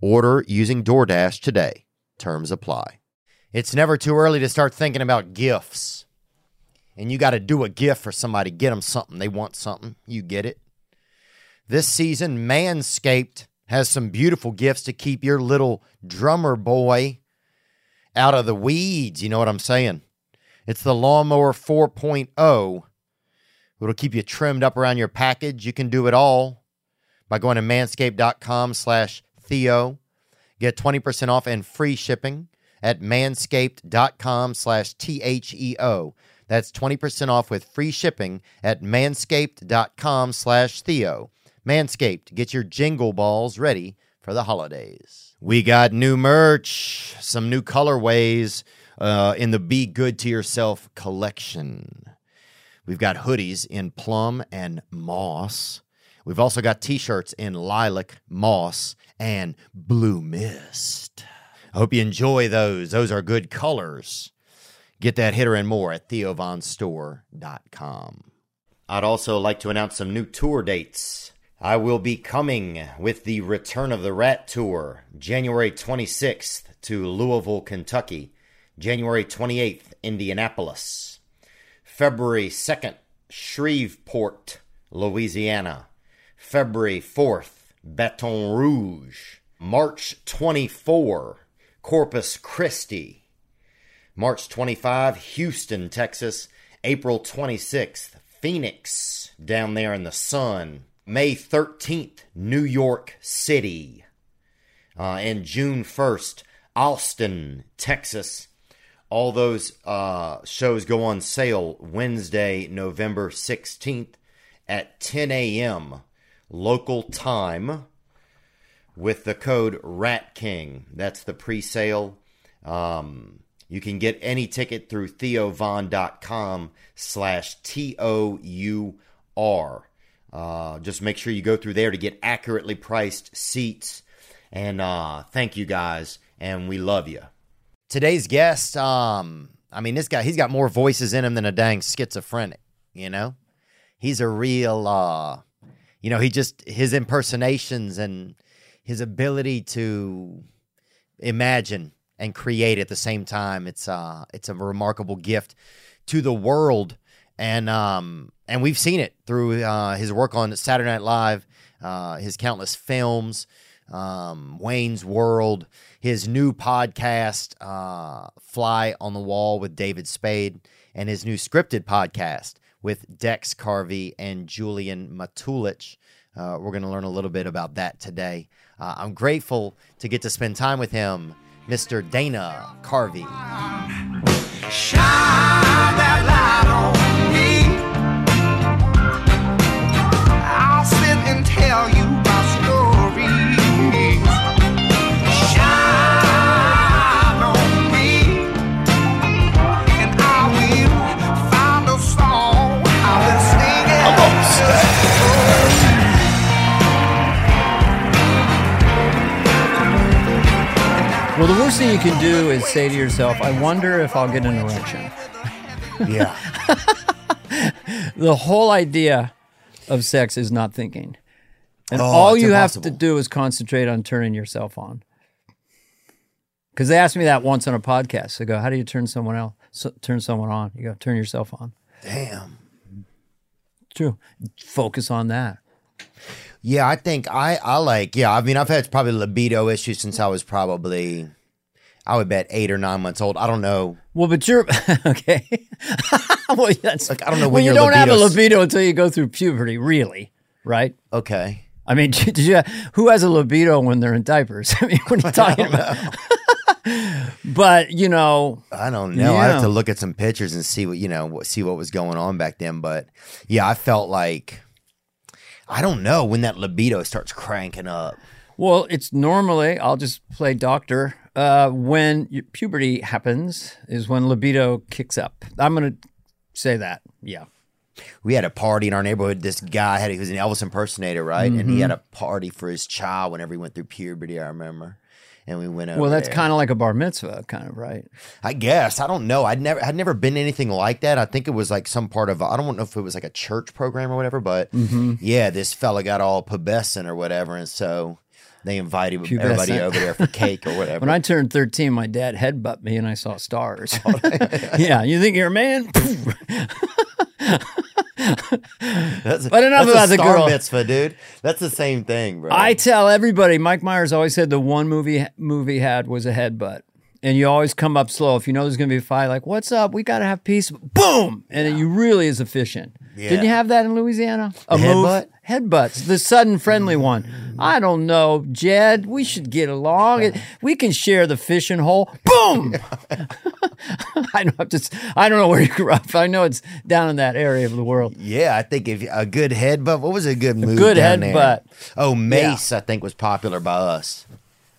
Order using DoorDash today. Terms apply. It's never too early to start thinking about gifts. And you got to do a gift for somebody, get them something. They want something, you get it. This season, Manscaped has some beautiful gifts to keep your little drummer boy out of the weeds. You know what I'm saying? It's the Lawnmower 4.0. It'll keep you trimmed up around your package. You can do it all by going to manscaped.com slash Theo. Get 20% off and free shipping at manscaped.com slash T-H-E-O. That's 20% off with free shipping at manscaped.com slash Theo. Manscaped, get your jingle balls ready for the holidays. We got new merch, some new colorways uh, in the Be Good to Yourself collection. We've got hoodies in plum and moss. We've also got t shirts in lilac, moss, and blue mist. I hope you enjoy those. Those are good colors. Get that hitter and more at theovonstore.com. I'd also like to announce some new tour dates. I will be coming with the Return of the Rat Tour, January 26th to Louisville, Kentucky, January 28th, Indianapolis, February 2nd, Shreveport, Louisiana, February 4th, Baton Rouge, March 24, Corpus Christi, March 25, Houston, Texas, April 26th, Phoenix, down there in the sun, May 13th, New York City. Uh, and June 1st, Austin, Texas. All those uh, shows go on sale Wednesday, November 16th at 10 a.m. local time with the code RATKING. That's the pre sale. Um, you can get any ticket through theovon.com slash T O U R. Uh, just make sure you go through there to get accurately priced seats. And uh, thank you guys, and we love you. Today's guest, um, I mean, this guy, he's got more voices in him than a dang schizophrenic, you know? He's a real, uh, you know, he just, his impersonations and his ability to imagine and create at the same time, it's, uh, it's a remarkable gift to the world. And um and we've seen it through uh, his work on Saturday Night Live, uh, his countless films, um, Wayne's World, his new podcast, uh, Fly on the Wall with David Spade, and his new scripted podcast with Dex Carvey and Julian Matulich. Uh, we're going to learn a little bit about that today. Uh, I'm grateful to get to spend time with him, Mr. Dana Carvey. Well, the worst thing you can do is say to yourself, I wonder if I'll get an erection. Yeah. The whole idea of sex is not thinking. And Oh, all you have to do is concentrate on turning yourself on. Because they asked me that once on a podcast. They go, How do you turn someone else, so, turn someone on? You go, Turn yourself on. Damn. True. Focus on that. Yeah, I think I I like yeah. I mean, I've had probably libido issues since I was probably I would bet eight or nine months old. I don't know. Well, but you're okay. well, that's, Like, I don't know well, you don't have a libido until you go through puberty, really, right? Okay. I mean, did you, who has a libido when they're in diapers? I mean, what are you talking about? but you know, I don't know. I have to look at some pictures and see what you know, see what was going on back then. But yeah, I felt like I don't know when that libido starts cranking up. well, it's normally I'll just play doctor. Uh, when puberty happens is when libido kicks up. I'm gonna say that. Yeah. We had a party in our neighborhood. This guy had he was an Elvis impersonator, right? And Mm-hmm. he had a party for his child whenever he went through puberty. I remember, and we went over. Well, that's kind of like a bar mitzvah, kind of right. I guess I don't know. I'd never had never been anything like that. I think it was like some part of I don't know if it was like a church program or whatever, but Mm-hmm. yeah, this fella got all pubescent or whatever, and so they invited Pubescent. everybody over there for cake or whatever. When I turned 13, my dad headbutt me and I saw stars. Oh. yeah, you think you're a man? that's, but enough about a the girl. mitzvah, dude. That's the same thing, bro. I tell everybody, Mike Myers always said the one movie movie had was a headbutt. And you always come up slow. If you know there's going to be a fight, like, what's up? We got to have peace. Boom! And you really is efficient. Didn't you have that in Louisiana? A headbutt? Headbutts. The sudden friendly one. I don't know, Jed. We should get along. We can share the fishing hole. Boom! I don't have to, I don't know where you grew up. I know it's down in that area of the world. yeah, I think if a good headbutt. What was a good move? good down there? headbutt. Oh, mace. I think was popular by us.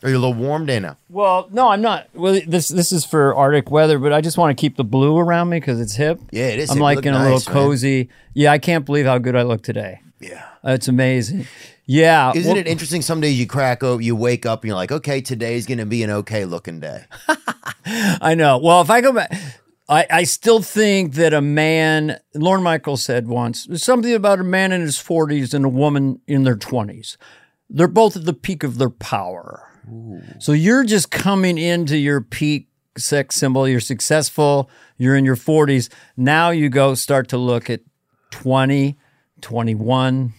Are you a little warmed in? Well, no, I'm not. Well, this this is for Arctic weather, but I just want to keep the blue around me because it's hip. Yeah, it is I'm hip. You like look in a nice, little man. cozy. Yeah, I can't believe how good I look today. Yeah. Uh, It's amazing. Yeah. Isn't well- it interesting? Some days you crack open, you wake up, and you're like, okay, today's going to be an okay looking day. I know. Well, if I go back, I, I still think that a man, Lorne Michaels said once, there's something about a man in his 40s and a woman in their 20s. They're both at the peak of their power. So you're just coming into your peak sex symbol. You're successful. You're in your 40s. Now you go start to look at 20, 21,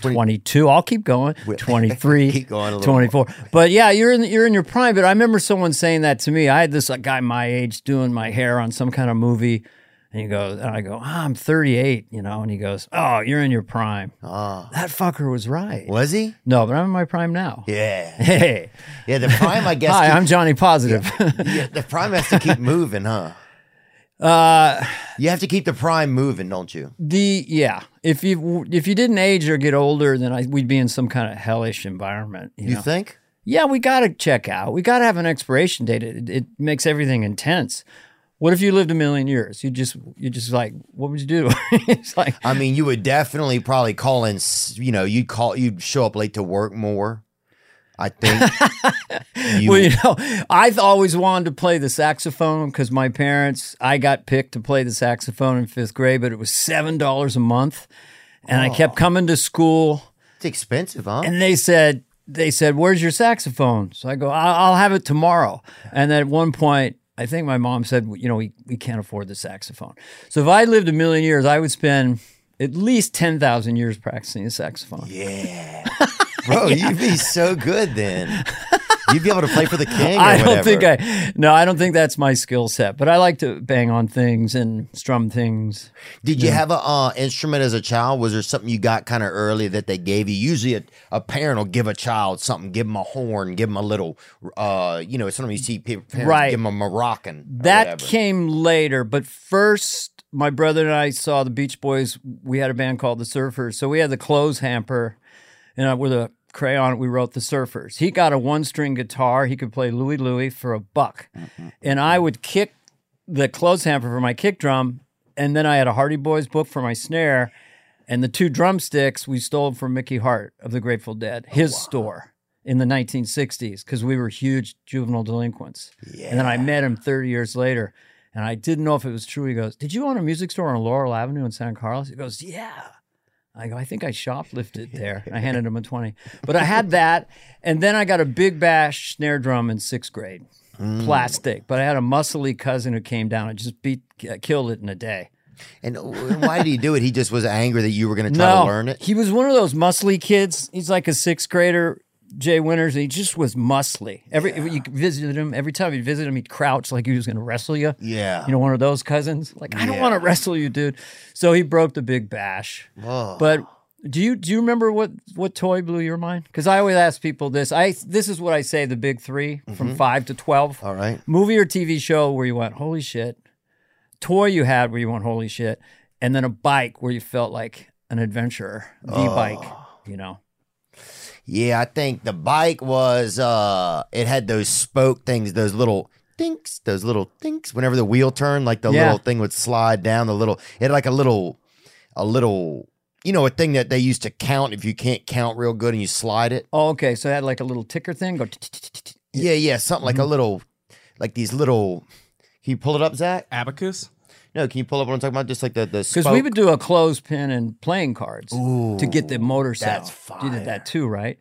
22. I'll keep going. 23, Keep going a little 24. But yeah, you're in you're in your prime. But I remember someone saying that to me. I had this guy my age doing my hair on some kind of movie, and he goes, and I go, ah, I'm 38, you know, and he goes, oh, you're in your prime. Oh, That fucker was right. was he? No, but I'm in my prime now. Yeah. Hey, Yeah, the prime, I guess. hi, keep- I'm Johnny Positive. yeah, the prime has to keep moving, huh? uh, You have to keep the prime moving, don't you? the yeah, if you if you didn't age or get older, then I, we'd be in some kind of hellish environment. You, You know? think? Yeah, we got to check out. We got to have an expiration date. It, it makes everything intense. What if you lived a million years? You just you just like what would you do? it's like I mean, you would definitely probably call in, you know, you'd call, you'd show up late to work more. I think. you, well, you know, I've always wanted to play the saxophone because my parents. I got picked to play the saxophone in fifth grade, but it was seven dollars a month, and I kept coming to school. it's expensive, huh? And they said, they said, "Where's your saxophone?" So I go, "I'll, I'll have it tomorrow." And then at one point, I think my mom said, "You know, we we can't afford the saxophone." So if I lived a million years, I would spend at least ten thousand years practicing the saxophone. yeah. Bro, you'd be so good then. You'd be able to play for the king. Or I don't think I. No, I don't think that's my skill set. But I like to bang on things and strum things. Did you have a uh, instrument as a child? Was there something you got kind of early that they gave you? Usually, a, a parent will give a child something, give them a horn, give them a little, uh, you know, sometimes you see people, parents Right. give them a Moroccan. That whatever. came later, but first, my brother and I saw the Beach Boys. We had a band called the Surfers, so we had the clothes hamper, and uh, with a crayon we wrote the Surfers. He got a one-string guitar. He could play Louie Louie for a buck, mm-hmm. and I would kick the clothes hamper for my kick drum, and then I had a Hardy Boys book for my snare, and the two drumsticks we stole from Mickey Hart of the Grateful Dead, oh, his store. In the 1960s, because we were huge juvenile delinquents. And then I met him 30 years later, and I didn't know if it was true. He goes, Did you own a music store on Laurel Avenue in San Carlos? He goes, Yeah. I go, I think I shoplifted there. I handed him a 20. But I had that. And then I got a big bash snare drum in sixth grade, mm. plastic. But I had a muscly cousin who came down and just beat, uh, killed it in a day. Uh, and why did he do it? He just was angry that you were going to try no, to learn it. he was one of those muscly kids. He's like a sixth grader, Jay Winters, and he just was muscly. Every you visited him, every time you visited him, he'd crouch like he was going to wrestle you. Yeah. You know, one of those cousins. Like, I don't want to wrestle you, dude. So he broke the big bash. Oh. But do you do you remember what what toy blew your mind? Because I always ask people this. I this is what I say: the big 3 Mm-hmm. from five to twelve. All right. Movie or TV show where you went, holy shit. Toy you had where you went, holy shit, and then a bike where you felt like an adventurer. The bike, Oh. you know. Yeah, I think the bike was uh it had those spoke things, those little dinks, those little dinks. Whenever the wheel turned, like the Yeah. little thing would slide down. The little it had like a little, a little, you know, a thing that they used to count if you can't count real good and you slide it. Oh, okay. So it had like a little ticker thing. Go. Yeah, yeah, something like a Mm-hmm. little, like these little. Can you pull it up, Zach? Abacus. No, can you pull up what I'm talking about? Just like the the Because we would do a clothespin and playing cards to get the motor sound. that's You did that too, right?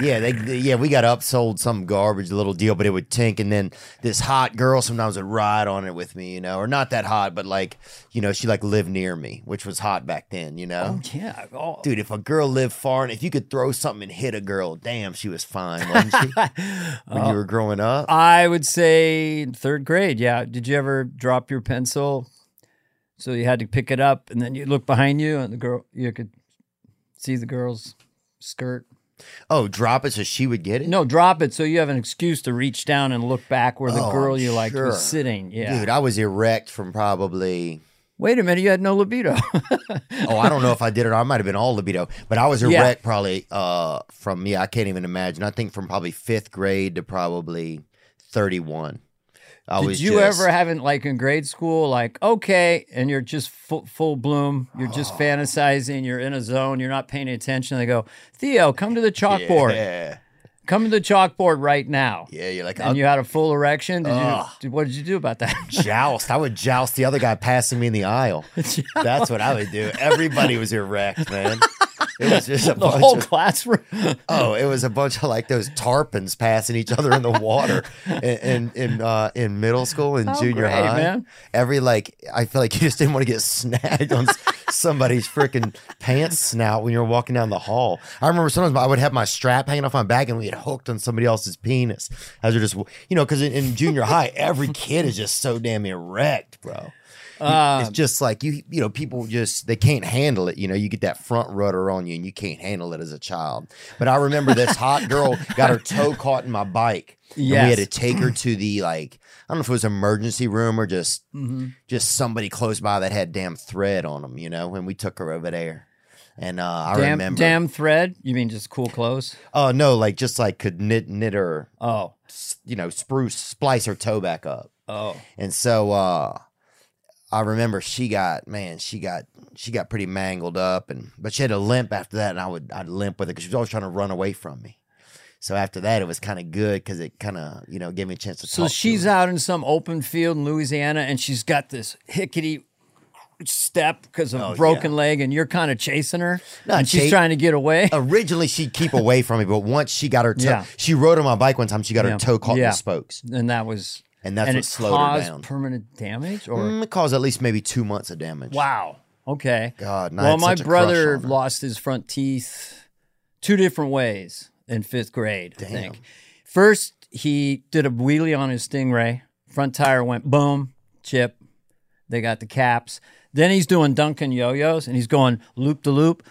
Yeah, they, they- yeah, we got upsold some garbage little deal, but it would tink, and then this hot girl sometimes would ride on it with me, you know, or not that hot, but like, you know, she like lived near me, which was hot back then, you know. Oh yeah. Oh. Dude, if a girl lived far, and if you could throw something and hit a girl, damn, she was fine, wasn't she? when Uh, you were growing up, I would say third grade. Yeah. Did you ever drop your pencil? So you had to pick it up, and then you look behind you, and the girl you could see the girl's skirt. oh, drop it so she would get it. No, drop it so you have an excuse to reach down and look back where the Oh, girl you sure. was sitting. Yeah. Dude, I was erect from probably. Wait a minute, you had no libido. Oh, I don't know if I did it. or I might have been all libido, but I was Yeah. erect probably uh from yeah, I can't even imagine. I think from probably fifth grade to probably thirty one. I Did you just- ever have it like in grade school, like okay, and you're just full, full bloom, you're just Oh. fantasizing, you're in a zone, you're not paying attention. They go, Theo, come to the chalkboard, Yeah, come to the chalkboard right now. yeah. You're like And I'll you had a full erection. Did you? What did you do about that? joust. I would joust the other guy passing me in the aisle. That's what I would do. Everybody was erect, man. It was just a the bunch whole of classroom. oh, it was a bunch of like those tarpons passing each other in the water in in in, uh, in middle school and Oh, junior great, high. man. Every like, I feel like you just didn't want to get snagged on somebody's freaking pants snout when you were walking down the hall. I remember sometimes I would have my strap hanging off my back and we had hooked on somebody else's penis as we're just, you know, because in, in junior high, every kid is just so damn erect, bro. Uh, it's just like you, you know, people just they can't handle it. You know, you get that front rudder on you, and you can't handle it as a child. But I remember this hot girl got her toe caught in my bike. Yeah, we had to take her to the like I don't know if it was emergency room or just mhm. just somebody close by that had damn thread on them, you know. And we took her over there, and uh, I damn, remember. damn thread. You mean just cool clothes? Oh no, like just like could knit knit her, Oh, you know, spruce splice her toe back up. oh. And so uh I remember she got man, she got she got pretty mangled up and but she had a limp after that and I would I'd limp with it because she was always trying to run away from me. So after that it was kind of good because it kind of, you know, gave me a chance to So talk to she's her. out in some open field in Louisiana, and she's got this hickety step because of Oh, a broken yeah. leg, and you're kind of chasing her, Not and she's trying to get away. Originally she'd keep away from me, but once she got her toe, Yeah. she rode on my bike one time, she got Yeah. her toe caught in the spokes. and that was And that's and what it slowed her caused down. permanent damage, or Mm, it caused at least maybe two months of damage. wow, okay. God, well, my such a crush brother lost his front teeth two different ways in fifth grade. I think first he did a wheelie on his Stingray, front tire went boom, chip. They got the caps. Then he's doing Duncan yo-yos and he's going loop to loop.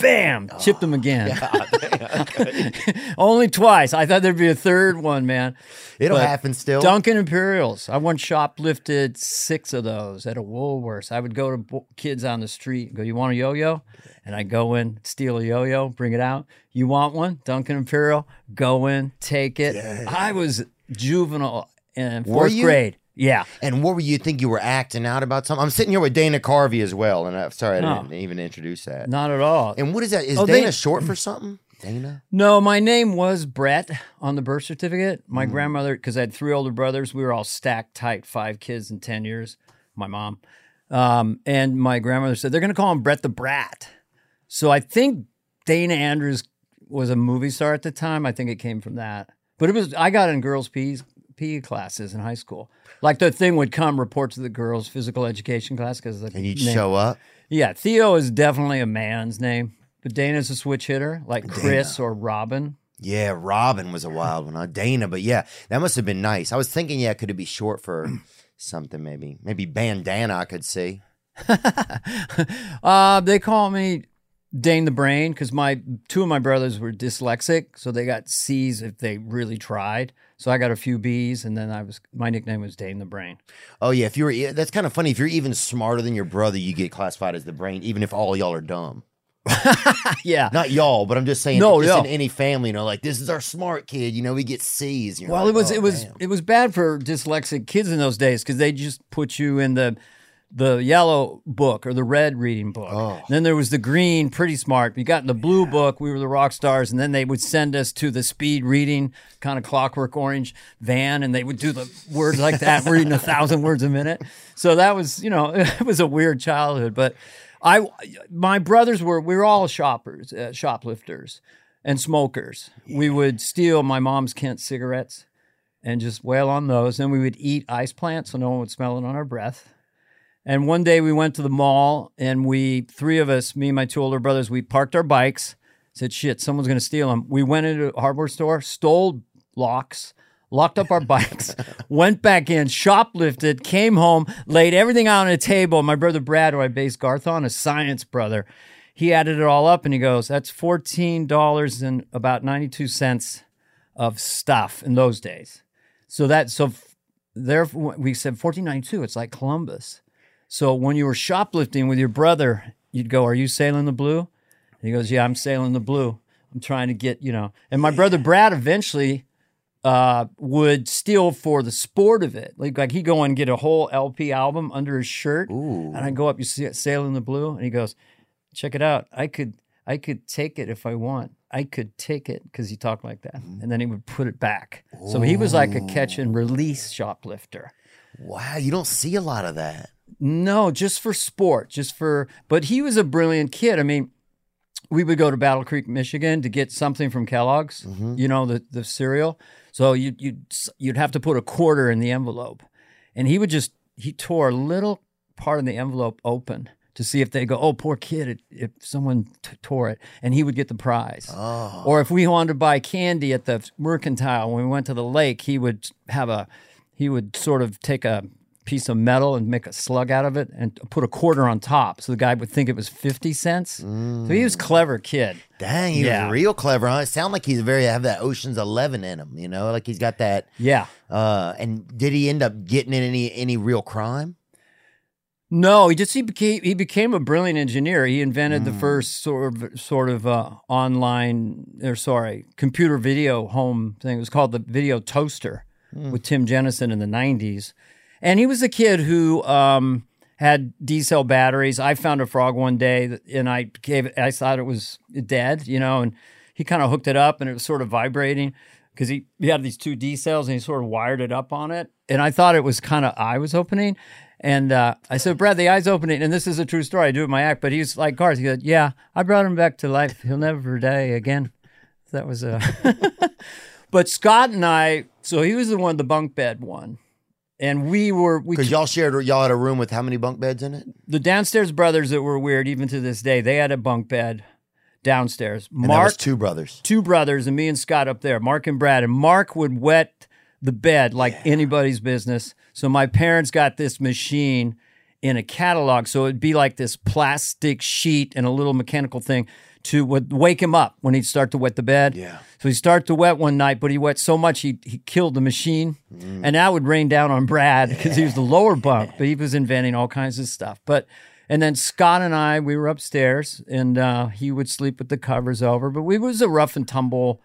Bam! Oh, Chipped him again. Only twice. I thought there'd be a third one, man. It'll But happen still. Duncan Imperials. I once shoplifted six of those at a Woolworths. I would go to bo- kids on the street and go, You want a yo yo? And I go in, steal a yo yo, bring it out. You want one? Duncan Imperial? Go in, take it. I was juvenile in fourth grade. Yeah. And what were you think you were acting out about something? I'm sitting here with Dana Carvey as well, and I'm sorry I No. didn't even introduce that. Not at all. And what is that? Is Oh, Dana they- short for something? Dana? No, my name was Brett on the birth certificate. My Mm. grandmother, because I had three older brothers, we were all stacked tight, five kids in 10 years, my mom. Um, and my grandmother said, they're going to call him Brett the Brat. So I think Dana Andrews was a movie star at the time. I think it came from that. But it was, I got in girls' PE, PE classes in high school. Like the thing would come report to the girls' physical education class because And you'd show up. yeah, Theo is definitely a man's name, but Dana's a switch hitter, like Chris or Robin. Yeah, Robin was a wild one. Huh? Dana, but yeah, that must have been nice. I was thinking, yeah, could it be short for something? Maybe, maybe bandana. I could see. uh, they call me Dane the Brain because my two of my brothers were dyslexic, so they got C's if they really tried. So I got a few B's, and then I was my nickname was Dane the Brain. Oh yeah, if you were, that's kind of funny. If you're even smarter than your brother, you get classified as the brain, even if all y'all are dumb. yeah, not y'all, but I'm just saying. No, just no. in any family, you know, like this is our smart kid. You know, we get C's. Well, like, it was oh, it was damn. it was bad for dyslexic kids in those days because they just put you in the the yellow book or the red reading book. Oh. Then there was the green, pretty smart. We got in the blue book, we were the rock stars, and then they would send us to the speed reading, kind of clockwork orange van, and they would do the words like that, reading a thousand words a minute. So that was, you know, it was a weird childhood. But I, my brothers were, we were all shoppers, uh, shoplifters, and smokers. We would steal my mom's Kent cigarettes and just wail on those. Then we would eat ice plants so no one would smell it on our breath. And one day we went to the mall and we, three of us, me and my two older brothers, we parked our bikes, said, shit, someone's going to steal them. We went into a hardware store, stole locks, locked up our bikes, went back in, shoplifted, came home, laid everything out on a table. My brother Brad, who I based Garth on, a science brother, he added it all up and he goes, that's $14 and about 92 cents of stuff in those days. So that, so there, we said 1492, it's like Columbus. So when you were shoplifting with your brother, you'd go, Are you sailing the blue? And he goes, Yeah, I'm sailing the blue. I'm trying to get, you know. And my brother Brad eventually uh, would steal for the sport of it. Like, like he'd go and get a whole LP album under his shirt. Ooh. And I'd go up, you see it, sailing the blue. And he goes, Check it out. I could I could take it if I want. I could take it because he talked like that. And then he would put it back. So he was like a catch and release shoplifter. Wow, you don't see a lot of that. No, just for sport, just for. But he was a brilliant kid. I mean, we would go to Battle Creek, Michigan, to get something from Kellogg's. Mm-hmm. You know the the cereal. So you you'd you'd have to put a quarter in the envelope, and he would just he tore a little part of the envelope open to see if they go, oh, poor kid, if someone t- tore it, and he would get the prize. Oh. Or if we wanted to buy candy at the mercantile when we went to the lake, he would have a he would sort of take a piece of metal and make a slug out of it and put a quarter on top so the guy would think it was 50 cents. So he was a clever kid. Dang, he Yeah. was real clever, huh? It sounded like he's very have that Ocean's Eleven in him, you know, like he's got that. Yeah. Uh, and did he end up getting in any any real crime? No, he just he became he became a brilliant engineer. He invented the first sort of sort of uh, online or sorry computer video home thing. It was called the video toaster with Tim Jenison in the '90s, and he was a kid who um, had D cell batteries. I found a frog one day and I gave it. I thought it was dead, you know, and he kind of hooked it up and it was sort of vibrating because he, he had these two D cells and he sort of wired it up on it. And I thought it was kind of eye was opening. And uh, I said, Brad, the eye's opening. And this is a true story. I do it in my act. But he's like cars. He said, Yeah, I brought him back to life. He'll never die again. That was a. but Scott and I, so he was the one, the bunk bed one. And we were, we Because y'all shared y'all had a room with how many bunk beds in it? the downstairs brothers that were weird, even to this day, they had a bunk bed downstairs. Mark, two brothers. two brothers and me and Scott up there, Mark and Brad. And Mark would wet the bed like anybody's business. So my parents got this machine in a catalog. So it'd be like this plastic sheet and a little mechanical thing to would wake him up when he'd start to wet the bed. Yeah. So he started to wet one night, but he wet so much he he killed the machine, and that would rain down on Brad because he was the lower bunk, but he was inventing all kinds of stuff. But and then Scott and I, we were upstairs, and uh, he would sleep with the covers over. But we was a rough and tumble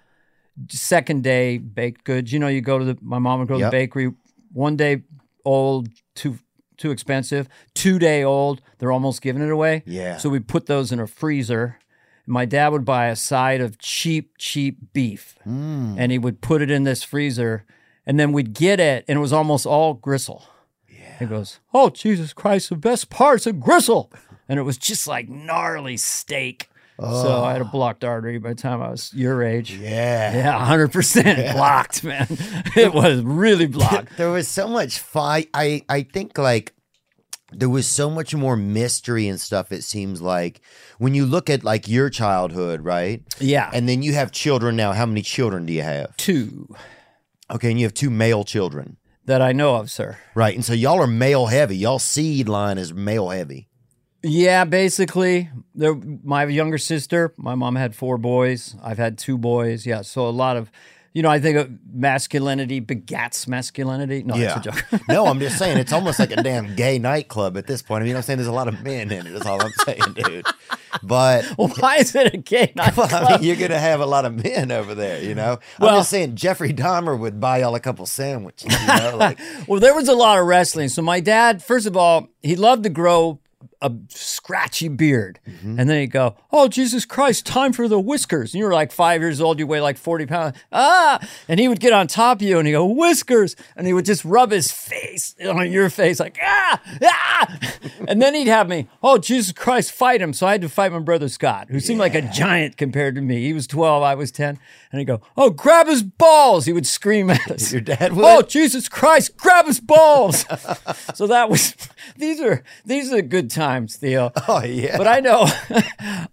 second day baked goods. You know, you go to the my mom would go to Yep. the bakery. One day old, too too expensive. Two day old, they're almost giving it away. Yeah. So we put those in a freezer. My dad would buy a side of cheap, cheap beef, Mm. and he would put it in this freezer, and then we'd get it, and it was almost all gristle. Yeah. He goes, "Oh Jesus Christ, the best part's a gristle," and it was just like gnarly steak. Oh. So I had a blocked artery by the time I was your age. Yeah. Yeah, hundred percent blocked, man. It was really blocked. there was so much fight. I I think like there was so much more mystery and stuff it seems like when you look at like your childhood right Yeah. and then you have children now how many children do you have two okay and you have two male children that I know of, sir. right and so y'all are male heavy y'all seed line is male heavy Yeah, basically, there, my younger sister, my mom had four boys. I've had two boys. Yeah, so a lot of, you know, I think of masculinity begats masculinity. No, that's a joke. no, I'm just saying it's almost like a damn gay nightclub at this point. I mean, I'm saying there's a lot of men in it. That's all I'm saying, dude. But well, why is it a gay nightclub? I mean, you're gonna have a lot of men over there, you know. I'm just saying Jeffrey Dahmer would buy y'all a couple sandwiches, you know. Like, Well, there was a lot of wrestling. So my dad, first of all, he loved to grow a scratchy beard, Mm-hmm. and then he'd go, "Oh Jesus Christ, time for the whiskers." And you were like five years old, you weigh like forty pounds, ah, and he would get on top of you and he go whiskers, and he would just rub his face on your face like ah ah, and then he'd have me, "Oh Jesus Christ, fight him!" So I had to fight my brother Scott, who seemed like a giant compared to me. He was twelve, I was ten, and he'd go, "Oh grab his balls!" He would scream at us. Your dad would? Oh Jesus Christ! Grab his balls. so that was. These are these are good times, Theo. oh yeah. But I know,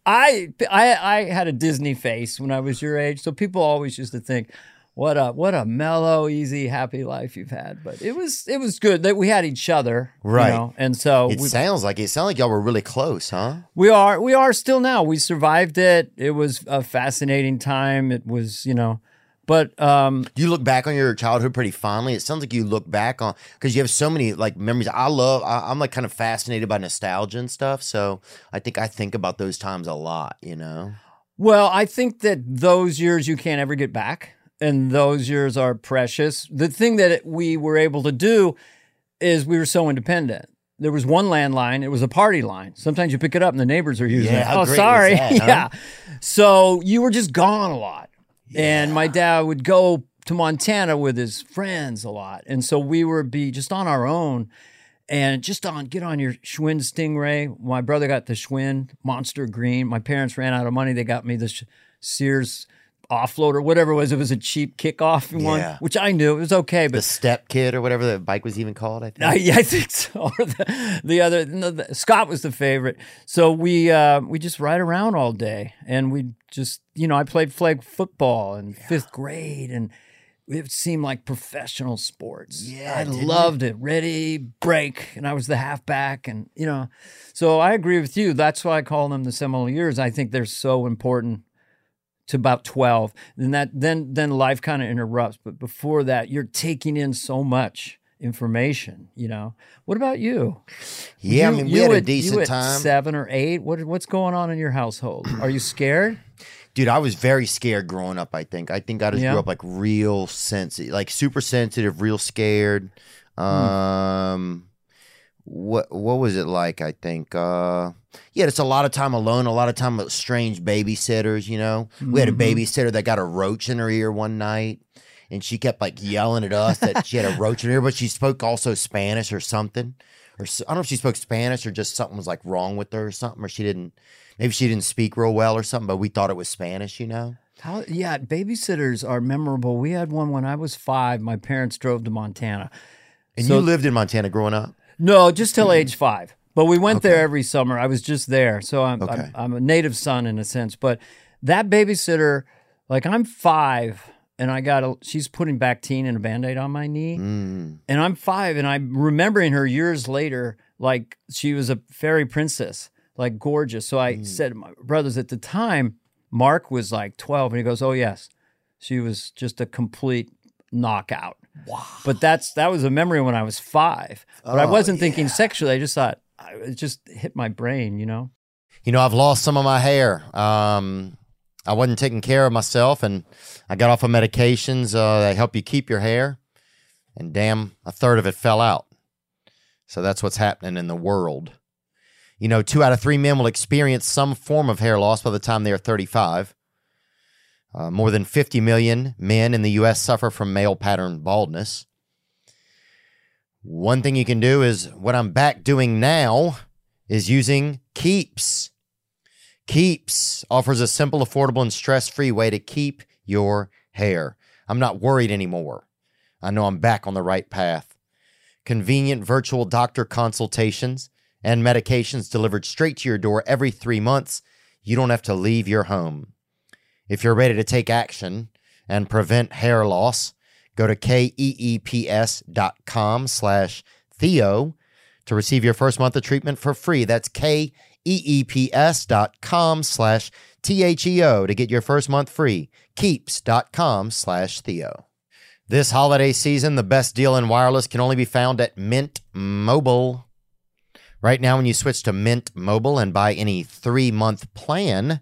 I I I had a Disney face when I was your age, so people always used to think, "What a what a mellow, easy, happy life you've had." But it was it was good that we had each other, you Right. know, and so it we, sounds like it sounds like y'all were really close, huh? we are we are still now. We survived it. It was a fascinating time. It was you know, but um, you look back on your childhood pretty fondly? It sounds like you look back on because you have so many like memories. I love. I, I'm like kind of fascinated by nostalgia and stuff. So I think I think about those times a lot. You know. Well, I think that those years you can't ever get back, and those years are precious. The thing that we were able to do is we were so independent. There was one landline, it was a party line. Sometimes you pick it up and the neighbors are using Yeah, it. Oh, sorry. that, huh? yeah. So you were just gone a lot. And my dad would go to Montana with his friends a lot. And so we would be just on our own and just on get on your Schwinn Stingray. My brother got the Schwinn Monster Green. My parents ran out of money. They got me the Sh- Sears offloader, whatever it was. It was a cheap kickoff one, Yeah. which I knew it was okay, But The step kid or whatever the bike was even called. I think. I, yeah, I think so. The, the other no, the, Scott was the favorite. So we uh, we just ride around all day, and we just you know I played flag football in fifth grade, and it seemed like professional sports. Yeah, I didn't it? loved it. Ready, break, and I was the halfback, and you know, so I agree with you. That's why I call them the seminal years. I think they're so important to about 12 then that then then life kind of interrupts but before that you're taking in so much information you know what about you yeah, I mean, we you had a at- decent you time. seven or eight what what's going on in your household are you scared Dude, I was very scared growing up. I think. I think I just Yeah. grew up like real sensitive, like super sensitive, real scared. Hmm. Um, what what was it like? I think. Uh, yeah, it's a lot of time alone. A lot of time with strange babysitters. You know, we had a Mhm. babysitter that got a roach in her ear one night, and she kept like yelling at us that she had a roach in her ear, but she spoke also Spanish or something. Or I don't know if she spoke Spanish or just something was like wrong with her or something, or she didn't. Maybe she didn't speak real well or something, but we thought it was Spanish. You know. how yeah babysitters are memorable we had one when i was five my parents drove to montana And So- you lived in Montana growing up? No, just till mm-hmm. age five. But we went there every summer. I was just there, so I'm, Okay. I'm I'm a native son in a sense. But that babysitter, like I'm five, and I got a, she's putting Bactine and a Band-Aid on my knee, Mm. and I'm five, and I'm remembering her years later, like she was a fairy princess, like gorgeous. So I said to my brothers at the time, Mark was like 12, and he goes, "Oh yes, she was just a complete knockout." Wow. But that's that was a memory when I was five. But I Oh, wasn't thinking sexually. I just thought it just hit my brain, you know. You know, I've lost some of my hair. Um, I wasn't taking care of myself, and I got off of medications uh, that help you keep your hair, and damn, a third of it fell out. So that's what's happening in the world. You know, two out of three men will experience some form of hair loss by the time they are 35. Uh, more than 50 million men in the U.S. suffer from male pattern baldness. One thing you can do is what I'm back doing now is using Keeps. Keeps offers a simple, affordable, and stress free way to keep your hair. I'm not worried anymore. I know I'm back on the right path. convenient virtual doctor consultations, and medications delivered straight to your door every three months. You don't have to leave your home. If you're ready to take action and prevent hair loss, go to keeps.com slash Theo to receive your first month of treatment for free. That's keeps.com slash T-H-E-O to get your first month free. Keeps.com slash Theo. This holiday season, the best deal in wireless can only be found at Mint Mobile. Right now, when you switch to Mint Mobile and buy any three month plan,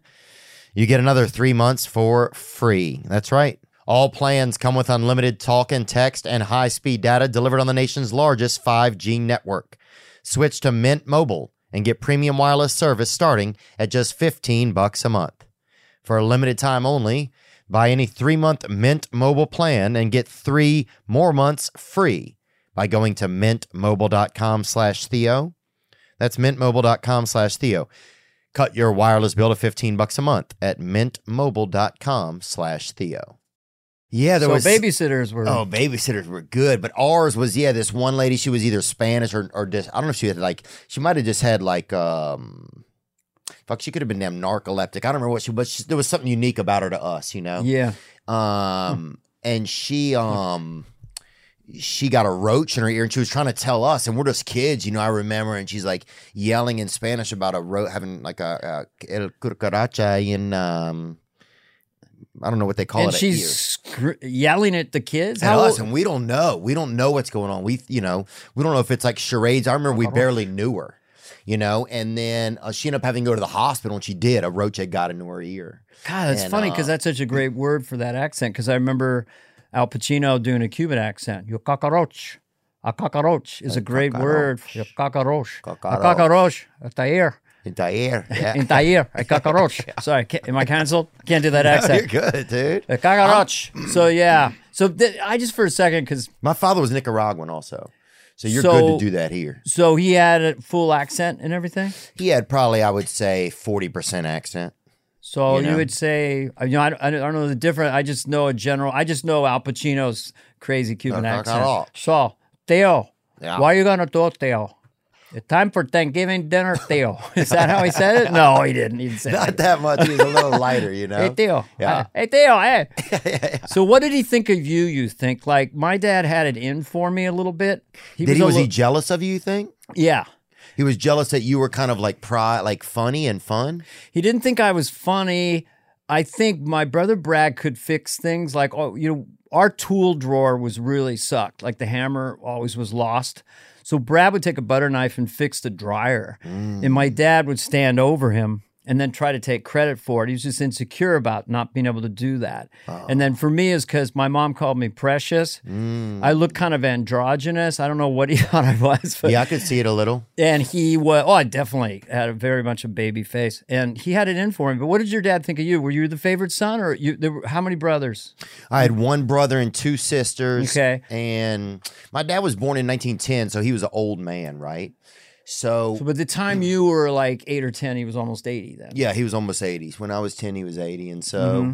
you get another three months for free. That's right. All plans come with unlimited talk and text and high speed data delivered on the nation's largest 5G network. Switch to Mint Mobile and get premium wireless service starting at just 15 bucks a month. For a limited time only, buy any 3-month Mint Mobile plan and get 3 more months free by going to mintmobile.com/theo. That's mintmobile.com/theo. Cut your wireless bill to 15 bucks a month at mintmobile.com/theo. Yeah, there so was babysitters were. Oh, babysitters were good, but ours was yeah. This one lady, she was either Spanish or or just, I don't know if she had like she might have just had like um, fuck, she could have been damn narcoleptic. I don't remember what she, but she, there was something unique about her to us, you know. yeah. Um, and she um, she got a roach in her ear, and she was trying to tell us, and we're just kids, you know. I remember, and she's like yelling in Spanish about a roach having like a, a el cucaracha in um. I don't know what they call and it. at she's scr- yelling at the kids. at us, and we don't know. We don't know what's going on. We, you know, we don't know if it's like charades. I remember we barely knew her, you know, and then uh, she ended up having to go to the hospital, and she did. A roach had got into her ear. God, that's And, funny because uh, that's such a great word for that accent. Because I remember Al Pacino doing a Cuban accent. You cockroach. A cockroach is a great word. A cockroach. A Cockroach. cockroach. A taller. In the ear. Yeah. In taller. A cockroach. Sorry, am I canceled? Can't do that accent. You're good, dude. A cockroach. So yeah. So th- I just for a second because My father was Nicaraguan also. So you're So- good to do that here. so he had a full accent and everything. He had probably, I would say, 40% accent. So You you, would say, uh, you know, I, don't- I don't know the different. I just know a general. I just know Al Pacino's crazy Cuban Uh, accent. So, Theo, Yeah. why are you gonna do Theo? Time for Thanksgiving dinner, Theo. Is that how he said it? No, he didn't. He didn't say Not that. that much. He was a little lighter, you know? Hey Theo. Yeah. Uh, hey Theo. Hey. So what did he think of you? You think like my dad had it in for me a little bit. He Did he, a was he jealous of you, you think? yeah. He was jealous that you were kind of like pri like funny and fun? He didn't think I was funny. I think my brother Brad could fix things like oh, you know, our tool drawer was really sucked. Like the hammer always was lost. So Brad would take a butter knife and fix the dryer. And my mm. dad would stand over him and then try to take credit for it. He was just insecure about not being able to do that. And then oh. for me is because my mom called me precious. Mm. I look kind of androgynous. I don't know what he thought I was, but Yeah, I could see it a little. and he was, oh, I definitely had a very much a baby face. And he had it in for him. But what did your dad think of you? Were you the favorite son or you, there were, how many brothers? I had one brother and two sisters. Okay. And my dad was born in 1910, so he was an old man, right? So, So by the time you were like eight or 10, he was almost 80 then. yeah, he was almost 80s. When I was 10, he was 80. And so Mm-hmm.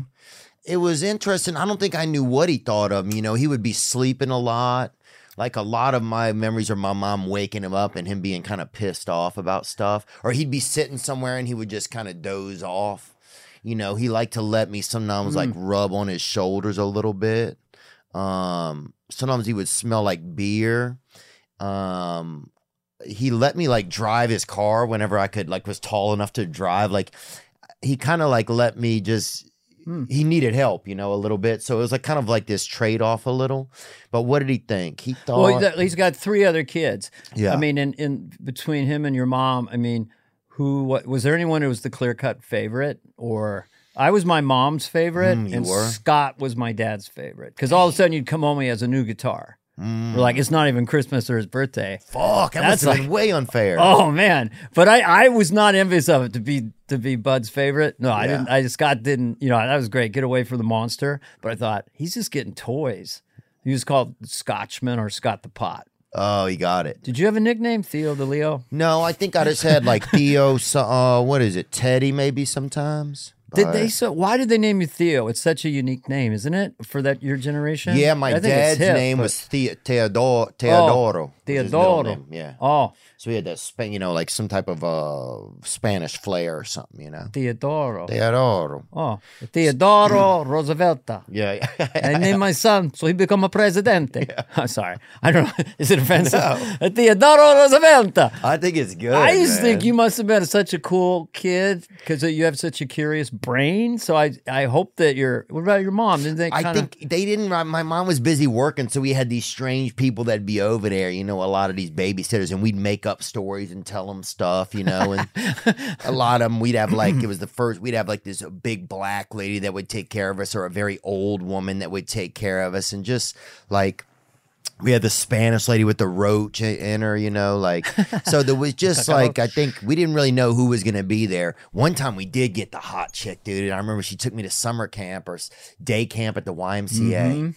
it was interesting. I don't think I knew what he thought of me. You know, he would be sleeping a lot. Like a lot of my memories are my mom waking him up and him being kind of pissed off about stuff. Or he'd be sitting somewhere and he would just kind of doze off. You know, he liked to let me sometimes like rub on his shoulders a little bit. Um, sometimes he would smell like beer. Um, he let me like drive his car whenever I could, like, was tall enough to drive. Like, he kind of like let me just. He needed help, you know, a little bit. So it was like kind of like this trade off a little. But what did he think? He thought, Well, he's- got three other kids. Yeah. I mean, in, in between him and your mom, I mean, who, what, was there anyone who was the clear cut favorite or? I was my mom's favorite, Mm, and were? Scott was my dad's favorite. Because all of a sudden you'd come home, he has a new guitar. Mm. We're like, it's not even Christmas or his birthday. fuck, that That's like- way unfair. Oh man, but I, I was not envious of it to be to be Bud's favorite. No, I Yeah. didn't. I Scott didn't. You know that was great. Get away from the monster. But I thought he's just getting toys. He was called Scotchman or Scott the Pot. Oh, he got it. Did you have a nickname, Theo the Leo? No, I think I just had like Theo, uh, what is it, Teddy maybe sometimes? Did they so? Why did they name you Theo? It's such a unique name, isn't it, for that your generation? Yeah, my I think it's dad's hip, name but- was the- Teodoro. Teodoro. which is his middle Theodoro. name, Yeah. Oh, So he had that, Spa- you know, like some type of uh, Spanish flair or something, you know. Theodoro. Teodoro. Oh, Theodoro Roosevelta. Yeah. I named my son so he become a presidente. I'm sorry. I don't know. Is it offensive? No. Theodoro Roosevelt. I think it's good. I used to think you must have been such a cool kid because you have such a curious brain. So I I hope that you're. What about your mom? Didn't they I kind of? think they didn't. My mom was busy working, so we had these strange people that'd be over there. You know, a lot of these babysitters, and we'd make up stories and tell them stuff. You know, and a lot of them we'd have like it was the first. We'd have like this big black lady that would take care of us, or a very old woman that would take care of us, and just like. We had the Spanish lady with the roach in her, you know, like so. There was just like I think we didn't really know who was gonna be there. One time we did get the hot chick, dude. And I remember she took me to summer camp or day camp at the YMCA,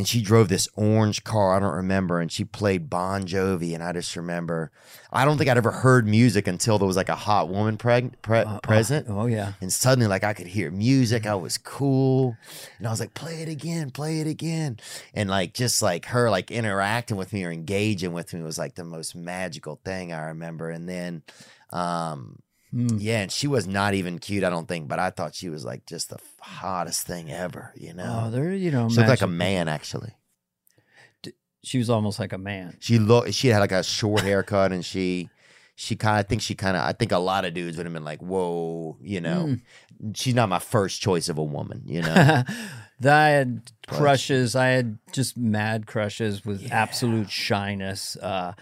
and she drove this orange car. I don't remember, and she played Bon Jovi, and I just remember. I don't think I'd ever heard music until there was like a hot woman preg- pre- present. Oh yeah. And suddenly, like, I could hear music. I was cool. And I was like, play it again, play it again. And like, just like her, like, interacting with me or engaging with me was like the most magical thing I remember. And then, um, Hmm. yeah, and she was not even cute, I don't think, but I thought she was like just the hottest thing ever, you know? Oh, there. You know, she looked like a man, actually. She was almost like a man. She looked, she had like a short haircut and she, she kind of, I think she kind of, I think a lot of dudes would have been like, whoa, you know, Hmm. she's not my first choice of a woman, you know? I had crushes. I had just mad crushes with absolute shyness. Uh,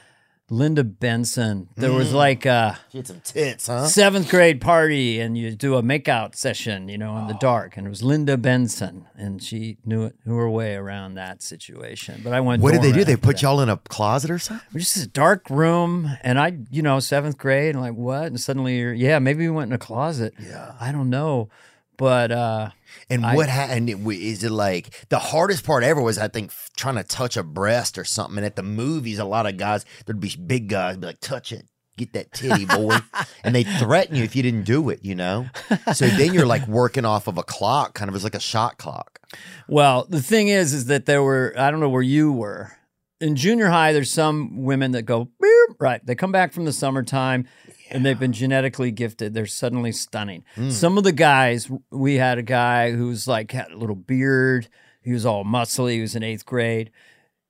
Linda Benson. There was mm. like a She had some tits, huh? seventh grade party, and you do a makeout session, you know, in the oh. dark. And it was Linda Benson, and she knew it, knew her way around that situation. But I went. What did they do? They put y'all in a closet or something? It was just a dark room, and I, you know, seventh grade, and like what? And suddenly you're, yeah, maybe we went in a closet. Yeah. I don't know, but uh, And I- what happened? Is it like the hardest part ever was I think f- trying to touch a breast or something? And at the movies, a lot of guys there'd be big guys be like, "Touch it, get that titty, boy," and they threaten you if you didn't do it. You know, so then you're like working off of a clock, kind of as like a shot clock. Well, the thing is, is that there were, I don't know where you were. In junior high, there's some women that go, right. They come back from the summertime and they've been genetically gifted. They're suddenly stunning. Some of the guys, we had a guy who's like had a little beard. He was all muscly. He was in eighth grade.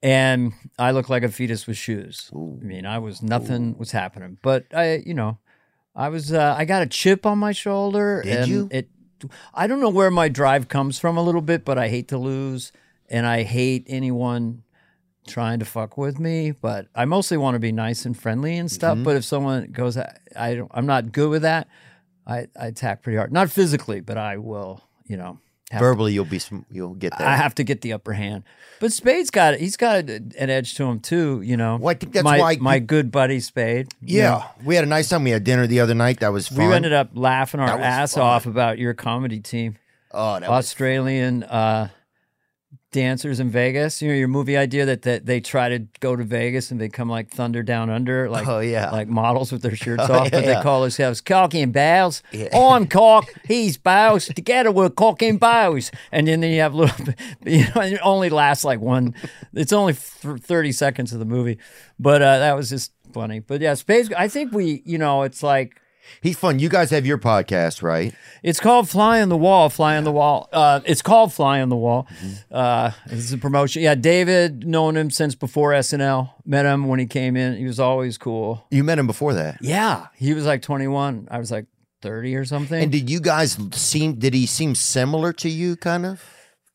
And I looked like a fetus with shoes. I mean, I was, nothing was happening. But I, you know, I was, uh, I got a chip on my shoulder. Did and you? It, I don't know where my drive comes from a little bit, but I hate to lose and I hate anyone trying to fuck with me. But I mostly want to be nice and friendly and stuff. Mm-hmm. But if someone goes, I, I don't, I'm not good with that. I, I attack pretty hard, not physically, but I will, you know, Verbally, you'll be sm- you'll get that. I have to get the upper hand. But Spade's got it. He's got an edge to him too. You know. Well, I think that's my, why- my good buddy Spade. you know. yeah, we had a nice time. We had dinner the other night. That was We ended up laughing our ass fun. off about your comedy team. oh, that was Australian uh, dancers in Vegas. You know your movie idea that, that they try to go to Vegas and they come like thunder down under, like Oh, yeah. like models with their shirts Oh, off, but yeah. they call themselves Cocky and Bows. I'm Cock, he's Bows. Together we're Cock and Bows. And then you have little, you know, it only lasts like one. It's only thirty seconds of the movie, but uh, that was just funny. But yeah, Spade. I think we, you know, it's like. He's fun. You guys have your podcast, right? It's called Fly on the Wall. Fly on the Wall. Uh, it's called Fly on the Wall. Mm-hmm. Uh, it's a promotion. Yeah, David, known him since before SNL. Met him when he came in. He was always cool. You met him before that. Yeah, he was like 21. I was like 30 or something. And did you guys seem? Did he seem similar to you, kind of?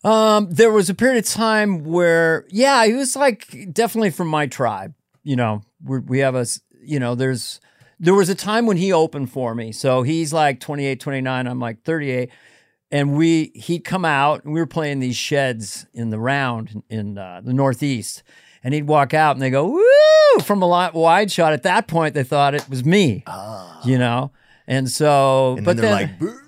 Um, there was a period of time where, yeah, he was like definitely from my tribe. You know, we're, we have a, you know, there's, there was a time when he opened for me. So he's like 28, 29. I'm like 38. And we, he'd come out and we were playing these sheds in the round in uh, the Northeast. And he'd walk out and they go, woo, from a lot wide shot. At that point, they thought it was me, you know? And so, And but then they're then, like,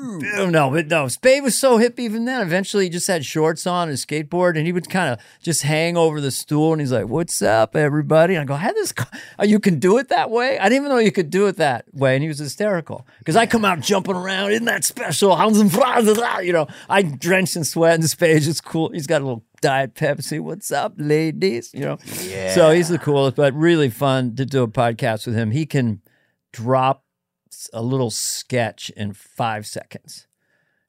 "Boo." No, but no, Spade was so hip even then. Eventually, he just had shorts on, and his skateboard, and he would kind of just hang over the stool, and he's like, "What's up, everybody?" And I go, "How this? Oh, you can do it that way? I didn't even know you could do it that way." And he was hysterical because I come out jumping around, isn't that special? You know, I drenched in sweat, and Spade is cool. He's got a little diet Pepsi. What's up, ladies? You know, so he's the coolest, but really fun to do a podcast with him. He can drop a little sketch in five seconds.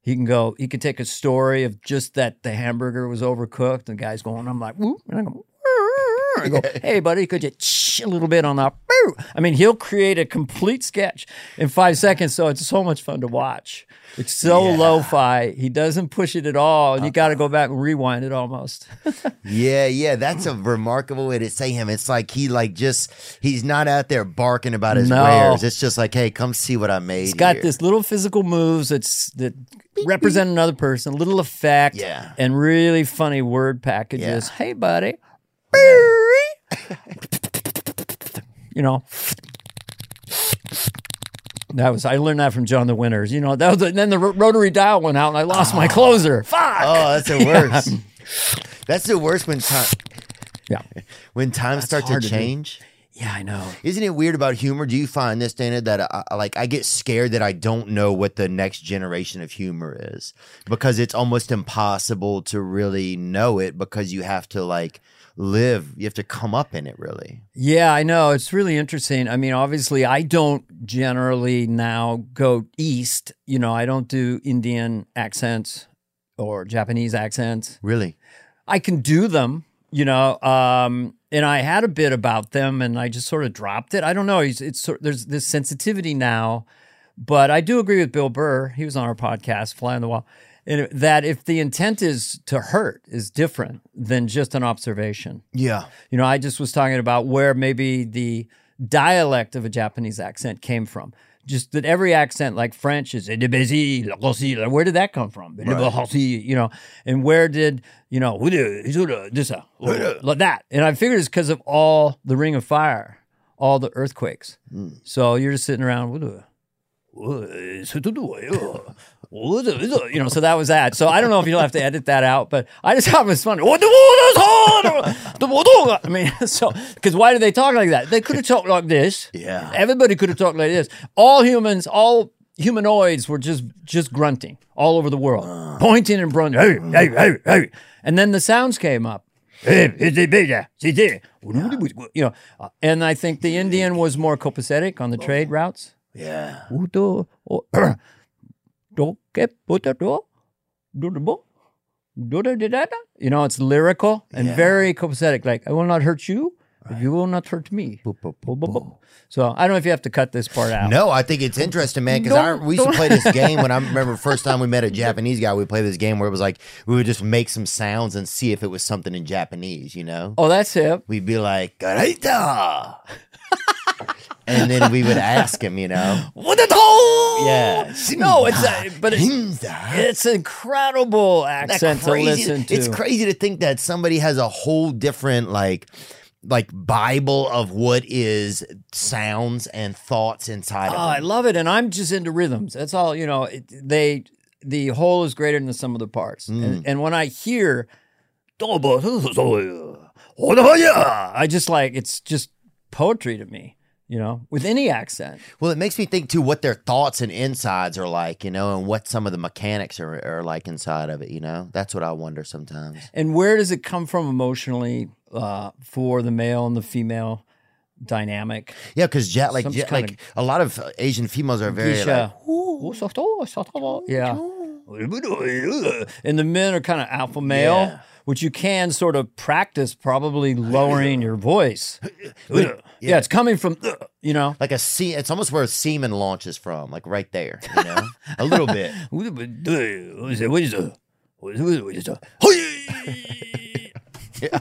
He can go, he can take a story of just that the hamburger was overcooked. And the guy's going, I'm like, whoop, and I go, I go, hey, buddy, could you a little bit on that? Boo?" I mean, he'll create a complete sketch in five seconds. So it's so much fun to watch. It's so Yeah. lo fi. He doesn't push it at all. And you got to go uh-huh. back and rewind it almost. Yeah, yeah, that's a remarkable way to say him. It's like he like just he's not out there barking about his No. wares. It's just like, hey, come see what I made. He's got here. this little physical moves that's that represent another person, little effect, Yeah. and really funny word packages. Yeah. Hey, buddy, you know. That was I learned that from Jonathan Winters. You know that was and then the rotary dial went out and I lost my oh. closer. Fuck. Oh, that's the worst. that's the worst when time Yeah, when times start to hard to do. change. yeah, I know. Isn't it weird about humor? Do you find this, Dana, that I- like I get scared that I don't know what the next generation of humor is because it's almost impossible to really know it because you have to like live, you have to come up in it really. Yeah, I know. It's really interesting. I mean, obviously, I don't generally now go east. You know, I don't do Indian accents or Japanese accents. Really? I can do them, you know, um, and I had a bit about them and I just sort of dropped it. I don't know. It's, it's there's this sensitivity now, but I do agree with Bill Burr. He was on our podcast, Fly on the Wall, that if the intent is to hurt, is different than just an observation. Yeah. You know, I just was talking about where maybe the dialect of a Japanese accent came from. Just that every accent, like French, is where did that come from? You know, and where did you know that? And I figured it's because of all the Ring of Fire, all the earthquakes. Hmm. So you're just sitting around. You know, so that was that. So I don't know if you'll have to edit that out, but I just thought it was funny. I mean, so because why do they talk like that? They could have talked like this. Yeah. Everybody could have talked like this. All humans, all humanoids were just just grunting all over the world, pointing and grunting. Hey, hey, hey, hey. And then the sounds came up. Yeah. You know, uh, and I think the Indian was more copacetic on the trade routes. Yeah. Udo- o- do- ke- puta- do- do- do- bo- do- do- do- da- da. You know, it's lyrical and very copacetic. Like, I will not hurt you, but you will not hurt me. Bo- bo- bo. So I don't know if you have to cut this part out. No, I think it's interesting, man. Because we used to play this game when I remember first time we met a Japanese guy. We played this game where it was like we would just make some sounds and see if it was something in Japanese. You know, Oh, that's hip. we'd be like and then we would ask him. You know, what the toll? yeah, No, it's a, but it's, it's incredible accent to listen to. It's crazy to think that somebody has a whole different like like Bible of what is sounds and thoughts inside Oh, of I love it, and I'm just into rhythms. That's all. You know, it, they the whole is greater than the sum of the parts. Mm. And, and when I hear, I just like it's just poetry to me. You know, with any accent. Well, it makes me think too what their thoughts and insides are like, you know, and what some of the mechanics are, are like inside of it. You know, that's what I wonder sometimes. And where does it come from emotionally uh, for the male and the female dynamic? Yeah, because ja- like kind like a lot of Asian females are very like, yeah. And the men are kind of alpha male, Yeah. which you can sort of practice probably lowering your voice. Yeah, it's coming from, you know. like a se- It's almost where a semen launches from, like right there. You know, a little bit.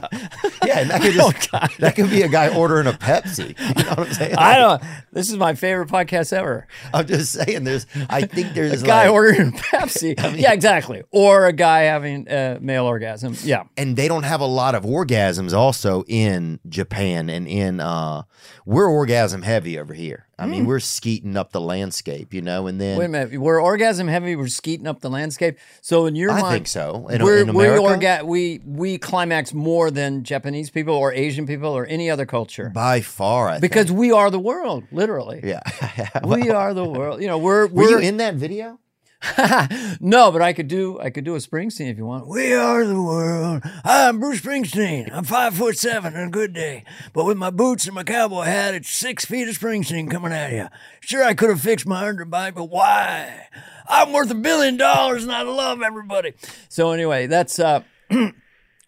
Yeah, and that could just that could be a guy ordering a Pepsi. You know what I'm saying? I don't. This is my favorite podcast ever. I'm just saying. There's. I think there's A guy like, ordering a Pepsi. yeah, exactly. Or a guy having a male orgasm. Yeah. and they don't have a lot of orgasms also in Japan and in uh we're orgasm heavy over here. I mean, hmm. we're skeeting up the landscape, you know, and then Wait a minute. We're orgasm heavy. We're skeeting up the landscape. So in your I mind, I think so. In, we're, in we America, orga- we we climax more than Japanese people or Asian people or any other culture by far, I because think. we are the world, literally. yeah. We are the world. You know, we're Were we're you in that video? no, but I could do I could do a Springsteen if you want. We are the world. I'm Bruce Springsteen. I'm five foot seven on a good day, but with my boots and my cowboy hat, it's six feet of Springsteen coming at you. Sure, I could have fixed my underbite, but why? I'm worth a billion dollars and I love everybody. So anyway, that's uh. what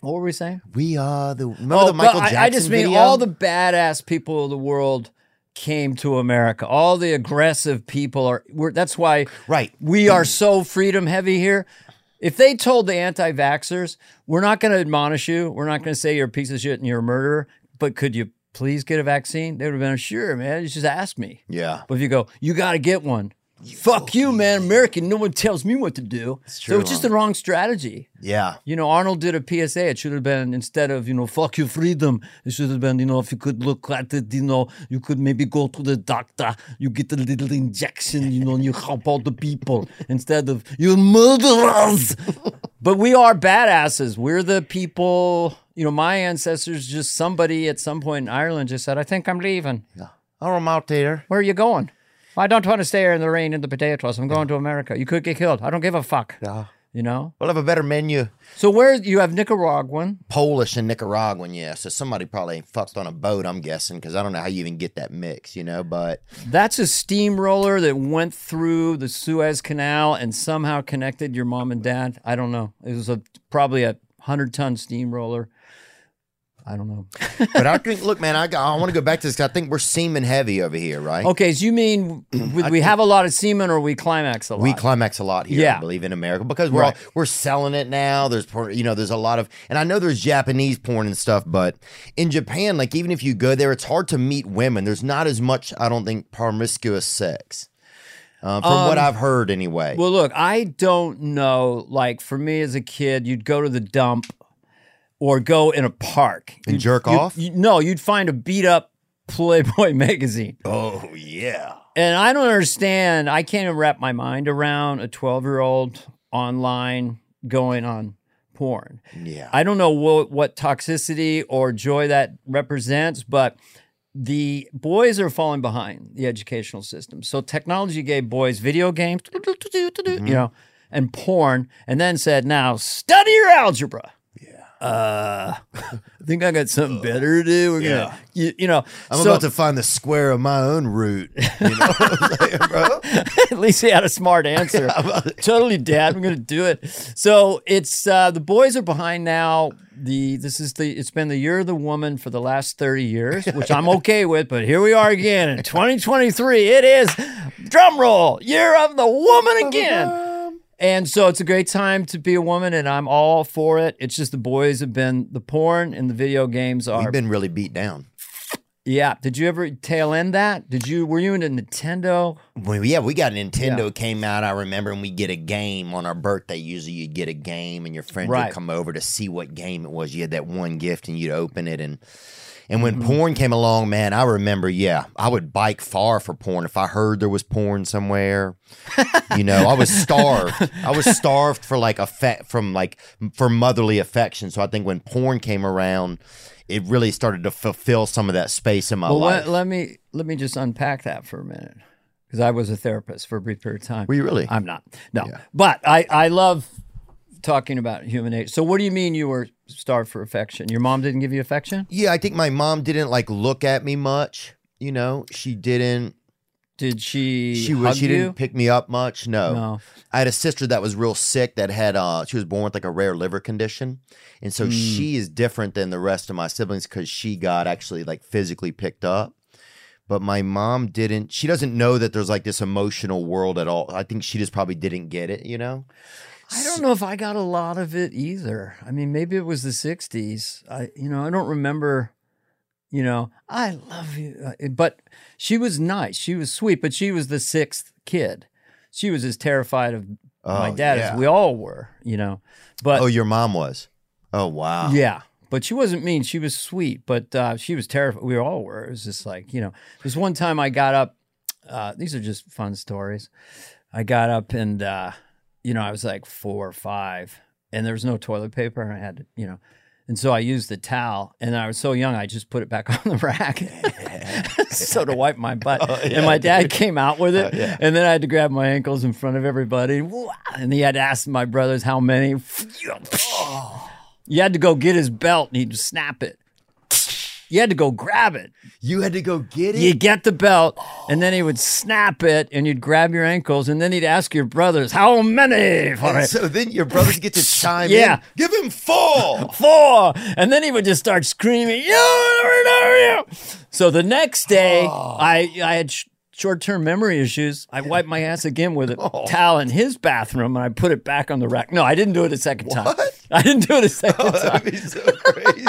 were we saying? We are the. Remember Oh, the Michael Jackson I, I just mean video? all the badass people of the world came to America. All the aggressive people are. We're, that's why Right. we are so freedom heavy here. If they told the anti-vaxxers, we're not going to admonish you, we're not going to say you're a piece of shit and you're a murderer, but could you please get a vaccine? They would have been sure, man. You just ask me. Yeah. But if you go, you got to get one. Fuck you, man. American. No one tells me what to do. so true, it's just the wrong strategy. Yeah. You know, Arnold did a PSA. It should have been instead of, you know, fuck your freedom, it should have been, you know, if you could look at it, you know, you could maybe go to the doctor, you get a little injection, you know, and you help all the people instead of you murderers. but we are badasses. We're the people, you know, my ancestors just somebody at some point in Ireland just said, I think I'm leaving. Oh, I'm out there. Where are you going? I don't want to stay here in the rain in the potato potatoes. I'm going to America. You could get killed. I don't give a fuck. Yeah. You know? We'll have a better menu. So where you have Nicaraguan. Polish and Nicaraguan, yeah. So somebody probably fucked on a boat, I'm guessing, because I don't know how you even get that mix, you know. But That's a steamroller that went through the Suez Canal and somehow connected your mom and dad. I don't know. It was a probably a hundred ton steamroller. I don't know. but I think, look, man, I, I want to go back to this. I think we're semen heavy over here, right? Okay, so you mean we, we have a lot of semen or we climax a lot? We climax a lot here, Yeah. I believe, in America because we're Right. all, we're selling it now. There's you know there's a lot of and I know there's Japanese porn and stuff, but in Japan, like even if you go there, it's hard to meet women. There's not as much, I don't think, promiscuous sex. Uh, from what I've heard, anyway. Um, Well, look, I don't know. Like for me as a kid, you'd go to the dump or go in a park And You'd- jerk you'd- off? you- no, you'd find a beat up Playboy magazine. oh yeah, And I don't understand. I can't even wrap my mind around a 12 year old online going on porn. yeah. I don't know what, what toxicity or joy that represents, but the boys are falling behind the educational system. So technology gave boys video games, Mm-hmm. you know, and porn, and then said, now study your algebra. Yeah. Uh, I think I got something better to do. We're Yeah. gonna, you, you know, I'm so- about to find the square of my own root. You know saying, bro? At least he had a smart answer. totally, Dad. I'm going to do it. So it's uh, the boys are behind now. The this is the it's been the year of the woman for the last 30 years, which I'm okay with. But here we are again in 2023. It is drum roll year of the woman again. And so it's a great time to be a woman, and I'm all for it. It's just the boys have been the porn and the video games are We've been really beat down. yeah. Did you ever tail end that? Did you were you into Nintendo? Well, yeah, we got Nintendo Yeah. came out. I remember, and we get a game on our birthday. Usually, you'd get a game, and your friends Right. would come over to see what game it was. You had that one gift, and you'd open it. And and when Mm-hmm. porn came along, man, I remember. Yeah, I would bike far for porn if I heard there was porn somewhere. you know, I was starved. I was starved for like affect from like for motherly affection. So I think when porn came around. It really started to fulfill some of that space in my Well, life. let, let me let me just unpack that for a minute because I was a therapist for a brief period of time. Were you really? I'm not. No, but I I love talking about human nature. So, what do you mean you were starved for affection? Your mom didn't give you affection? Yeah, I think my mom didn't like look at me much. You know, she didn't. Did she? She was. She you? didn't pick me up much. No. No. I had a sister that was real sick. That had. uh She was born with like a rare liver condition, and so Hmm. she is different than the rest of my siblings because she got actually like physically picked up. But my mom didn't. She doesn't know that there's like this emotional world at all. I think she just probably didn't get it. You know. I don't know if I got a lot of it either. I mean, maybe it was the '60s. I, you know, I don't remember. You know, I love you, uh, but she was nice. She was sweet, but she was the sixth kid. She was as terrified of my Oh, dad yeah. as we all were. You know, but Oh, your mom was. Oh wow. yeah, but she wasn't mean. She was sweet, but uh, she was terrified. We all were. It was just like you know. There's one time I got up uh, these are just fun stories. I got up and uh, you know I was like four or five, and there was no toilet paper, and I had to, you know. And so I used the towel, and I was so young, I just put it back on the rack, so to wipe my butt. Oh, and my dad came out with it, oh, and then I had to grab my ankles in front of everybody, and he had to ask my brothers how many. You had to go get his belt, and he'd snap it. You had to go grab it. You had to go get it. You get the belt, and then he would snap it, and you'd grab your ankles, and then he'd ask your brothers, "How many?" So then your brothers get to chime Yeah. in. Give him four. four. And then he would just start screaming, you, you. So the next day, Oh. I, I had sh- short term memory issues. I wiped my ass again with a Oh. towel in his bathroom and I put it back on the rack. No, I didn't do it a second time. I didn't do it a second time. That'd be so crazy.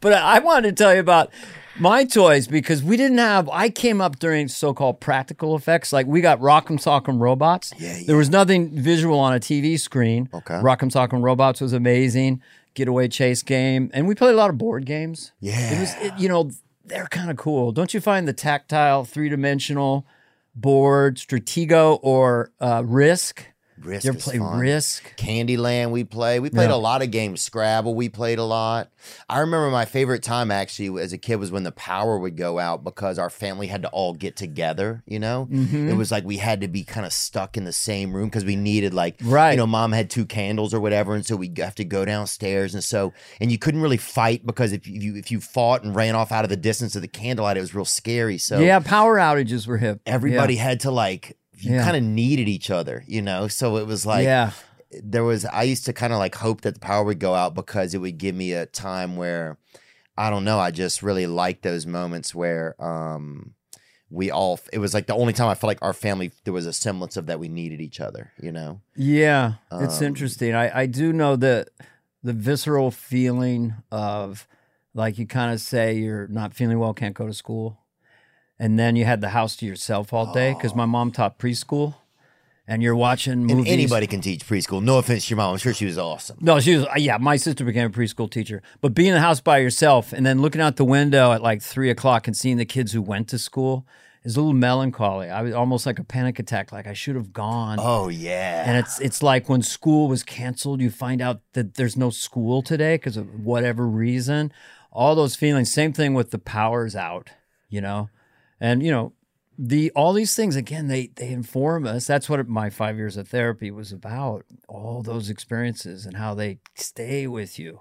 But I wanted to tell you about my toys because we didn't have. I came up during so-called practical effects. Like we got Rock'em Sock'em Robots. Yeah, There was nothing visual on a TV screen. Okay. Rock'em Sock'em Robots was amazing. Getaway chase game, and we played a lot of board games. Yeah. It was, it, you know, they're kind of cool. Don't you find the tactile, three-dimensional board, Stratego or uh, Risk? Risk You ever play fun. Risk? Candyland we play. We played Yeah. a lot of games. Scrabble we played a lot. I remember my favorite time actually as a kid was when the power would go out because our family had to all get together, you know? Mm-hmm. It was like we had to be kind of stuck in the same room because we needed like Right. you know, mom had two candles or whatever and so we have to go downstairs and so and you couldn't really fight because if you if you fought and ran off out of the distance of the candlelight it was real scary. So Yeah, power outages were hip. everybody had to like you Yeah. kind of needed each other, you know? So it was like yeah. there was I used to kind of like hope that the power would go out because it would give me a time where I don't know, I just really liked those moments where um we all it was like the only time I felt like our family there was a semblance of that we needed each other, you know. Yeah, it's Um, interesting. I, I do know that the visceral feeling of like you kind of say you're not feeling well, can't go to school. And then you had the house to yourself all day because my mom taught preschool and you're watching movies. And anybody can teach preschool. No offense to your mom. I'm sure she was awesome. No, she was, yeah, my sister became a preschool teacher. But being in the house by yourself and then looking out the window at like three o'clock and seeing the kids who went to school is a little melancholy. I was almost like a panic attack, like I should have gone. Oh yeah. And it's it's like when school was canceled, you find out that there's no school today because of whatever reason. All those feelings. Same thing with the powers out, you know, and you know the all these things again. They they inform us. That's what my five years of therapy was about. All those experiences and how they stay with you,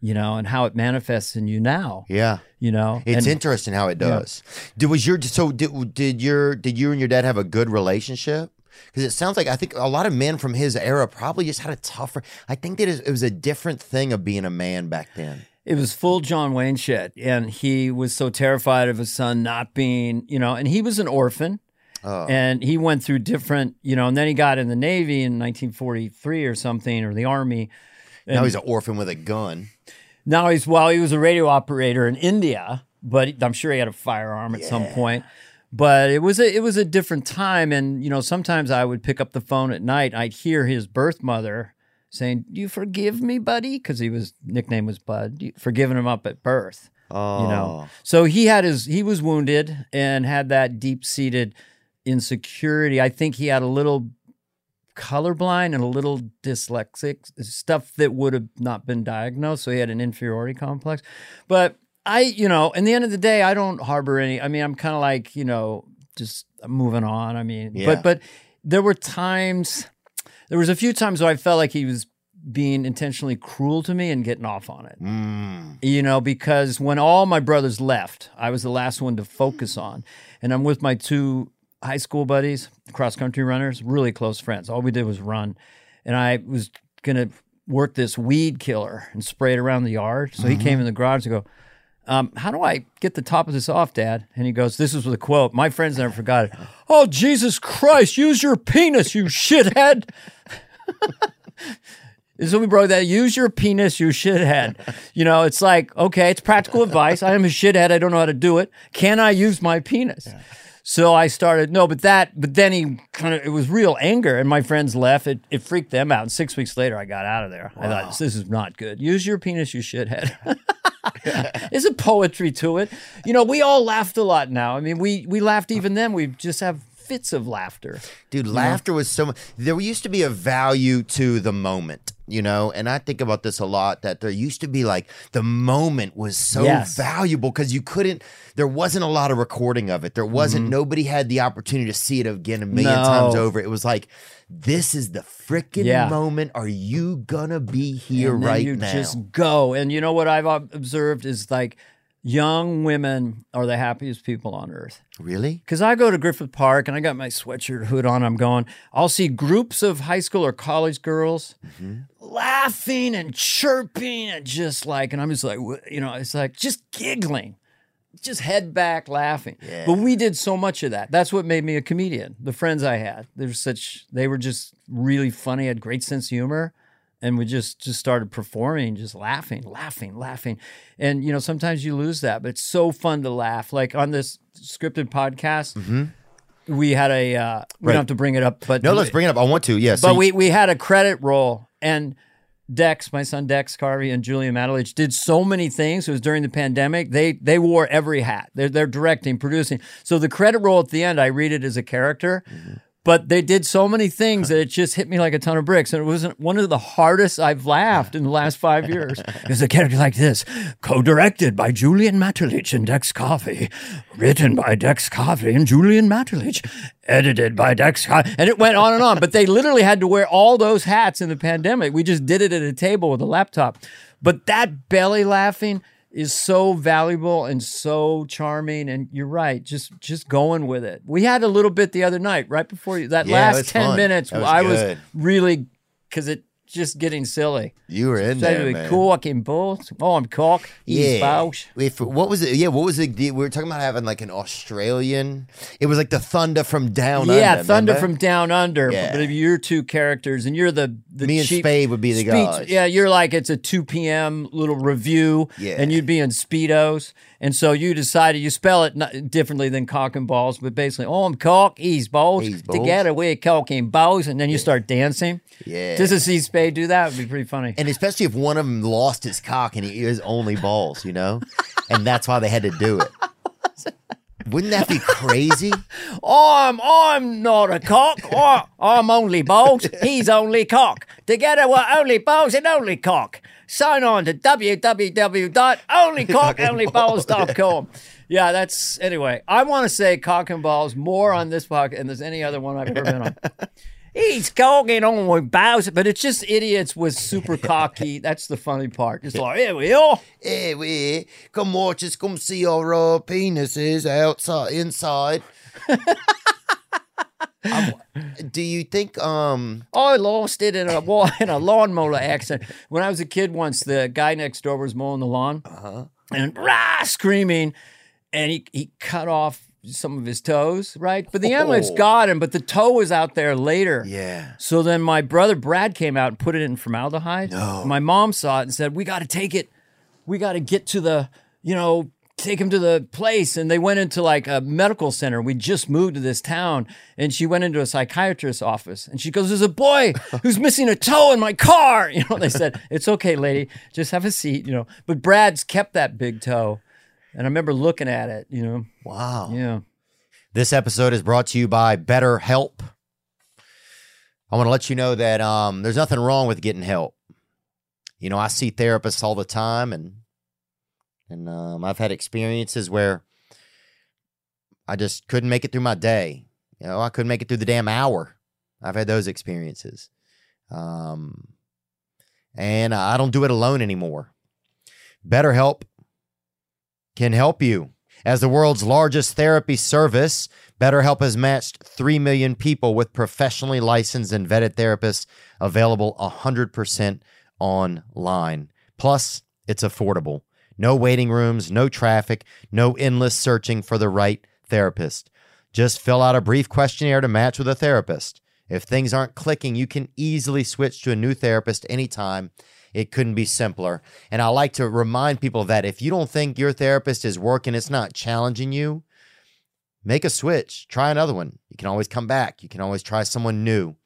you know, and how it manifests in you now. yeah. You know, It's and, interesting how it does. Did was your so did did your did you and your dad have a good relationship? Because it sounds like I think a lot of men from his era probably just had a tougher. I think that it was a different thing of being a man back then. It was full John Wayne shit. And he was so terrified of his son not being, you know, and he was an orphan. Oh. And he went through different, you know, and then he got in the Navy in 1943 or something, or the Army. now he's an orphan with a gun. Now he's, well, he was a radio operator in India, but I'm sure he had a firearm at some point. But it was a it was a different time, and you know sometimes I would pick up the phone at night. I'd hear his birth mother saying, "Do you forgive me, buddy?" Because he was nickname was Bud, forgiving him up at birth. Oh, you know oh. so he had his he was wounded and had that deep-seated insecurity i think he had a little colorblind and a little dyslexic stuff that would have not been diagnosed so he had an inferiority complex but i you know in the end of the day i don't harbor any i mean i'm kind of like you know just moving on i mean Yeah. but but there were times there was a few times where i felt like he was being intentionally cruel to me and getting off on it Mm. you know, because when all my brothers left, I was the last one to focus on. And I'm with my two high school buddies, cross country runners, really close friends. All we did was run. And I was going to work this weed killer and spray it around the yard. So he came in the garage to go, um, how do I get the top of this off, Dad? And he goes, This is with a quote. My friends never forgot it. Oh, Jesus Christ, use your penis, you shithead. So we broke that. Use your penis, you shithead. You know, it's like, okay, it's practical advice. I am a shithead. I don't know how to do it. Can I use my penis? So I started, no, but that, but then he kind of, it was real anger and my friends left. It, it freaked them out. And six weeks later, I got out of there. I thought, this is not good. Use your penis, you shithead. There's a poetry to it. You know, we all laughed a lot now. I mean, we, we laughed even then. We just have fits of laughter. Dude, laughter was so much. There used to be a value to the moment, you know, and I think about this a lot that there used to be like the moment was so Yes. valuable because you couldn't, there wasn't a lot of recording of it. There wasn't, Mm-hmm. nobody had the opportunity to see it again a million No. times over. It was like, this is the freaking Yeah. moment. Are you gonna be here right you now? just go. And you know what I've observed is like young women are the happiest people on earth. really? Because I go to Griffith Park and I got my sweatshirt hood on. I'm going, I'll see groups of high school or college girls mm-hmm. laughing and chirping and just like, and I'm just like, you know, it's like just giggling, just head back laughing. But we did so much of that. That's what made me a comedian. The friends I had, they're such, they were just really funny, had great sense of humor. And we just just started performing, just laughing, laughing, laughing, and you know sometimes you lose that, but it's so fun to laugh. Like on this scripted podcast, we had a uh, we Mm-hmm. Right. don't have to bring it up, but No, let's bring it up. I want to. Yes. but we we had a credit roll and Dex, my son Dex Carvey and Julian Matulich did so many things. It was during the pandemic. They they wore every hat. They're they're directing, producing. So the credit roll at the end, I read it as a character. But they did so many things that it just hit me like a ton of bricks. And it wasn't one of the hardest I've laughed in the last five years. It was a character like this, co-directed by Julian Matulich and Dex Carvey, written by Dex Carvey and Julian Matulich, edited by Dex Carvey. And it went on and on. But they literally had to wear all those hats in the pandemic. We just did it at a table with a laptop. But that belly laughing is so valuable and so charming and you're right just just going with it we had a little bit the other night right before you that Yeah, last was 10 fun. minutes That was i was really because it just getting silly you were in so there, we man. cock balls oh i'm cock he's Yeah. If what was it? Yeah, what was it? We were talking about having like an Australian. It was like the thunder from down yeah under. Yeah, Thunder remember? from down under Yeah. but if you're two characters and you're the, the Me and Spade would be the guys. yeah you're like it's a 2 p.m little revue Yeah. and you'd be in speedos and so you decided you spell it not, differently than cock and balls but basically oh i'm cock he's balls balls. together we're cock and balls and then you start dancing Yeah. just to see spade do that would be pretty funny And especially if one of them lost his cock and he is only balls, you know, and that's why they had to do it. Wouldn't that be crazy? I'm I'm not a cock. I, I'm only balls. He's only cock. Together we're only balls and only cock. Sign on to www.onlycockonlyballs.com. Yeah, that's anyway. I want to say cock and balls more on this podcast than there's any other one I've ever been on. He's cocking on with balls, but it's just idiots with super cocky. That's the funny part. It's like, here we are. hey, we come watch us, come see our uh, penises outside, inside. I'm- do you think um I lost it in a in a lawnmower accident. When I was a kid once, the guy next door was mowing the lawn Uh-huh. and rah, screaming, and he, he cut off some of his toes, right? But the ambulance Oh. got him, but the toe was out there later. yeah So then my brother Brad came out and put it in formaldehyde. No. My mom saw it and said, "We got to take it. We got to get to the, you know, take him to the place." And they went into like a medical center. We just moved to this town, and she went into a psychiatrist's office, and she goes, "There's a boy who's missing a toe in my car." You know, they said, "It's okay, lady. Just have a seat." You know, but Brad's kept that big toe, and I remember looking at it. You know, wow yeah. This episode is brought to you by BetterHelp. I want to let you know that um, there's nothing wrong with getting help. You know, I see therapists all the time, and and um, I've had experiences where I just couldn't make it through my day. You know, I couldn't make it through the damn hour. I've had those experiences, um, and I don't do it alone anymore. BetterHelp can help you. As the world's largest therapy service, BetterHelp has matched 3 million people with professionally licensed and vetted therapists available 100% online. Plus, it's affordable. No waiting rooms, no traffic, no endless searching for the right therapist. Just fill out a brief questionnaire to match with a therapist. If things aren't clicking, you can easily switch to a new therapist anytime. It couldn't be simpler. And I like to remind people that if you don't think your therapist is working, it's not challenging you, make a switch, try another one. You can always come back, you can always try someone new.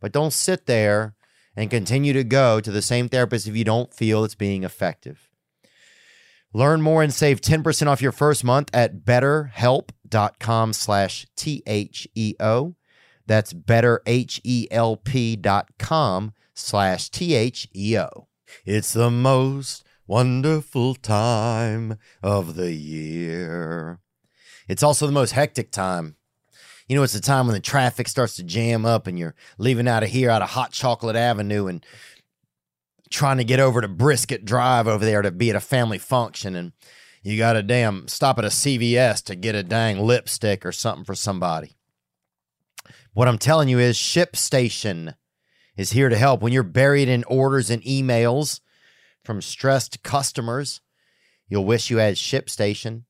But don't sit there and continue to go to the same therapist if you don't feel it's being effective. Learn more and save 10% off your first month at betterhelp.com slash T-H-E-O. That's betterhelp.com slash T-H-E-O. It's the most wonderful time of the year. It's also the most hectic time. You know, it's the time when the traffic starts to jam up and you're leaving out of here out of Hot Chocolate Avenue and trying to get over to Brisket Drive over there to be at a family function and you got to damn stop at a CVS to get a dang lipstick or something for somebody. What I'm telling you is ShipStation is here to help when you're buried in orders and emails from stressed customers. You'll wish you had ShipStation.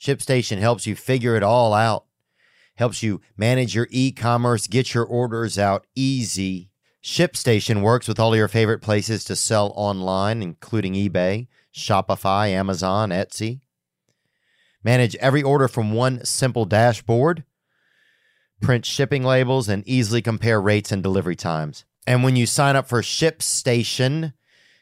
ShipStation helps you figure it all out, helps you manage your e commerce, get your orders out easy. ShipStation works with all your favorite places to sell online, including eBay, Shopify, Amazon, Etsy. Manage every order from one simple dashboard. Print shipping labels and easily compare rates and delivery times. And when you sign up for ShipStation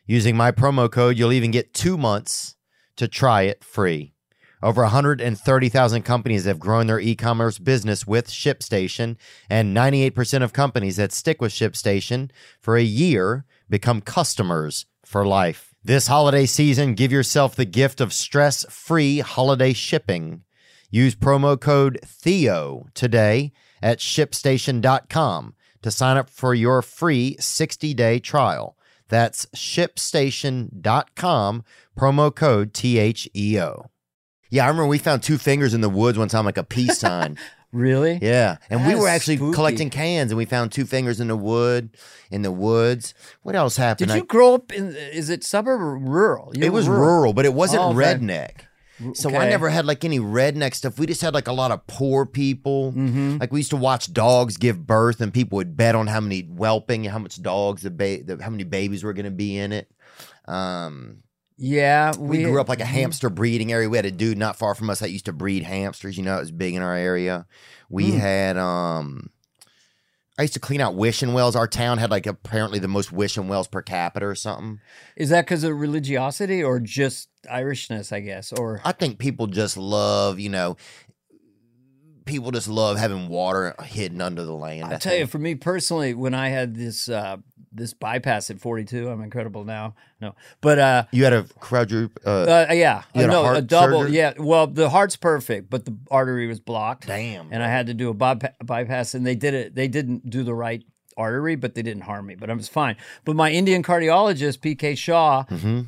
using my promo code, you'll even get two months to try it free. Over 130,000 companies have grown their e commerce business with ShipStation, and 98% of companies that stick with ShipStation for a year become customers for life. This holiday season, give yourself the gift of stress free holiday shipping. Use promo code THEO today at shipstation.com to sign up for your free 60 day trial. That's shipstation.com, promo code THEO. Yeah, I remember we found two fingers in the woods one time, like a peace sign. Really? Yeah, and we That's were actually spooky. collecting cans, and we found two fingers in the wood, in the woods. What else happened? Did you grow up in? Is it suburb or rural? You it were was rural. but it wasn't Oh, okay. redneck. So I okay. never had like any redneck stuff. We just had like a lot of poor people. Mm-hmm. Like we used to watch dogs give birth, and people would bet on how many whelping, how much dogs, the, ba- the how many babies were going to be in it. Um, Yeah, we, grew up like a hamster breeding area. We had a dude not far from us that used to breed hamsters. You know, it was big in our area. We Hmm. had um I used to clean out wishing wells. Our town had like apparently the most wishing wells per capita or something. Is that because of religiosity or just Irishness? I guess. Or I think people just love, you know, people just love having water hidden under the land. I I tell you, for me personally, when I had this uh, this bypass at 42, I'm incredible now. No, but uh, you had a quadruple. Uh, uh yeah, You had a no, heart a double. surgery? Yeah, well, the heart's perfect, but the artery was blocked. damn. and I had to do a bypa- bypass, and they did it. They didn't do the right artery, but they didn't harm me. But I was fine. But my Indian cardiologist, P.K. Shah, Mm-hmm.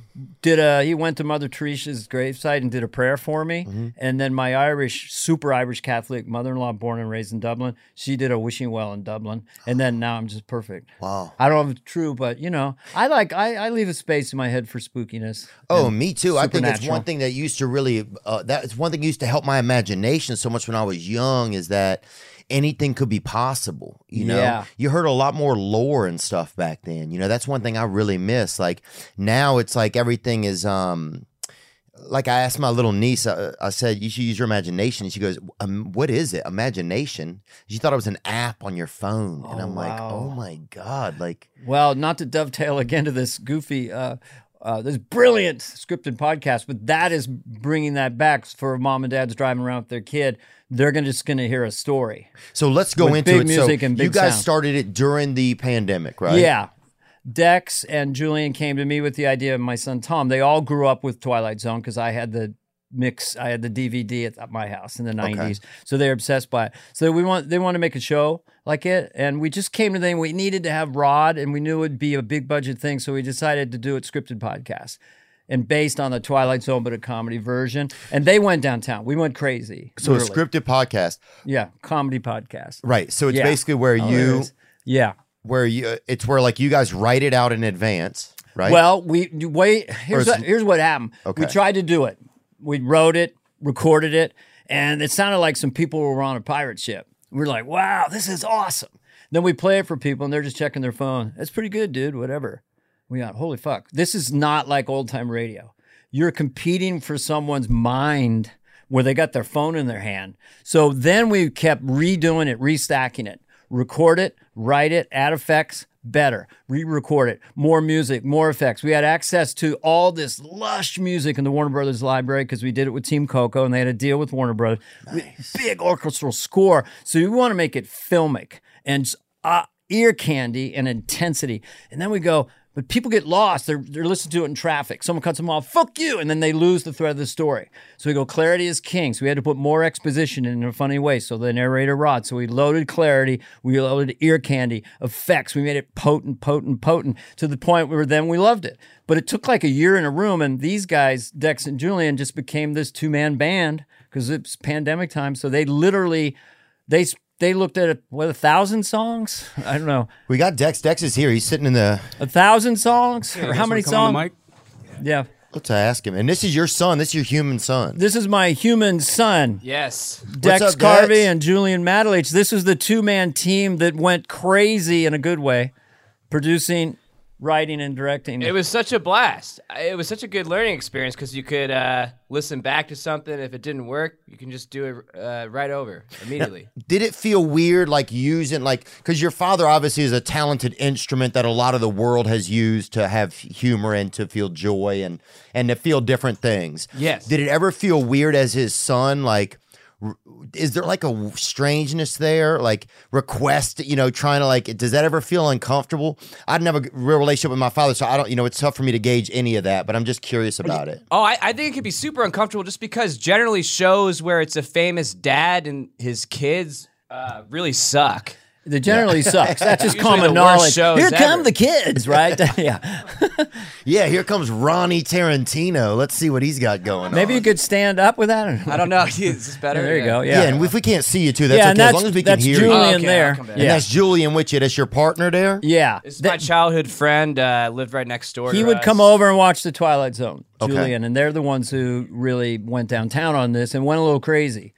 did a. He went to Mother Teresa's gravesite and did a prayer for me. Mm-hmm. And then my Irish, super Irish Catholic mother-in-law, born and raised in Dublin, she did a wishing well in Dublin. And then now I'm just perfect. wow. I don't know if it's true, but you know, I like I, I leave a space in my head for spookiness. Oh, me too. I think it's one thing that used to really uh, that's one thing used to help my imagination so much when I was young is that anything could be possible. You know, Yeah. you heard a lot more lore and stuff back then. You know, that's one thing I really miss. Like now, it's like everything is. um like I asked my little niece, uh, I said, you should use your imagination. And she goes, um, what is it? Imagination? She thought it was an app on your phone. and Oh, I'm like, oh my God. Like, Well, not to dovetail again to this goofy, uh, uh, this brilliant scripted podcast, but that is bringing that back for mom and dad's driving around with their kid. They're gonna just going to hear a story. so let's go into big it. music so and you guys sound. started it during the pandemic, right? Yeah. Dex and Julian came to me with the idea of my son Tom. They all grew up with Twilight Zone because I had the mix, I had the DVD at- my house in the '90s, so they're obsessed by it. So we want they want to make a show like it, and we just came to them. We needed to have Rod, and we knew it would be a big budget thing, so we decided to do it scripted podcast. And based on the Twilight Zone, but a comedy version. And they went downtown. We went crazy. So a scripted podcast, Yeah, comedy podcast. right? So it's Yeah. basically where Oh, you. Yeah. where you, it's where like you guys write it out in advance, right? Well, we wait. Here's Or here's what happened. Okay. We tried to do it. We wrote it, recorded it, and it sounded like some people were on a pirate ship. We are like, "Wow, this is awesome." Then we play it for people and they're just checking their phone. That's pretty good, dude. Whatever. We got, holy fuck. This is not like old time radio. You're competing for someone's mind where they got their phone in their hand. So then we kept redoing it, restacking it, record it, write it, add effects, better, re record it, more music, more effects. We had access to all this lush music in the Warner Brothers library because we did it with Team Coco and they had a deal with Warner Brothers. Nice. Big orchestral score. So we want to make it filmic and uh, ear candy and intensity. And then we go, but people get lost. They're, they're listening to it in traffic. Someone cuts them off, fuck you. And then they lose the thread of the story. So we go, clarity is king. So we had to put more exposition in a funny way. So the narrator Rod. So we loaded clarity. We loaded ear candy, effects. We made it potent, potent, potent to the point where then we loved it. But it took like a year in a room. And these guys, Dex and Julian, just became this two man band because it's pandemic time. So they literally, they they looked at what a thousand songs. I don't know, We got Dex. Dex is here. He's sitting in the. a thousand songs Yeah, or how many wanna come on songs? the mic? Yeah, Let's ask him. And this is your son. This is your human son. this is my human son, Yes. Dex up, Carvey Dex? and Julian Matulich. This is the two man team that went crazy in a good way, producing, writing, and directing. It was such a blast. It was such a good learning experience because you could uh, listen back to something. If it didn't work, you can just do it uh, right over immediately. Did it feel weird, like using, like, because your father obviously is a talented instrument that a lot of the world has used to have humor and to feel joy and and to feel different things. Yes. Did it ever feel weird as his son, like? Is there like a strangeness there, like request? You know, trying to like, does that ever feel uncomfortable? I didn't have a real relationship with my father, so I don't. You know, it's tough for me to gauge any of that. But I'm just curious about it. Oh, I, I think it could be super uncomfortable just because generally shows where it's a famous dad and his kids uh, really suck. That generally sucks. That's just Usually common the worst knowledge. shows Here come the kids, right? yeah. Yeah, here comes Ronnie Tarantino. Let's see what he's got going Maybe on. you could stand up with that. I don't know. Is this better? There you go. Yeah, Yeah. and if we can't see you too, that's yeah, okay. and as long as we can hear Julian you. Oh, okay, there. I'll. And Yeah. that's Julian Matulich. That's your partner there. yeah. This is Th- my childhood friend. Uh, lived right next door. he to would us. come over and watch the Twilight Zone, Okay. Julian, and they're the ones who really went downtown on this and went a little crazy.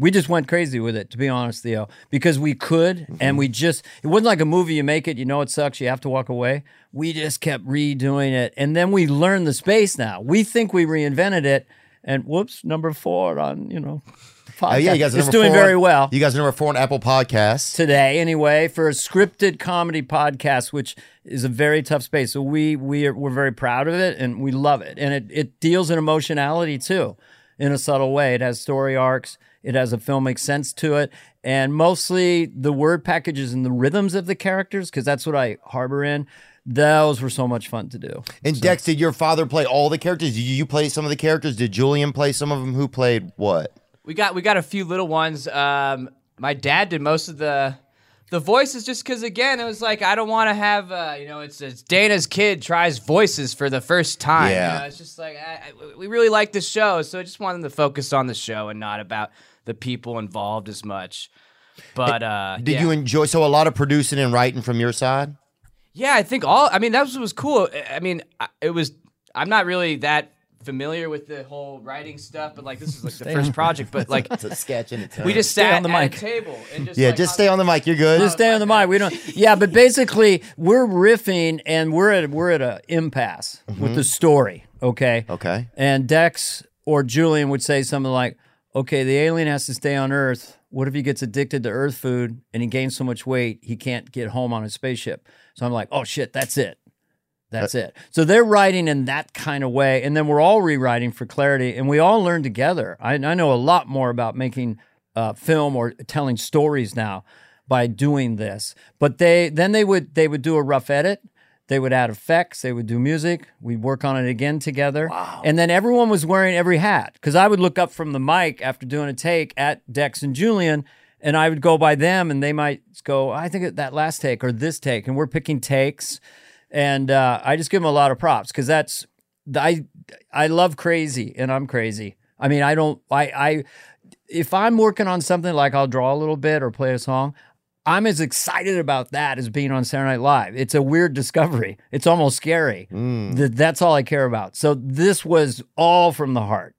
We just went crazy with it, to be honest, Theo, because we could, Mm-hmm. and we just, it wasn't like a movie you make it, you know it sucks, you have to walk away. We just kept redoing it. And then we learned the space now. We think we reinvented it, and whoops, number four on, you know, podcast. Oh yeah, you guys. Are it's doing four- very well You guys are number four on Apple Podcasts. today anyway for a scripted comedy podcast which is a very tough space so we we are, we're very proud of it and we love it and it, it deals in emotionality too in a subtle way it has story arcs it has a filmic sense to it and mostly the word packages and the rhythms of the characters because that's what i harbor in those were so much fun to do And Dex, did your father play all the characters? Did you play some of the characters? Did Julian play some of them? Who played what? We got we got a few little ones. Um, my dad did most of the the voices just because again it was like I don't want to have uh, you know it's, it's Dana's kid tries voices for the first time. Yeah. you know? it's just like I, I, we really like the show, so I just wanted them to focus on the show and not about the people involved as much. But uh, Did yeah. you enjoy? So a lot of producing and writing from your side. Yeah, I think all. I mean, that was, was cool. I- I mean, I- it was. I'm not really that familiar with the whole writing stuff, but like this is like the first project. But like It's a sketch in itself. we just Stay sat on the at mic. a table and just yeah, like, just stay on the mic. You're good. Just stay on the mic. We don't. Yeah, but basically, we're riffing and we're at we're at a impasse with the story. Okay. okay. And Dex or Julian would say something like, "Okay, the alien has to stay on Earth. What if he gets addicted to Earth food and he gains so much weight he can't get home on his spaceship?" So I'm like, "Oh shit, that's it." That's it. So they're writing in that kind of way, and then we're all rewriting for clarity, and we all learn together. I, I know a lot more about making uh, film or telling stories now by doing this. But they then they would they would do a rough edit. They would add effects. They would do music. We'd work on it again together. Wow. And then everyone was wearing every hat because I would look up from the mic after doing a take at Dex and Julian, and I would go by them, and they might go, "I think that last take or this take," and we're picking takes and uh, I just give them a lot of props because that's I I love crazy and I'm crazy. I mean, I don't I I if I'm working on something like I'll draw a little bit or play a song. I'm as excited about that as being on Saturday Night Live. It's a weird discovery. It's almost scary. That that's all I care about. So this was all from the heart,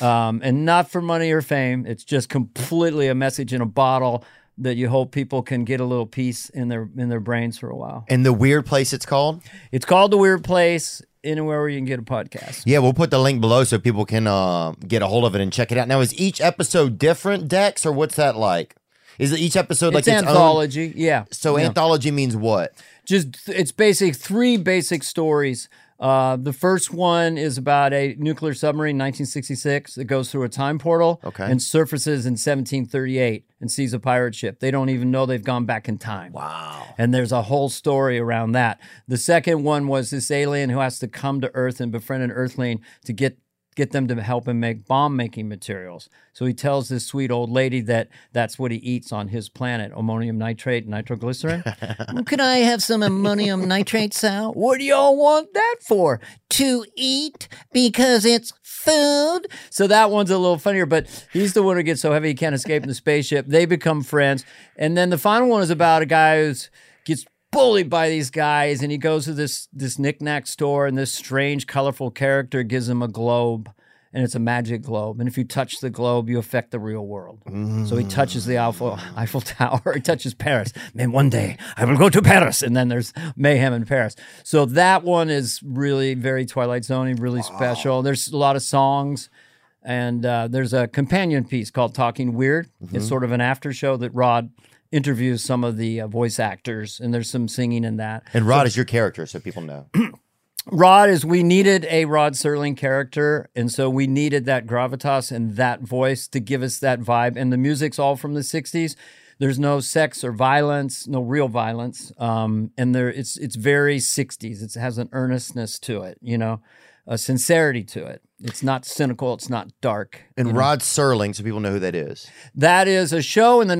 um, and not for money or fame. It's just completely a message in a bottle that you hope people can get a little peace in their in their brains for a while. And the weird place it's called? It's called the Weird Place. Anywhere where you can get a podcast. Yeah, we'll put the link below so people can uh, get a hold of it and check it out. Now, is each episode different, Dex, or what's that like? Is it each episode like it's its own? anthology. Yeah. So Yeah. anthology means what? just it's basic three basic stories. Uh, the first one is about a nuclear submarine, 1966, that goes through a time portal Okay. and surfaces in 1738 and sees a pirate ship. They don't even know they've gone back in time. Wow. And there's a whole story around that. The second one was this alien who has to come to Earth and befriend an Earthling to get get them to help him make bomb making materials. So he tells this sweet old lady that that's what he eats on his planet, ammonium nitrate and nitroglycerin. could I have some ammonium nitrate, Sal? What do y'all want that for? To eat because it's food. So that one's a little funnier, but he's the one who gets so heavy he can't escape in the spaceship. They become friends. And then the final one is about a guy who's gets bullied by these guys and he goes to this this knickknack store and this strange colorful character gives him a globe and it's a magic globe. And if you touch the globe you affect the real world. So he touches the Eiffel, Eiffel Tower. He touches Paris. And one day I will go to Paris. And then there's mayhem in Paris. So that one is really very Twilight Zone really special. There's a lot of songs. And uh, there's a companion piece called Talking Weird. It's sort of an after show that Rod interviews some of the uh, voice actors, and there's some singing in that. And Rod is your character, so people know. Rod is we needed a Rod Serling character, and so we needed that gravitas and that voice to give us that vibe. And the music's all from the '60s. There's no sex or violence, no real violence, um, and there it's it's very '60s. It has an earnestness to it, you know, a sincerity to it. It's not cynical. It's not dark. And Rod Serling, so people know who that is. That is a show in the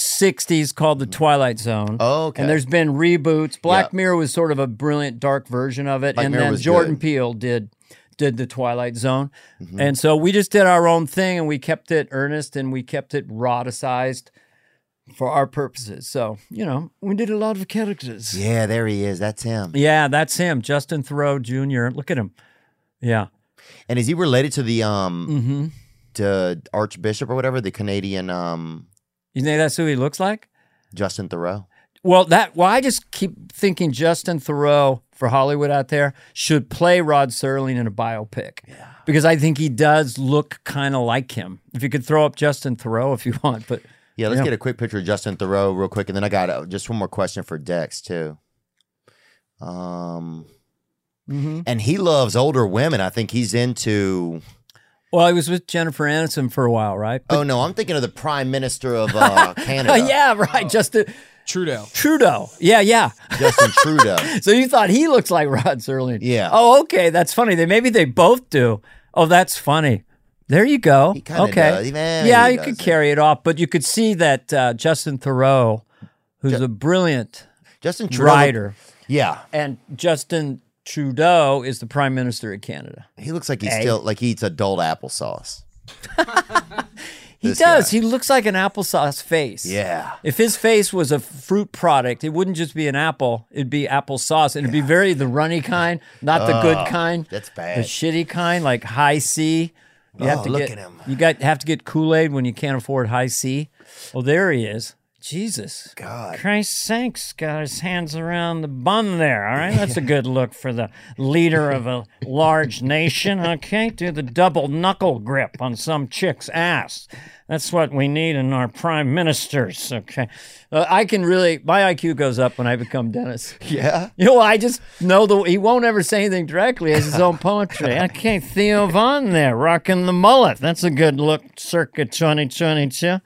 1960s called The Twilight Zone. Oh, okay. And there's been reboots. Black Yeah. Mirror was sort of a brilliant dark version of it. Black and Mirror then Jordan good. Peele did did The Twilight Zone. Mm-hmm. And so we just did our own thing and we kept it earnest and we kept it rodicized for our purposes. So, you know, we did a lot of characters. Yeah, there he is. That's him. Yeah, that's him, Justin Theroux Jr. Look at him. Yeah. And is he related to the um Mm-hmm. to Archbishop or whatever, the Canadian um You think that's who he looks like? Justin Theroux? Well, that well, I just keep thinking Justin Theroux for Hollywood out there should play Rod Serling in a biopic. Yeah. Because I think he does look kind of like him. If you could throw up Justin Theroux if you want, but Yeah, let's Yeah. get a quick picture of Justin Theroux real quick, and then I got uh, just one more question for Dex too. Um, Mm-hmm. and he loves older women. I think he's into. Well, I was with Jennifer Aniston for a while, right? Oh no, I'm thinking of the Prime Minister of uh, Canada, yeah, right. Justin Trudeau. Trudeau. Yeah, yeah. Justin Trudeau. So you thought he looks like Rod Serling? Yeah. Oh, okay. That's funny. They maybe they both do. Oh, that's funny. There you go. He kinda okay. does. He- eh, yeah, he you could doesn't. carry it off, but you could see that uh, Justin Theroux, who's a brilliant Justin Trudeau. writer, Yeah, and Justin Trudeau is the Prime Minister of Canada. he looks like he's Hey. still like he eats adult applesauce. He does. guy. He looks like an applesauce face. Yeah. If his face was a fruit product, it wouldn't just be an apple; it'd be applesauce, and it'd be very the runny kind, not the good oh, kind. that's bad. The shitty kind, like Hi-C. You have Oh, to look get, at him. You got have to get Kool Aid when you can't afford Hi-C. Oh, there he is. Jesus. God. Christ's sakes, got his hands around the bun there. All right, that's a good look for the leader of a large nation. Okay, do the double knuckle grip on some chick's ass. That's what we need in our prime ministers. Okay, uh, I can really my IQ goes up when I become Dennis. Yeah. You know, I just know the he won't ever say anything directly. as his own poetry. Okay, Theo Von there, rocking the mullet. That's a good look, circa 2022.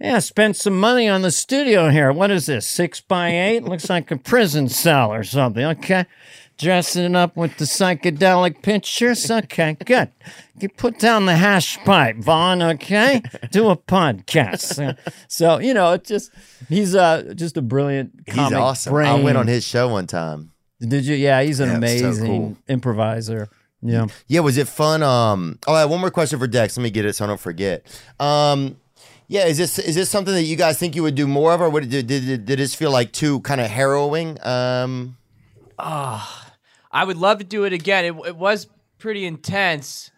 Yeah, spent some money on the studio here. What is this? Six by eight? Looks like a prison cell or something. Okay. Dressing it up with the psychedelic pictures. Okay, good. You put down the hash pipe, Von, okay? Do a podcast. So, so, you know, it's just he's uh just a brilliant He's awesome. brain. I went on his show one time. Did you? Yeah, he's an Yeah, it's so amazing cool. improviser. Yeah. Yeah, was it fun? Um, oh, I have one more question for Dex. Let me get it so I don't forget. Um, yeah, is this is this something that you guys think you would do more of, or what, did, did did this feel like too kind of harrowing? Um, I would love to do it again. It, it was pretty intense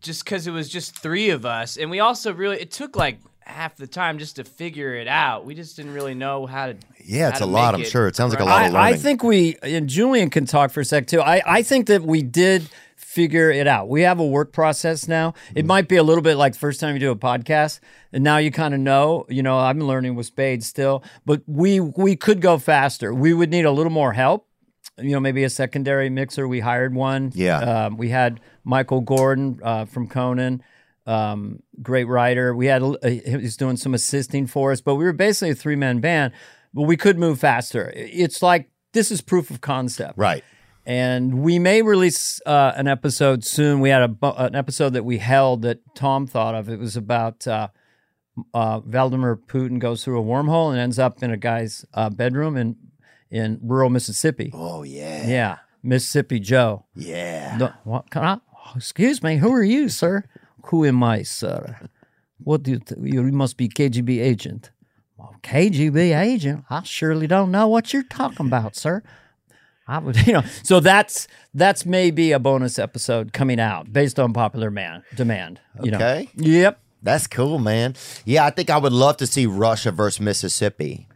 just because it was just three of us. And we also really, it took like half the time just to figure it out. We just didn't really know how to. Yeah, it's how a lot, I'm it sure. It sounds like a right. lot of I, I think we and Julian can talk for a sec too. I, I think that we did figure it out. We have a work process now. Mm-hmm. It might be a little bit like the first time you do a podcast, and now you kind of know. You know, I'm learning with Spade still, but we we could go faster. We would need a little more help. You know, maybe a secondary mixer. We hired one. Yeah. Um, we had Michael Gordon uh, from Conan, um, great writer. We had uh, he's doing some assisting for us, but we were basically a three man band. But we could move faster. It's like this is proof of concept, right. And we may release uh, an episode soon. We had a an episode that we held that Tom thought of. It was about uh, uh, Vladimir Putin goes through a wormhole and ends up in a guy's uh, bedroom in in rural Mississippi. Oh yeah. Yeah, Mississippi Joe. Yeah. No, what can I? Excuse me, who are you, sir? Who am I, sir? What do you? Th- you must be KGB agent. Well, KGB agent? I surely don't know what you're talking about, sir. I would, you know. So that's that's maybe a bonus episode coming out based on popular man demand. You know. Okay. Yep. That's cool, man. Yeah, I think I would love to see Russia versus Mississippi.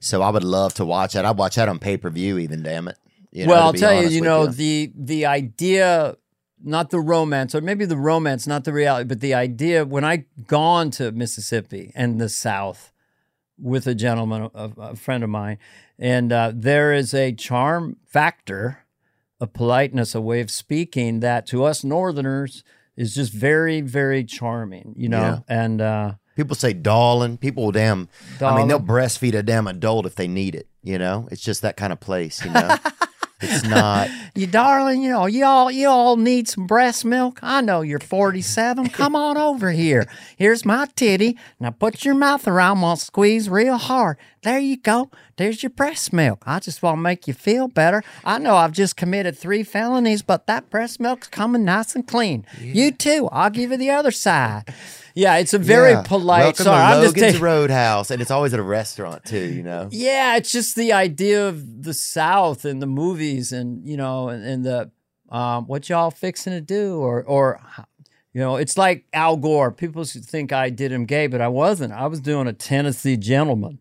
So I would love to watch that. I'd watch that on pay per view, even. Damn it. You know, well, I'll tell you, you know, the the idea, not the romance, or maybe the romance, not the reality, but the idea. When I gone to Mississippi and the South with a gentleman, a, a friend of mine, and uh, there is a charm factor, a politeness, a way of speaking that to us Northerners is just very, very charming. You know, Yeah. and. uh People say darling. People will damn. I mean, they'll breastfeed a damn adult if they need it. You know, it's just that kind of place. You know, it's not. You darling, you know, you all you all need some breast milk. I know you're 47. Come on over here. Here's my titty. Now put your mouth around. I'm gonna squeeze real hard. There you go. There's your breast milk. I just want to make you feel better. I know I've just committed three felonies, but that breast milk's coming nice and clean. You too. I'll give you the other side. Yeah, it's a very Yeah. polite. Welcome sorry, to I'm just Logan's taking- Roadhouse, and it's always at a restaurant too. You know. yeah, it's just the idea of the South and the movies and you know and, and the um, what y'all fixing to do or or you know it's like Al Gore. People should think I did him gay, but I wasn't. I was doing a Tennessee gentleman.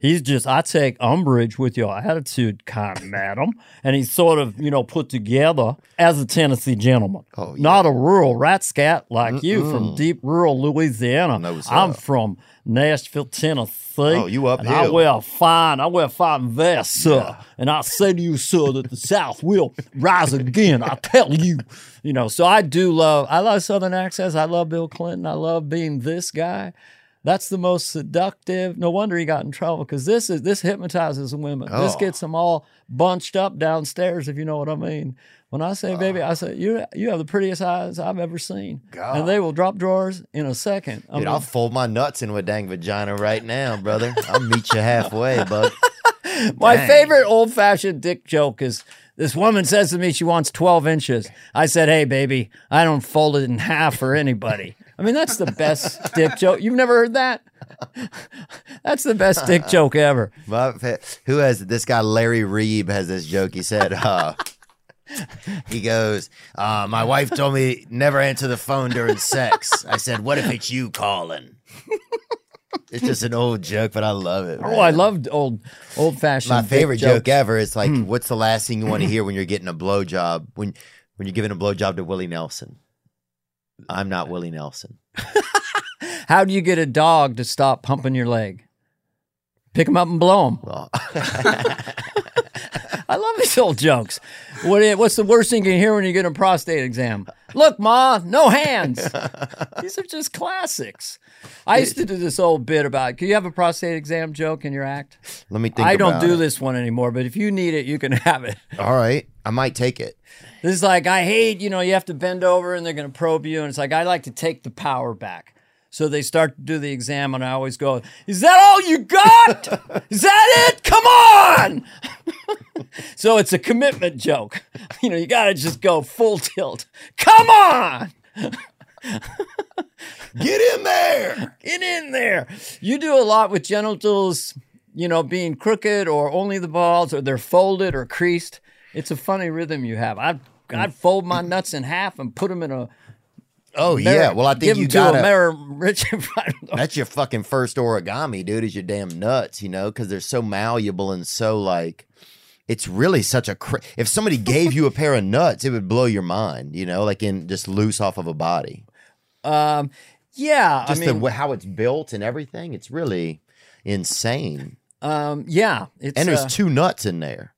He's just I take umbrage with your attitude, kind of madam, and he's sort of you know put together as a Tennessee gentleman, Oh, yeah. not a rural rat scat like you from deep rural Louisiana. No. I'm from Nashville, Tennessee. Oh, you up And I wear fine, I wear a fine vests, sir. And I say to you, sir, that the South will rise again. I tell you, you know. So I do love. I love Southern accents. I love Bill Clinton. I love being this guy. That's the most seductive. No wonder he got in trouble because this is this hypnotizes women. This Oh. gets them all bunched up downstairs, if you know what I mean. When I say baby, I oh. say you you have the prettiest eyes I've ever seen, and they will drop drawers in a second. I Dude, mean, I'll fold my nuts into a dang vagina right now, brother. I'll meet you halfway, bud. My Dang. favorite old fashioned dick joke is this woman says to me she wants 12 inches. I said, hey, baby, I don't fold it in half for anybody. I mean, that's the best dick joke. You've never heard that? That's the best dick joke ever. My who has this guy Larry Reeb has this joke. He said, uh, he goes, uh, my wife told me never answer the phone during sex. I said, what if it's you calling? it's just an old joke, but I love it. Oh. I loved old old fashioned. my favorite joke jokes. ever is like, what's the last thing you want to hear when you're getting a blowjob? When when you're giving a blowjob to Willie Nelson? I'm not Willie Nelson. How do you get a dog to stop pumping your leg? Pick him up and blow him. Well, I love these old jokes. What, what's the worst thing you can hear when you get a prostate exam? Look, Ma, no hands. These are just classics. I used to do this old bit about. Can you have a prostate exam joke in your act? let me think. I don't do it. this one anymore, but if you need it, you can have it. All right, I might take it. This is like I hate, you know, you have to bend over and they're going to probe you, and it's like I like to take the power back. So they start to do the exam, and I always go, "Is that all you got? is that it? Come on!" so it's a commitment joke. You know, you got to just go full tilt. Come on, Get in there. get in there. You do a lot with genitals, you know, being crooked or only the balls, or they're folded or creased. It's a funny rhythm you have. I'd I'd fold my nuts in half and put them in a Oh yeah. Well, I think give you got to a to rich. I don't know. That's your fucking first origami, dude. Is your damn nuts, you know? Because they're so malleable and so like. It's really such a. Cra- if somebody gave you a pair of nuts, it would blow your mind, you know, like in just loose off of a body. Um, yeah, Just I mean, the how it's built and everything. It's really insane. um, yeah, it's And there's uh, two nuts in there.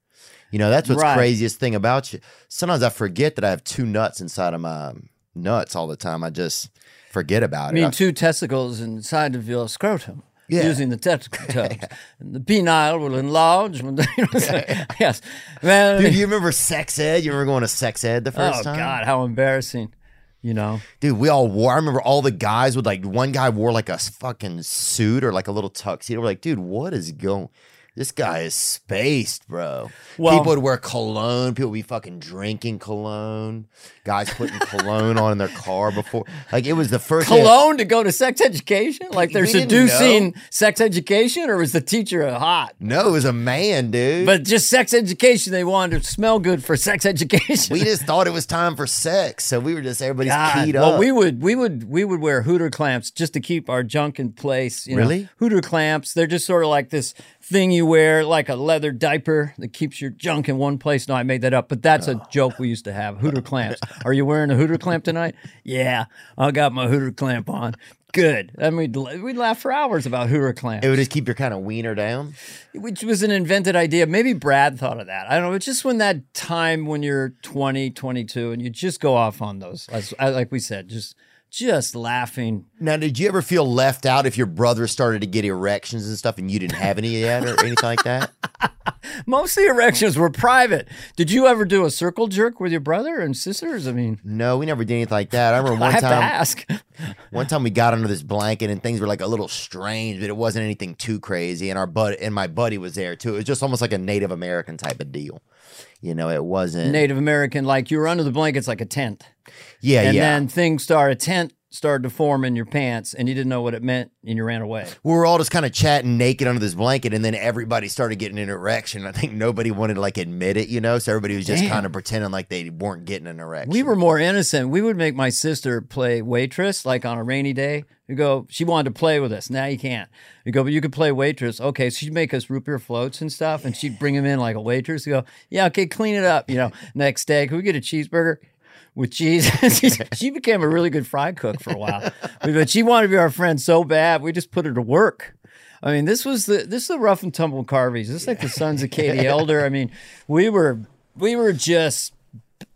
You know, that's what's Right. craziest thing about you. Sometimes I forget that I have two nuts inside of my um, nuts all the time. I just forget about it. I mean, two testicles inside of your scrotum. Yeah. Using the testicle tubs, and the penile will enlarge. When the, you know, so- yes, man. Dude, you remember sex ed? You remember going to sex ed the first oh time? Oh, God, how embarrassing! You know, Dude, we all wore. I remember all the guys would like. One guy wore like a fucking suit or like a little tuxedo. We're like, dude, what is going? This guy is spaced, bro. Well- people would wear cologne. People would be fucking drinking cologne. Guys putting cologne on in their car before. Like it was the first cologne to go to sex education. Like they're We seducing sex education, or was the teacher hot? No, it was a man, dude. But just sex education, they wanted to smell good for sex education. we just thought it was time for sex, so we were just everybody's God, keyed well, up. we would we would we would wear hooter clamps just to keep our junk in place. You know? Really? hooter clamps. They're just sort of like this thing you wear, like a leather diaper that keeps your junk in one place. No, I made that up, but that's Oh. a joke we used to have. Hooter clamps. Are you wearing a hooter clamp tonight? Yeah, I got my hooter clamp on. Good. I mean, we'd laugh for hours about hooter clamps, it would just keep your kind of wiener down. which was an invented idea. Maybe Brad thought of that. I don't know. It's just when that time when you're 20, 22, and you just go off on those, as, like we said, just just laughing. Now, did you ever feel left out if your brother started to get erections and stuff and you didn't have any yet or anything like that? Most of the erections were private. Did you ever do a circle jerk with your brother and sisters? I mean, No, we never did anything like that. I remember I one to time. ask. One time we got under this blanket and things were like a little strange, but it wasn't anything too crazy. And our bud and my buddy was there too. It was just almost like a Native American type of deal. You know, it wasn't. Native American, like you were under the blankets like a tent. Yeah, And yeah. then things started, a tent started to form in your pants and you didn't know what it meant and you ran away. we were all just kind of chatting naked under this blanket, and then everybody started getting an erection. I think nobody wanted to like admit it, you know, so everybody was just Damn. kind of pretending like they weren't getting an erection. We were more innocent. We would make my sister play waitress, like on a rainy day. You go, she wanted to play with us. Now you can't. You go, but you could play waitress. Okay, so she'd make us root beer floats and stuff, and she'd bring them in like a waitress. You go, yeah, okay, clean it up. You know, next day, can we get a cheeseburger? With cheese, she became a really good fry cook for a while. But she wanted to be our friend so bad, we just put her to work. I mean, this was the this is the rough and tumble Carveys. This is like the sons of Katie Elder. I mean, we were we were just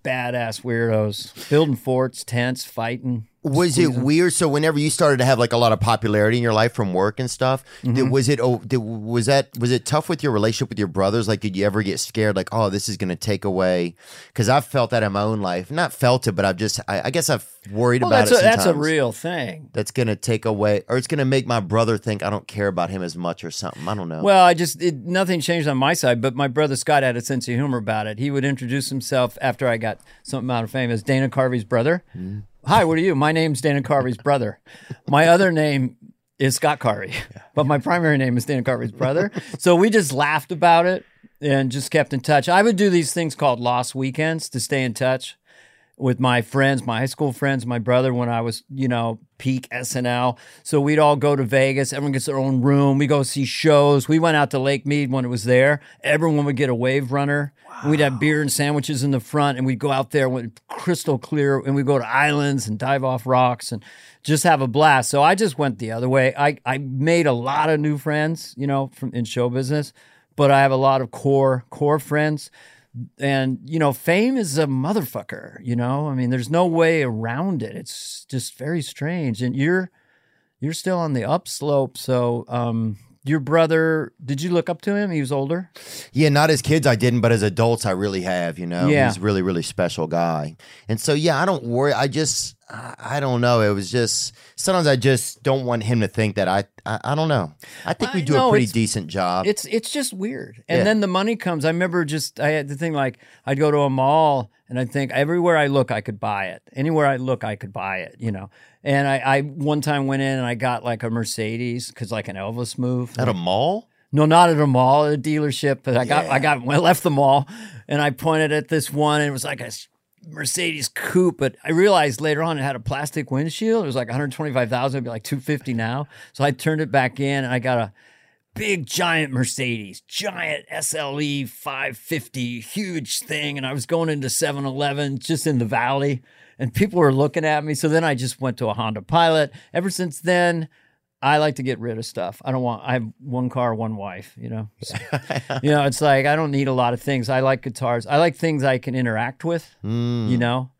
badass weirdos, building forts, tents, fighting. Was it weird? So whenever you started to have like a lot of popularity in your life from work and stuff, Mm-hmm. did, was it oh, did, was that was it tough with your relationship with your brothers? Like, did you ever get scared? Like, oh, this is going to take away? Because I've felt that in my own life. Not felt it, but I've just I, I guess I've worried Well, about that's it. a, that's a real thing. That's going to take away, or it's going to make my brother think I don't care about him as much or something. I don't know. Well, I just it, nothing changed on my side, but my brother Scott had a sense of humor about it. He would introduce himself after I got some amount of fame as Dana Carvey's brother. Hi, what are you? My name's Dana Carvey's brother. My other name is Scott Carvey, but my primary name is Dana Carvey's brother. So we just laughed about it and just kept in touch. I would do these things called lost weekends to stay in touch with my friends, my high school friends, my brother when I was, you know, peak SNL. So we'd all go to Vegas. Everyone gets their own room. We go see shows. We went out to Lake Mead when it was there. Everyone would get a wave runner. And we'd have beer and sandwiches in the front, and we'd go out there with crystal clear, and we'd go to islands and dive off rocks and just have a blast. So I just went the other way. I, I made a lot of new friends, you know, from in show business, but I have a lot of core core friends and you know fame is a motherfucker you know i mean there's no way around it it's just very strange and you're you're still on the upslope so um your brother did you look up to him he was older Yeah, not as kids I didn't, but as adults I really have, you know. Yeah. He's a really, really special guy. And so yeah, I don't worry. I just I, don't know. It was just sometimes I just don't want him to think that I I, I don't know. I think we do know, a pretty decent job. it's it's just weird and Yeah. then the money comes i remember just i had the thing like i'd go to a mall and i'd think everywhere i look i could buy it anywhere i look i could buy it you know and i, I one time went in and i got like a mercedes because like an elvis move At a mall? No, not at a mall, at a dealership. But I got, I got, I left the mall, and I pointed at this one, and it was like a Mercedes coupe, but I realized later on it had a plastic windshield. It was like 125,000, it'd be like 250 now. So I turned it back in and I got a big giant Mercedes, giant SLE 550, huge thing. And I was going into 7 Eleven just in the valley and people were looking at me. So then I just went to a Honda Pilot. Ever since then, I like to get rid of stuff. I don't want, I have one car, one wife, you know? So, you know, it's like I don't need a lot of things. I like guitars. I like things I can interact with, Mm. you know?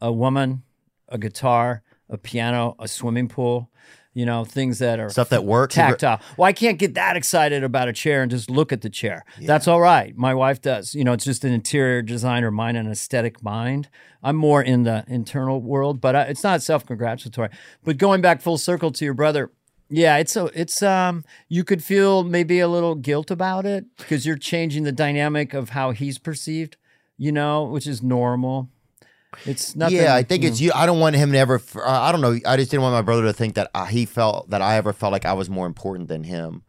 A woman, a guitar, a piano, a swimming pool, you know, things that are Stuff that works. tactile. Well, I can't get that excited about a chair and just look at the chair. That's all right. My wife does. You know, it's just an interior designer mind, an aesthetic mind. I'm more in the internal world, but I, it's not self-congratulatory. But going back full circle to your brother, yeah, it's a, it's um, you could feel maybe a little guilt about it because you're changing the dynamic of how he's perceived. You know, which is normal. It's nothing. Yeah, I think you it's you. I don't want him to ever. I don't know. I just didn't want my brother to think that uh, he felt that I ever felt like I was more important than him,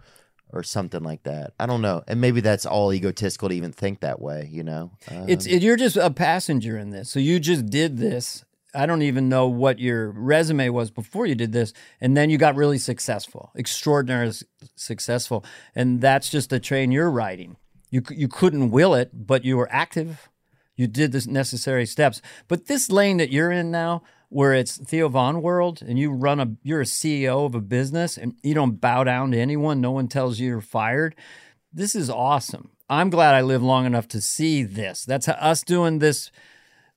or something like that. I don't know. And maybe that's all egotistical to even think that way. You know. Uh, It's it, you're just a passenger in this. So you just did this. I don't even know what your resume was before you did this, and then you got really successful, extraordinarily successful, and that's just the train you're riding. You you couldn't will it, but you were active. You did the necessary steps. But this lane that you're in now, where it's Theo Von world, and you run a you're a CEO of a business, and you don't bow down to anyone. No one tells you you're fired this is awesome. I'm glad I lived long enough to see this. That's us doing this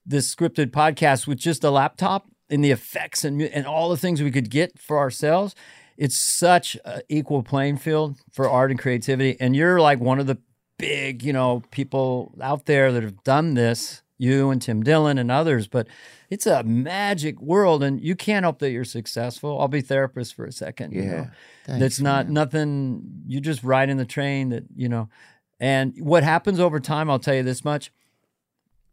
this scripted podcast with just a laptop and the effects and and all the things we could get for ourselves. It's such an equal playing field for art and creativity. And you're like one of the big, you know, people out there that have done this. You and Tim Dillon and others, but it's a magic world, and you can't help that you're successful. I'll be therapist for a second. you Yeah. know. Thanks, that's not nothing. You just ride in the train that you know. And what happens over time, I'll tell you this much: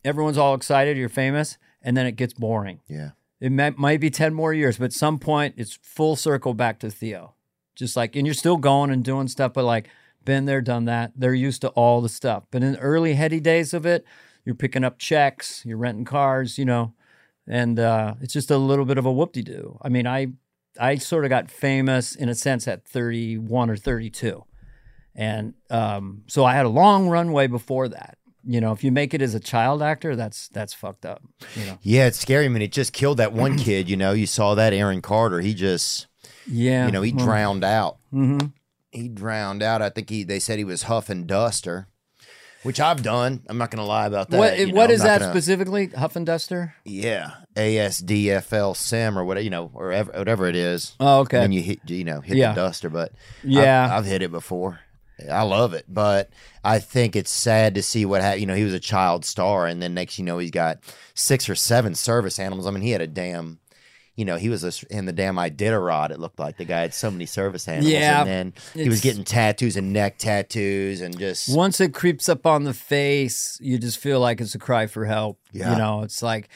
everyone's all excited, you're famous, and then it gets boring. Yeah. It might, might be 10 more years, but at some point it's full circle back to Theo. Just like, and you're still going and doing stuff, but like, been there, done that. They're used to all the stuff. But in the early heady days of it, you're picking up checks, you're renting cars, you know, and uh, it's just a little bit of a whoop de doo. I mean, I, I sort of got famous in a sense at 31 or 32. And um, so I had a long runway before that. You know, if you make it as a child actor, that's that's fucked up. You know. Yeah, it's scary. I mean, it just killed that one kid. You know, you saw that Aaron Carter. He just, Yeah. you know, he well, drowned out. mhm. He drowned out. I think he. They said he was huff and duster, which I've done. I'm not going to lie about that. What you know, what is that gonna- specifically? Huff and Duster. Yeah, ASDFL sim or whatever you know, or ever- whatever it is. Oh, okay. And you hit, you know, hit Yeah. the duster. But Yeah. I've, I've hit it before. I love it, but I think it's sad to see what happened. You know, he was a child star, and then next, you know, he's got six or seven service animals. I mean, he had a damn. You know, he was a, in the damn Iditarod. It looked like the guy had so many service animals, Yeah, and then he was getting tattoos and neck tattoos, and just Once it creeps up on the face, you just feel like it's a cry for help. Yeah. You know, it's like,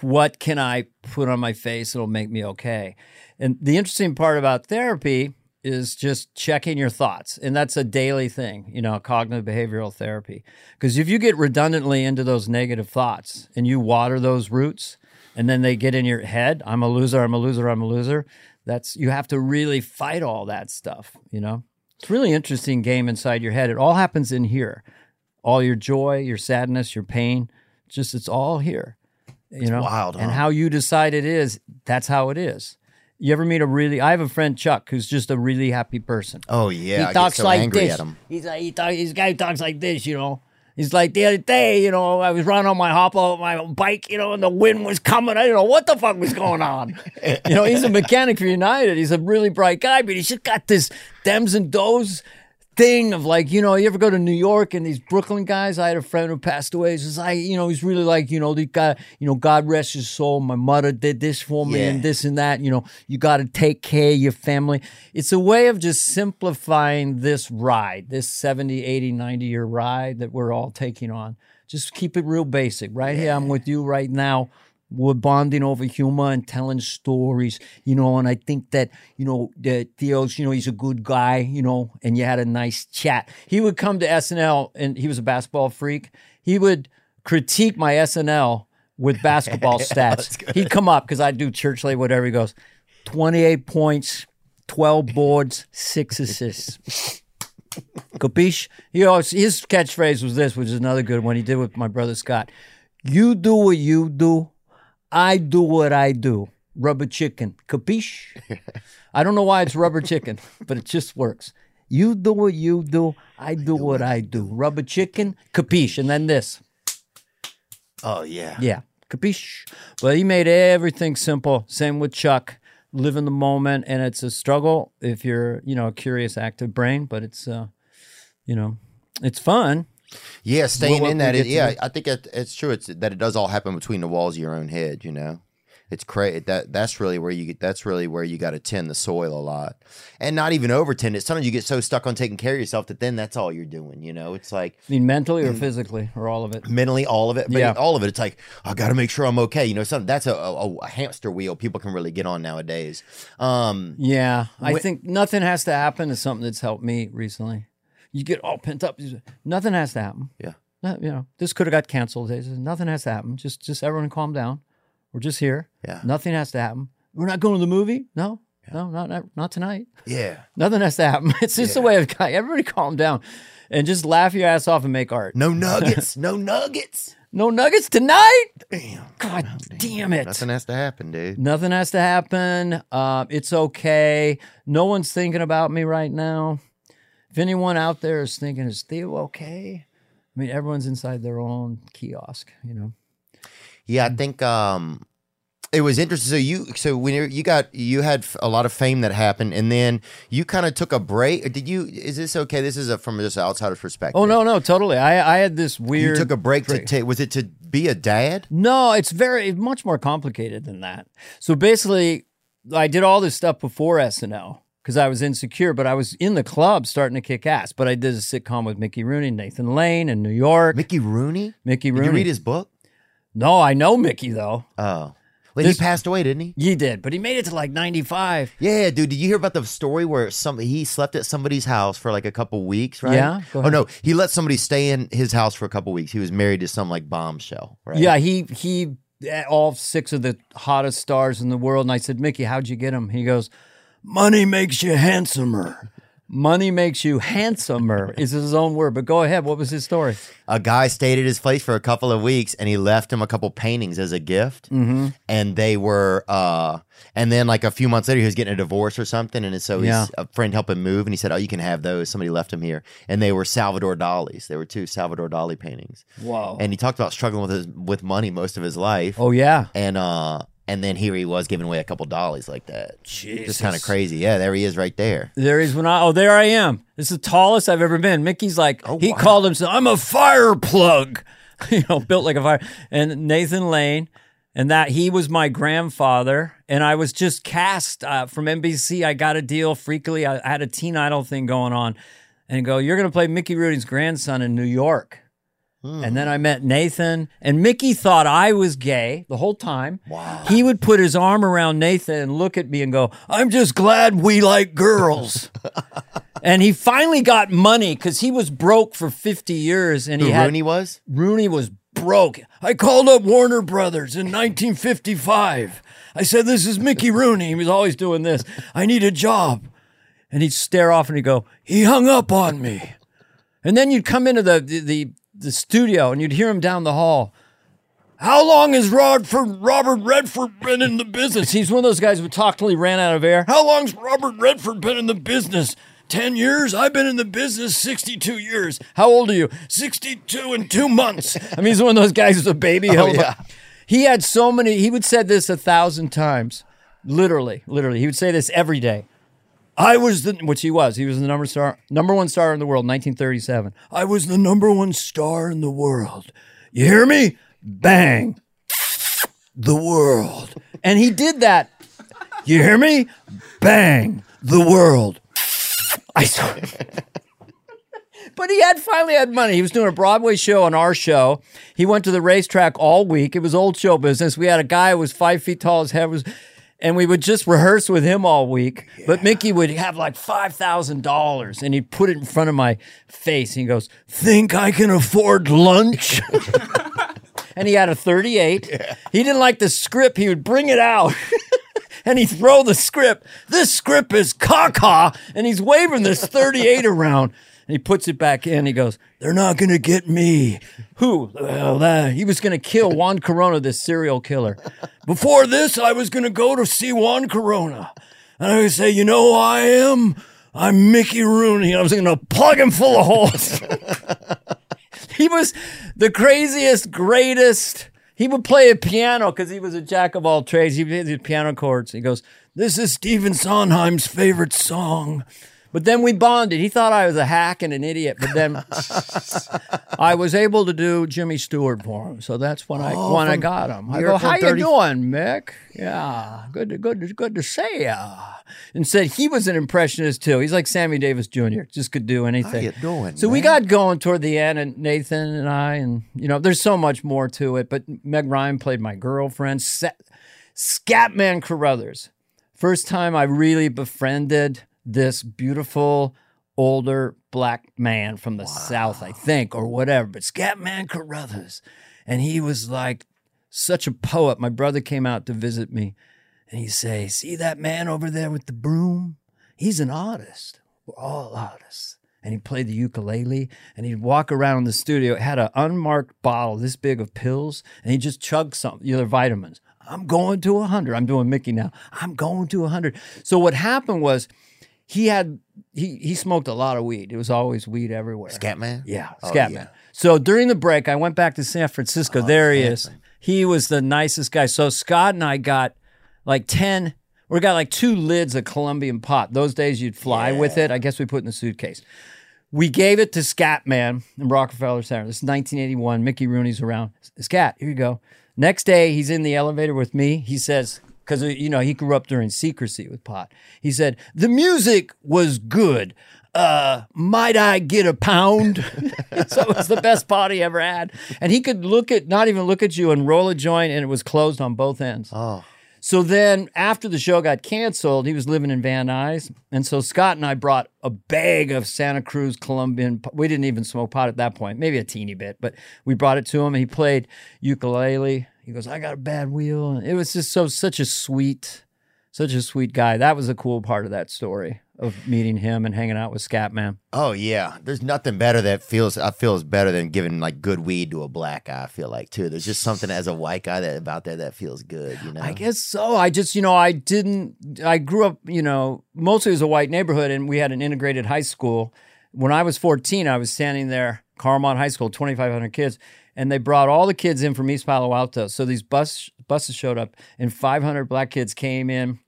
what can I put on my face that'll make me okay? And the interesting part about therapy is just checking your thoughts. And that's a daily thing, you know, cognitive behavioral therapy. Because if you get redundantly into those negative thoughts and you water those roots and then they get in your head, I'm a loser, I'm a loser, I'm a loser. That's you have to really fight all that stuff, you know? It's a really interesting game inside your head. It all happens in here. All your joy, your sadness, your pain, just it's all here. You know, wild, and how you decide it is, that's how it is. You ever meet a really? I have a friend Chuck who's just a really happy person. oh yeah, I he get talks so like this. He's like he talk, This guy who talks like this. You know, he's like the other day. You know, I was running on my hop on my bike. You know, and the wind was coming. I didn't know what the fuck was going on. you know, he's a mechanic for United. He's a really bright guy, but he's just got this dems and does thing of like, you know, you ever go to New York and these Brooklyn guys? I had a friend who passed away. He's just like, you know, he's really like, you know, the guy, you know, God rest his soul. My mother did this for me Yeah. and this and that. You know, you got to take care of your family. It's a way of just simplifying this ride, this 70, 80, 90 year ride that we're all taking on. Just keep it real basic. Right here, I'm with you right now we're bonding over humor and telling stories, you know. And I think that you know that Theo's, you know, he's a good guy, you know, and you had a nice chat. He would come to SNL, and he was a basketball freak. He would critique my SNL with basketball stats. He'd come up because I'd do Church Lady, whatever. He goes, 28 points, 12 boards, six assists. Capiche? You know, his catchphrase was this, which is another good one he did with my brother Scott. You do what you do, I do what I do. Rubber chicken. Capiche? I don't know why it's rubber chicken, but it just works. You do what you do, I do what I do. Rubber chicken, capiche. And then this. Oh yeah. Yeah, capiche. But he made everything simple. Same with Chuck. Live in the moment, and it's a struggle if you're, you know, a curious, active brain. But it's, uh, you know, it's fun. Yeah, staying in that. It, yeah. I think it, it's true. It's that it does all happen between the walls of your own head. You know, it's crazy. That that's really where you get. That's really where you got to tend the soil a lot, and not even over tend it. Sometimes you get so stuck on taking care of yourself that then that's all you're doing. You know, it's like I mean, mentally or physically or all of it. mentally all of it, but Yeah. all of it. It's like I got to make sure I'm okay. You know, something that's a, a, a hamster wheel people can really get on nowadays. Um, Yeah, I Wh- think nothing has to happen is something that's helped me recently. You get all pent up. Nothing has to happen. Yeah. No, you know, this could have got canceled. Nothing has to happen. Just, just everyone calm down. We're just here. Yeah. Nothing has to happen. We're not going to the movie. No, no, not, not not tonight. yeah. Nothing has to happen. It's just the way of everybody calm down and just laugh your ass off and make art. No nuggets. no nuggets. No nuggets tonight. Damn. God damn it. Nothing has to happen, dude. Nothing has to happen. Uh, it's okay. No one's thinking about me right now. If anyone out there is thinking, is Theo okay? I mean, everyone's inside their own kiosk, you know. Yeah, I think um it was interesting. So you so when you you got you had a lot of fame that happened, and then you kind of took a break. Did you? Is this okay? This is a, from just an outsider's perspective. Oh no, no, totally. I I had this weird. You took a break, to take. Was it to be a dad? No, it's very much more complicated than that. So basically, I did all this stuff before SNL because I was insecure, but I was in the club starting to kick ass. But I did a sitcom with Mickey Rooney, Nathan Lane in New York. Mickey Rooney. Mickey Rooney. Did you read his book? no, I know Mickey though. Oh, Wait, This- he passed away, didn't he? He did, but he made it to like 95. Yeah, dude. Did you hear about the story where some he slept at somebody's house for like a couple weeks, right? Yeah, Oh no, he let somebody stay in his house for a couple weeks. He was married to some like bombshell, right? Yeah, he he all six of the hottest stars in the world. And I said, Mickey, how'd you get him? He goes, Money makes you handsomer. Money makes you handsomer is his own word. But go ahead. What was his story? a guy stayed at his place for a couple of weeks and he left him a couple paintings as a gift Mm-hmm. and they were uh and then like a few months later he was getting a divorce or something and so he's, Yeah. a friend helped him move and he said oh you can have those somebody left them here and they were salvador dali's they were two salvador dali paintings Wow. and he talked about struggling with his with money most of his life oh yeah. and uh and then here he was giving away a couple Dalis like that Jesus. just kind of crazy yeah there he is right there There he's when I oh there I am. This is the tallest I've ever been. Mickey's like Oh, he wow. called himself I'm a fire plug. you know, built like a fire. And Nathan Lane and that he was my grandfather and I was just cast uh, from NBC. I got a deal freakily. I, I had a teen idol thing going on and go you're going to play Mickey Rooney's grandson in New York. And then mm-hmm. I met Nathan, and Mickey thought I was gay the whole time. Wow. He would put his arm around Nathan and look at me and go, I'm just glad we like girls. and he finally got money because he was broke for 50 years and who he had rooney was Rooney was broke. I called up Warner Brothers in 1955. I said, This is Mickey Rooney. He was always doing this. I need a job. And he'd stare off and he'd go, He hung up on me. And then you'd come into the, the, the, the studio and you'd hear him down the hall. How long has Rodford, Robert Redford been in the business? He's one of those guys who would talk till he ran out of air. How long's Robert Redford been in the business? 10 years? I've been in the business 62 years. How old are you? 62 and two months. I mean, he's one of those guys who's a baby. Oh, held yeah. up. He had so many, he would say this a thousand times. Literally, literally. He would say this every day. I was the, which he was. He was the number star, number one star in the world, 1937. I was the number one star in the world. You hear me? Bang. The world. And he did that. You hear me? Bang. The world. I saw. But he had finally had money. He was doing a Broadway show on our show. He went to the racetrack all week. It was old show business. We had a guy who was five feet tall. His head was, and we would just rehearse with him all week. But Mickey would have like five thousand dollars, and he'd put it in front of my face. And he goes, "Think I can afford lunch?" and he had a 38. He didn't like the script. He would bring it out. and he'd throw the script. This script is caca. And he's waving this 38 around. And he puts it back in. He goes, They're not going to get me. Who? Well, that, he was going to kill Juan Corona, this serial killer. Before this, I was going to go to see Juan Corona. And I would say, You know who I am? I'm Mickey Rooney. I was going to plug him full of holes. he was the craziest, greatest. He would play a piano because he was a jack of all trades. He played the piano chords. He goes, This is Stephen Sondheim's favorite song. But then we bonded. He thought I was a hack and an idiot. But then I was able to do Jimmy Stewart for him. So that's when I when I got him. I go, "How you doing, Mick? Yeah, good, to, good, to, good to see ya." And said he was an impressionist too. He's like Sammy Davis Jr. Just could do anything. you doing, So we got going toward the end, and Nathan and I, and you know, there's so much more to it. But Meg Ryan played my girlfriend, Sa- Scatman Crothers. First time I really befriended this beautiful older black man from the South, I think, or whatever. But Scatman Crothers, and he was like such a poet. My brother came out to visit me, and he say, "See that man over there with the broom? He's an artist. We're all artists." And he played the ukulele, and he'd walk around the studio. It had an unmarked bottle this big of pills, and he just chugged some, you know, vitamins. I'm going to 100. I'm doing Mickey now. I'm going to 100. So what happened was he had he he smoked a lot of weed. It was always weed everywhere. Scatman? Yeah, Oh, Scatman. yeah. So during the break, I went back to San Francisco. Oh, there he is. He was the nicest guy. So Scott and I got like 10, we got like two lids of Colombian pot. Those days you'd fly with it. I guess we put it in the suitcase. We gave it to Scatman in Rockefeller Center. This is 1981. Mickey Rooney's around. Scat, here you go. Next day, he's in the elevator with me. He says, because you know he grew up during secrecy with pot. He said the music was good. Uh, might I get a pound? so it was the best pot he ever had, and he could look at not even look at you and roll a joint, and it was closed on both ends. Oh, So then, after the show got canceled, he was living in Van Nuys, and so Scott and I brought a bag of Santa Cruz Colombian. We didn't even smoke pot at that point, maybe a teeny bit, but we brought it to him, and he played ukulele. He goes, "I got a bad wheel." And it was just so such a sweet, such a sweet guy. That was a cool part of that story of meeting him and hanging out with Scatman. oh yeah. There's nothing better that feels I feel is better than giving like good weed to a black guy. I feel like too. There's just something as a white guy that about that that feels good. You know. I guess so. I just, you know, I didn't, I grew up, you know, mostly it was a white neighborhood and we had an integrated high school. When I was 14, I was standing there, Carlmont High School, 2,500 kids, and they brought all the kids in from East Palo Alto. So these bus buses showed up and 500 black kids came in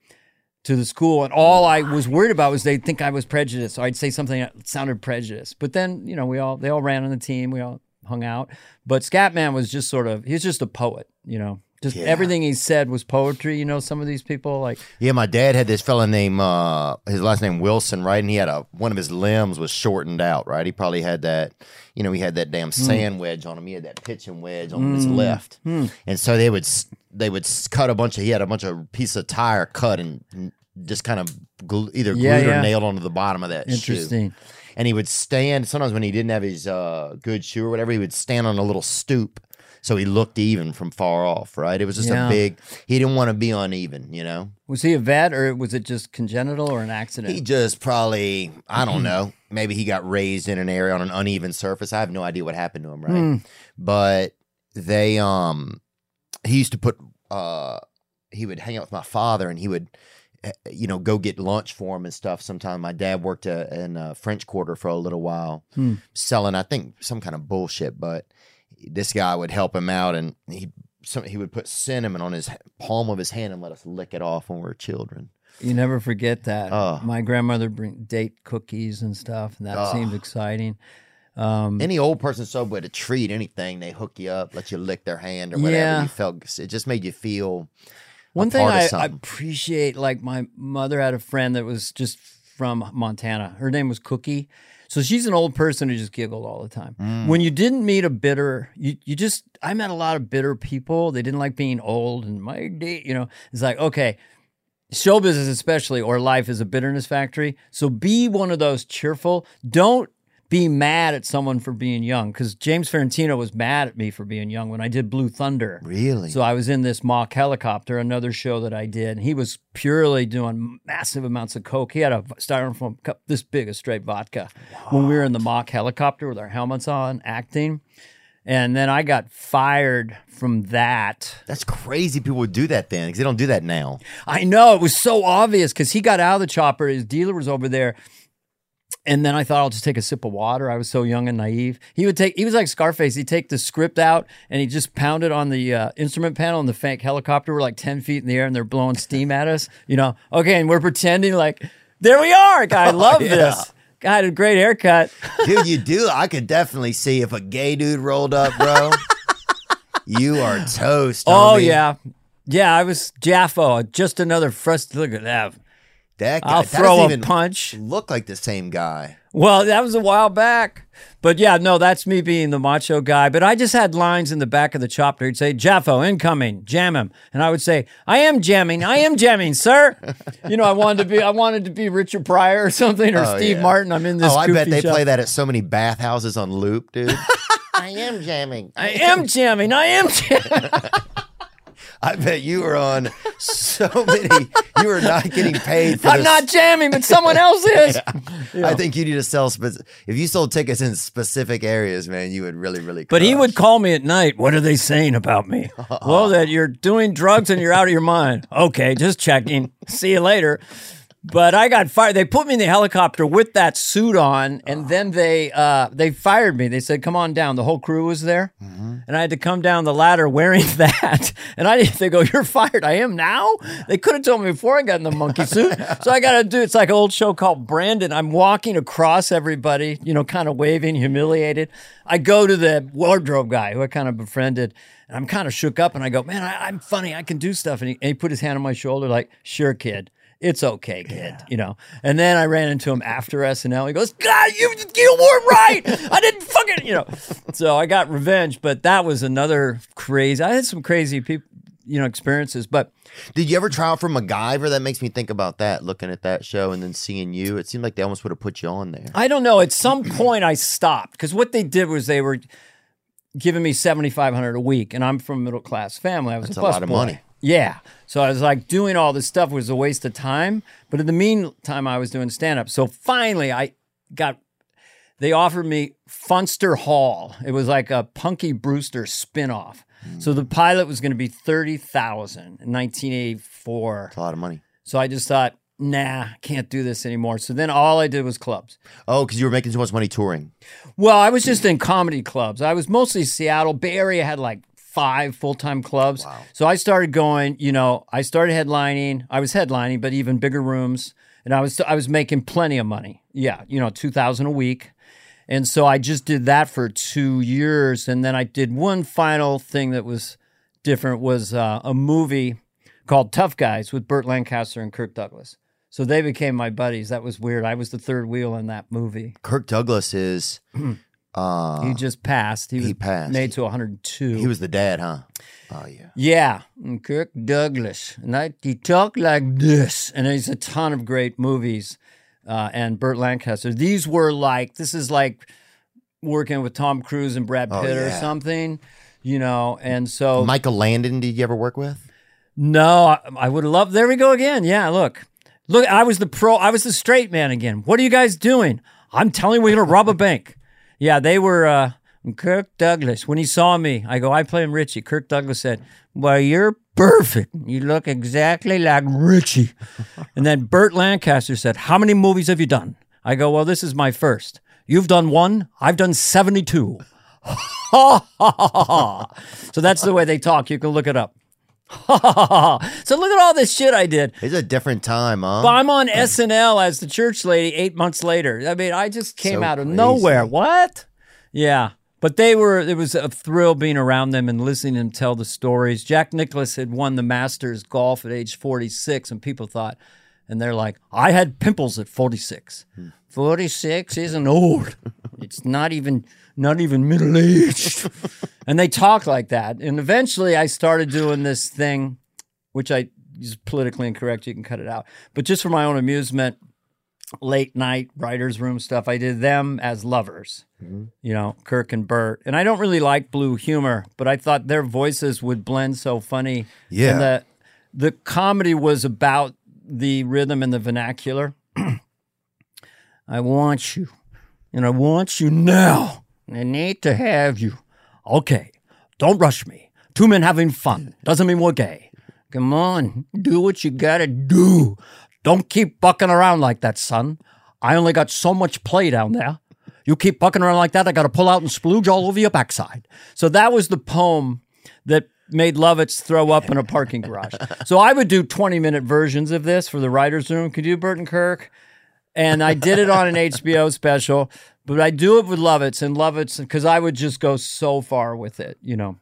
to the school and all I was worried about was they'd think I was prejudiced. So I'd say something that sounded prejudiced. But then, you know, we all, they all ran on the team. We all hung out. But Scatman was just sort of, he's just a poet, you know, just Yeah. everything he said was poetry. You know, some of these people like, Yeah, my dad had this fella named uh his last name Wilson, right? And he had a one of his limbs was shortened out, right? He probably had that, you know, he had that damn sand wedge on him. He had that pitching wedge on his left, and so they would they would cut a bunch of he had a bunch of piece of tire cut and and just kind of gl- either glued Yeah, or nailed onto the bottom of that shoe. interesting. And he would stand sometimes when he didn't have his uh, good shoe or whatever, he would stand on a little stoop. So he looked even from far off, right? It was just Yeah. a big. He didn't want to be uneven, you know. Was he a vet or was it just congenital or an accident? He just probably, I don't know. Maybe he got raised in an area on an uneven surface. I have no idea what happened to him, right? Hmm. But they, um, he used to put, uh, he would hang out with my father and he would, eh, you know, go get lunch for him and stuff. Sometimes my dad worked uh, in a French Quarter for a little while, Hmm. selling, I think, some kind of bullshit. But this guy would help him out and he, some, he would put cinnamon on his palm of his hand and let us lick it off when we were children. You never forget that. Oh. My grandmother bring date cookies and stuff, and that Oh. seemed exciting. Um, Any old person so good to treat anything, they hook you up, let you lick their hand or whatever. Yeah. You felt it just made you feel. One thing I, I appreciate, like my mother had a friend that was just from Montana. Her name was Cookie. So she's an old person who just giggled all the time. Mm. When you didn't meet a bitter, you, you just, I met a lot of bitter people. They didn't like being old and my day, you know, it's like, okay, show business especially or life is a bitterness factory. So be one of those cheerful. Don't be mad at someone for being young because James Farentino was mad at me for being young when I did Blue Thunder. Really? So I was in this mock helicopter, another show that I did, and he was purely doing massive amounts of coke. He had a styrofoam cup this big of straight vodka when we were in the mock helicopter with our helmets on, acting. And then I got fired from that. That's crazy. People would do that then because they don't do that now. I know it was so obvious because he got out of the chopper. His dealer was over there. And then I thought I'll just take a sip of water. I was so young and naive. He would take. He was like Scarface. He'd take the script out and he just pound it on the uh, instrument panel. And the fake helicopter were like ten feet in the air and they're blowing steam at us. You know. Okay, and we're pretending like there we are. Guy, I love yeah. this. Guy had a great haircut. Dude, you do. I could definitely see if a gay dude rolled up, bro. you are toast. Oh homie. yeah, yeah. I was Jaffo. Just another frust. Look at that. That guy, I'll that throw doesn't a even punch. Look like the same guy. Well, that was a while back. But yeah, no, that's me being the macho guy. But I just had lines in the back of the chopper. He'd say, Jaffo, incoming, jam him. And I would say, I am jamming, I am jamming, sir. you know, I wanted to be I wanted to be Richard Pryor or something or Oh, Steve yeah. Martin. I'm in this. oh, I bet they show. play that at so many bathhouses on loop, dude. I am jamming. I am jamming, I am jamming. I bet you were on so many. You were not getting paid for I'm this. not jamming, but someone else is. I think you need to sell. Spec- if you sold tickets in specific areas, man, you would really, really. But he would call me at night. What are they saying about me? well, that you're doing drugs and you're out of your mind. Okay, just checking. See you later. But I got fired. They put me in the helicopter with that suit on, and then they uh, they fired me. They said, "Come on down." The whole crew was there, and I had to come down the ladder wearing that. And I didn't. they go, "You're fired." I am now. They could have told me before I got in the monkey suit. so I got to do. It's like an old show called Branded. I'm walking across everybody, you know, kind of waving, humiliated. I go to the wardrobe guy who I kind of befriended. And I'm kind of shook up, and I go, "Man, I, I'm funny. I can do stuff." And he, and he put his hand on my shoulder, like, "Sure, kid." It's okay, kid. You know. And then I ran into him after SNL. He goes, God, you you weren't right. I didn't fucking, you know. So I got revenge, but that was another crazy. I had some crazy people, you know, experiences. But Did you ever try out for MacGyver? That makes me think about that. Looking at that show and then seeing you, it seemed like they almost would have put you on there. I don't know. At some point, I stopped because what they did was they were giving me seventy five hundred a week, and I'm from a middle class family. I was That's a a lot of boy. money. Yeah. So I was like doing all this stuff was a waste of time. But in the meantime, I was doing stand up. So finally, I got. They offered me Funster Hall. It was like a Punky Brewster spinoff. Hmm. So the pilot was going to be thirty thousand in nineteen eighty four. It's a lot of money. So I just thought, nah, can't do this anymore. So then all I did was clubs. Oh, because you were making so much money touring. Well, I was just in comedy clubs. I was mostly Seattle. Bay Area had like five full time clubs. So I started going, you know, I started headlining. I was headlining, but even bigger rooms. And I was I was making plenty of money. Yeah, you know, two thousand a week. And so I just did that for two years. And then I did one final thing that was different was uh, a movie called Tough Guys with Burt Lancaster and Kirk Douglas. So they became my buddies. That was weird. I was the third wheel in that movie. Kirk Douglas is. Uh, He just passed. He was he passed. made to 102. he was the dad, huh? Oh yeah. yeah, and Kirk Douglas. And I, he talked like this. And he's a ton of great movies. Uh, and Burt Lancaster. These were like, this is like working with Tom Cruise and Brad Oh, Pitt or something, you know. And so, Michael Landon, did you ever work with? no, I, I would love, there we go again. Yeah, look. Look, I was the pro, I was the straight man again. What are you guys doing? I'm telling you, we're going to rob a bank. Yeah, they were uh, Kirk Douglas. When he saw me, I go, I play him Richie. Kirk Douglas said, Well, you're perfect. You look exactly like Richie. and then Burt Lancaster said, How many movies have you done? I go, Well, this is my first. You've done one, I've done 72. so that's the way they talk. You can look it up. so look at all this shit I did. It's a different time, huh? But I'm on SNL as the church lady eight months later. I mean, I just came So out of crazy. nowhere. What? Yeah. But they were, it was a thrill being around them and listening to them tell the stories. Jack Nicklaus had won the Masters golf at age 46, and people thought, and they're like, I had pimples at 46. Hmm. 46 isn't old. It's not even not even middle aged. and they talk like that. And eventually I started doing this thing, which I is politically incorrect, you can cut it out. But just for my own amusement, late night writers' room stuff. I did them as lovers, mm-hmm. you know, Kirk and Bert. And I don't really like blue humor, but I thought their voices would blend so funny. Yeah. And the, the comedy was about the rhythm and the vernacular. I want you, and I want you now. I need to have you. Okay, don't rush me. Two men having fun doesn't mean we're gay. Come on, do what you gotta do. Don't keep bucking around like that, son. I only got so much play down there. You keep bucking around like that, I gotta pull out and splooge all over your backside. So that was the poem that made Lovitz throw up in a parking garage. So I would do 20 minute versions of this for the writer's room. Could you, Burton Kirk? And I did it on an HBO special, but I do it with Lovitz and Lovitz because I would just go so far with it, you know.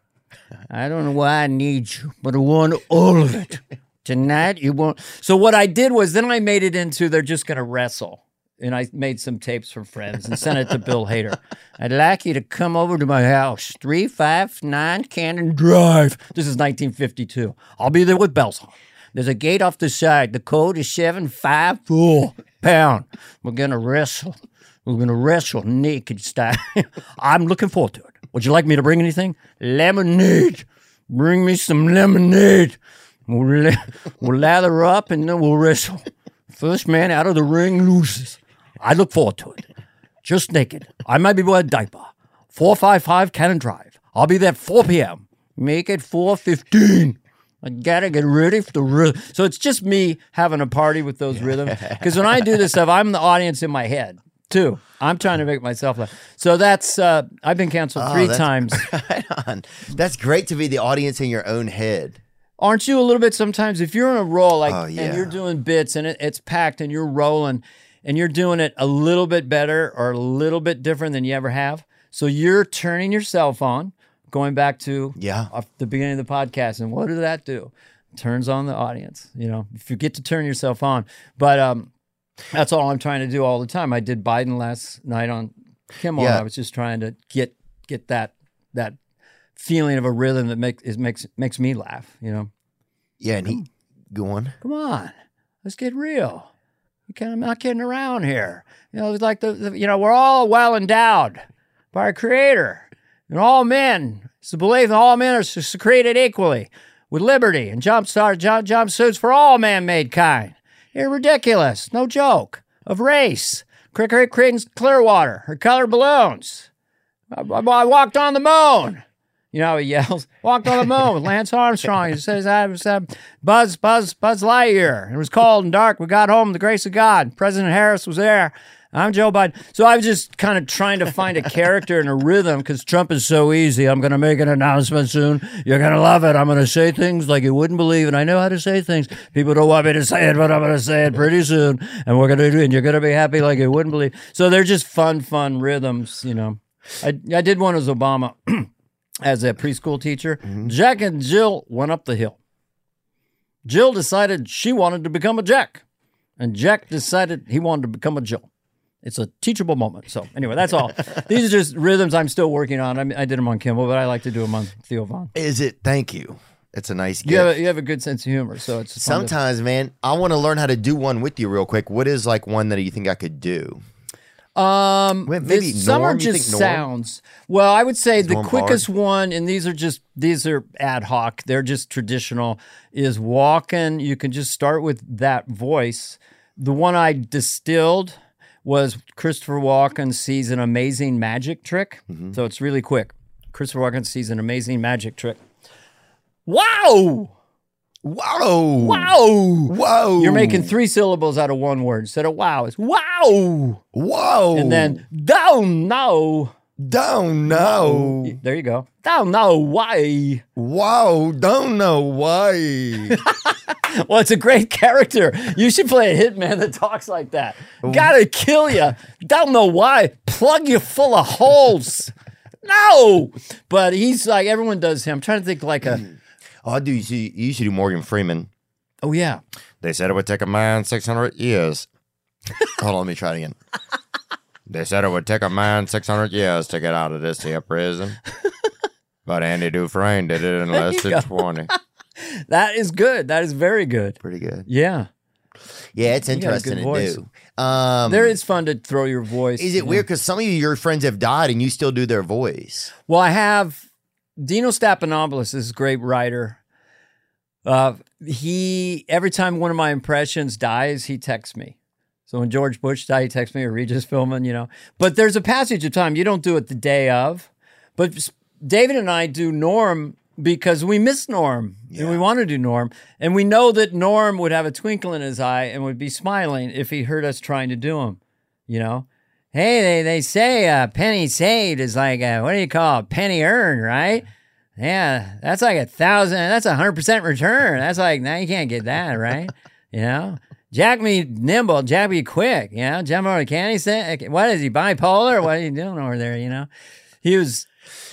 I don't know why I need you, but I want all of it. Tonight you won't. So what I did was then I made it into they're just to wrestle. And I made some tapes for friends and sent it to Bill Hader. I'd like you to come over to my house, 359 Cannon Drive. This is 1952. I'll be there with bells on. There's a gate off the side. The code is 754 pound. We're going to wrestle. We're going to wrestle naked style. I'm looking forward to it. Would you like me to bring anything? Lemonade. Bring me some lemonade. We'll, la- we'll lather up and then we'll wrestle. First man out of the ring loses. I look forward to it. Just naked. I might be wearing a diaper. 455 Cannon Drive. I'll be there at 4 p.m. Make it 415. I gotta get ready for the rhythm. So it's just me having a party with those rhythms. Because when I do this stuff, I'm the audience in my head too. I'm trying to make myself laugh. So that's uh, I've been canceled three times. Right on. That's great to be the audience in your own head. Aren't you a little bit sometimes if you're in a role like Oh, yeah. and you're doing bits and it, it's packed and you're rolling and you're doing it a little bit better or a little bit different than you ever have. So you're turning yourself on, going back to Yeah. the beginning of the podcast. And what did that do? Turns on the audience. You know, if you get to turn yourself on. But um, that's all I'm trying to do all the time. I did Biden last night on Kimmel. Yeah. I was just trying to get get that that feeling of a rhythm that makes it makes makes me laugh. You know, Yeah, and he go on. come on, let's get real. Kind of not kidding around here. You know, it's like the, the you know we're all well endowed by our Creator, and all men. It's the belief that all men are created equally with liberty and jump start jump jumpsuits for all kind. You're ridiculous. No joke. Of race. Cricket Creedence Clearwater. Or colored balloons. I, I- I walked on the moon. You know, how he yells, walked on the moon with Lance Armstrong. He says, I was uh, Buzz, Buzz, Buzz Lightyear. It was cold and dark. We got home, the grace of God. President Harris was there. I'm Joe Biden. So I was just kind of trying to find a character and a rhythm because Trump is so easy. I'm going to make an announcement soon. You're going to love it. I'm going to say things like you wouldn't believe, and I know how to say things. People don't want me to say it, but I'm going to say it pretty soon, and we're going to do, and you're going to be happy like you wouldn't believe. So they're just fun, fun rhythms, you know. I, I did one as Obama as a preschool teacher. Mm-hmm. Jack and Jill went up the hill. Jill decided she wanted to become a Jack, and Jack decided he wanted to become a Jill. It's a teachable moment. So anyway, that's all. These are just rhythms I'm still working on. I, mean, I did them on Kimmel, but I like to do them on Theo Von. Is it? Thank you. It's a nice gift. You have a, you have a good sense of humor, so it's fun to- Sometimes, man, I want to learn how to do one with you real quick. What is like one that you think I could do? Um, Well, maybe this- some are just sounds. Well, I would say the Norm quickest one, and these are just these are ad hoc. They're just traditional. Is Walken. You can just start with that voice. The one I distilled was Christopher Walken sees an amazing magic trick. Mm-hmm. So it's really quick. Christopher Walken sees an amazing magic trick. Wow! Wow! Wow! Wow! You're making three syllables out of one word instead of wow. It's wow. Wow! And then don't know. Don't know. There you go. Don't know why. Whoa! Don't know why. Well, it's a great character. You should play a hitman that talks like that. Gotta kill you. Don't know why. Plug you full of holes. No, but he's like everyone does him. I'm trying to think like a. oh, do. You, see, you should do Morgan Freeman. Oh yeah. They said it would take a man 600 years. Hold on, let me try it again. They said it would take a man 600 years to get out of this here prison. But Andy Dufresne did it in less than 20. That is good. That is very good. Pretty good. Yeah. Yeah, it's got a interesting to voice. do. Um, There is fun to throw your voice. is it weird because some of you, your friends have died and you still do their voice? Well, I have Dino Stamatopoulos is a great writer. Uh, he every time one of my impressions dies, he texts me. So when George Bush died, he texts me or Regis Philbin, you know. But there's a passage of time. You don't do it the day of. But David and I do Norm because we miss Norm and we want to do Norm. And we know that Norm would have a twinkle in his eye and would be smiling if he heard us trying to do him, you know. Hey, they, they say a penny saved is like a, what do you call it? Penny earned, right? Yeah, that's like a thousand. That's a hundred percent return. That's like now you can't get that, right? you know, Jack me nimble, Jack me quick. You know, jump over the candy set. What is he bipolar? What are you doing over there? You know, he was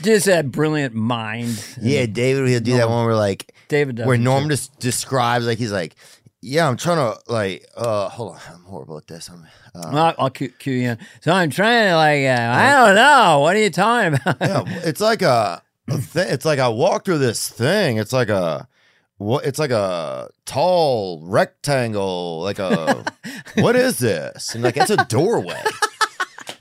just a brilliant mind. Yeah, David, he'll do that one where like David does where Norm just describes like he's like, yeah, I'm trying to like, uh, hold on, I'm horrible at this. I'm, uh, I'll, I'll cue, cue you in. So I'm trying to like, uh, I don't know. What are you talking about? yeah, it's like a, a thing. It's like I walk through this thing. It's like a, what? It's like a tall rectangle. Like a, what is this? And like it's a doorway.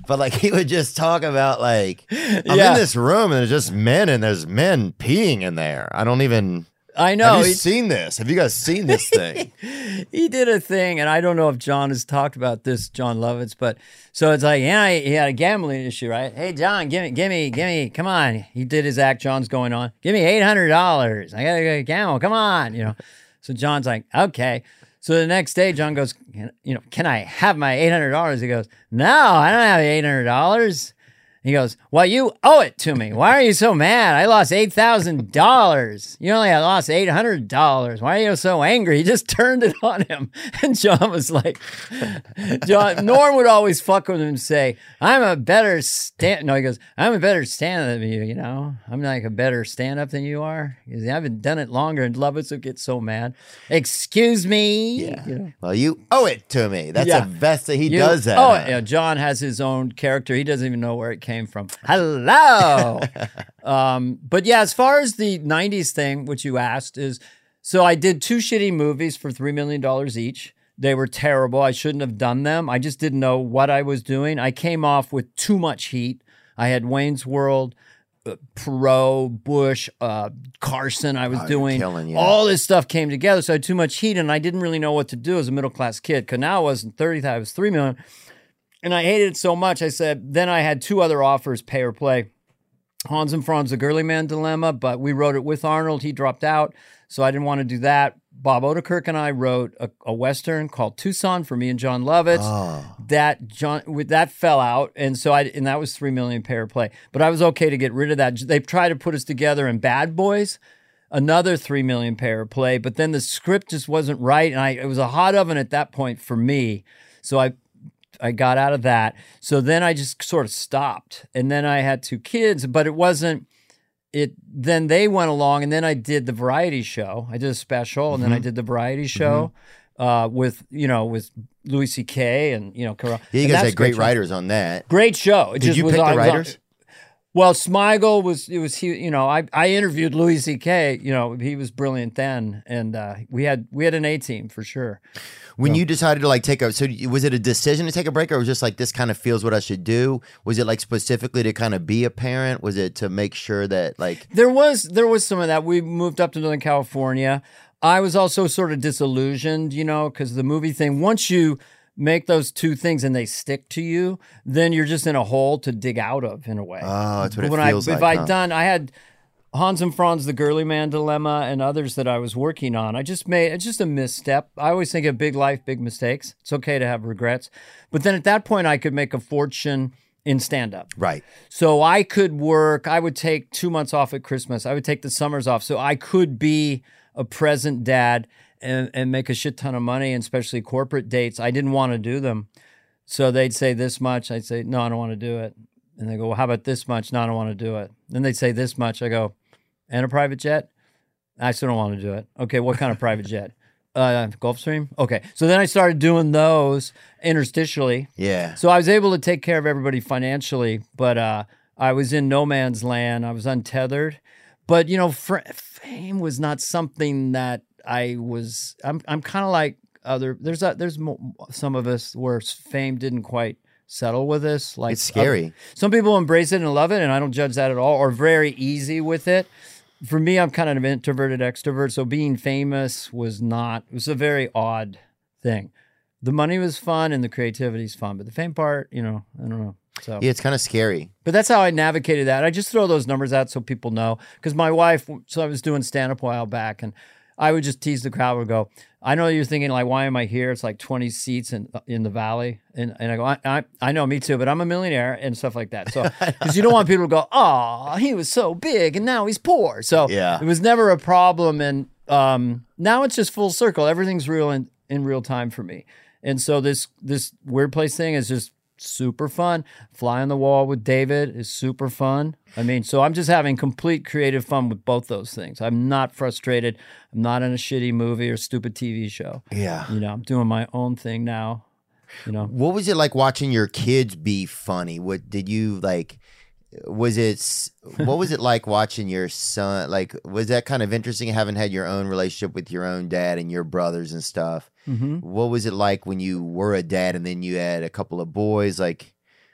But like he would just talk about like I'm Yeah. in this room and there's just men and there's men peeing in there. I don't even. I know. have you seen this? Have you guys seen this thing? he did a thing, and I don't know if John has talked about this, John Lovitz, but so it's like, yeah, he had a gambling issue, right? Hey, John, give me, give me, give me, come on. He did his act. John's going on. Give me eight hundred dollars. I gotta go gamble. Come on, you know. So John's like, okay. So the next day, John goes, "Can- you know, can I have my eight hundred dollars? He goes, no, I don't have eight hundred dollars. He goes, Well, you owe it to me. Why are you so mad? I lost $8,000. You only lost $800. Why are you so angry? He just turned it on him. And John was like, John, Norm would always fuck with him and say, I'm a better stand. No, he goes, I'm a better stand up than you, you know? I'm like a better stand up than you are. Goes, I haven't done it longer. And Lovitz would get so mad. Excuse me. Yeah. You know? Well, you owe it to me. That's Yeah. a best that he You- does that. Oh, yeah. John has his own character. He doesn't even know where it came from. Hello. um, but yeah, as far as the 90s thing, which you asked, is so I did two shitty movies for $3 million each. They were terrible. I shouldn't have done them. I just didn't know what I was doing. I came off with too much heat. I had Wayne's World, uh, Perot, Bush, uh, Carson. I was Oh, doing killing, all this stuff came together. So I had too much heat, and I didn't really know what to do as a middle class kid. Because now I wasn't thirty; I was three million, and I hated it so much. I said. Then I had two other offers, pay or play. Hans and Franz, the Girly Man Dilemma, but we wrote it with Arnold. He dropped out, so I didn't want to do that. Bob Odenkirk and I wrote a, a western called Tucson for me and John Lovitz Oh. that John with that fell out, and so I and that was three million pair play. But I was okay to get rid of that. They tried to put us together in Bad Boys, another three million pair play, but then the script just wasn't right, and I it was a hot oven at that point for me. So I I got out of that. So then I just sort of stopped, and then I had two kids, but it wasn't. It then they went along, and then I did the variety show. I did a special, and then I Mm-hmm. did the variety show uh, with you know with Louis C.K. and you know Carell. Yeah, you And guys had great show. writers on that. Great show. It Did just you was pick the writers? Well, Smigel was it was he you know I I interviewed Louis C.K. You know he was brilliant then, and uh, we had we had an A team for sure. When you decided to like take a, so was it a decision to take a break, or was it just like this kind of feels what I should do? Was it like specifically to kind of be a parent? Was it to make sure that like There was there was some of that. We moved up to Northern California. I was also sort of disillusioned, you know, because the movie thing. Once you make those two things and they stick to you, then you're just in a hole to dig out of in a way. oh, that's what it when feels I like? if I'd huh? done, I had Hans and Franz, the Girly Man Dilemma, and others that I was working on. I just made it's just a misstep. I always think of big life, big mistakes. It's okay to have regrets, but then at that point, I could make a fortune in stand up. right? So I could work, I would take two months off at Christmas. I would take the summers off. So I could be a present dad and, and make a shit ton of money, and especially corporate dates. I didn't want to do them. So they'd say this much. I'd say, no, I don't want to do it. And they go, well, how about this much? No, I don't want to do it. Then they'd say this much. I go, and a private jet? I still don't want to do it. Okay, what kind of private jet? Uh, Gulfstream? Okay. So then I started doing those interstitially. Yeah. So I was able to take care of everybody financially, but uh, I was in no man's land. I was untethered. But you know, fr- fame was not something that I was. I'm. I'm kind of like other there's a, there's mo- some of us where fame didn't quite settle with us. Like It's scary. other- some people embrace it and love it, and I don't judge that at all. Or very easy with it. For me, I'm kind of an introverted extrovert, so being famous was not. It was a very odd thing. The money was fun and the creativity's fun, but the fame part, you know, I don't know. So Yeah, it's kind of scary. but that's how I navigated that. I just throw those numbers out so people know. Because my wife, so I was doing stand up a while back, and I would just tease the crowd. Would go, I know you're thinking like, why am I here? It's like 20 seats in in the valley, and and I go, I I, I know, me too, but I'm a millionaire and stuff like that. So because you don't want people to go, oh, he was so big and now he's poor. So Yeah. it was never a problem, and um, now it's just full circle. Everything's real in in real time for me, and so this this weird place thing is just super fun. Fly on the wall with David is super fun. I mean, so I'm just having complete creative fun with both those things. I'm not frustrated. I'm not in a shitty movie or stupid TV show. Yeah. You know, I'm doing my own thing now. You know, What was it like watching your kids be funny? What did you like? Was it what was it like watching your son? Like, was that kind of interesting having had your own relationship with your own dad and your brothers and stuff? hmm What was it like when you were a dad and then you had a couple of boys? Like,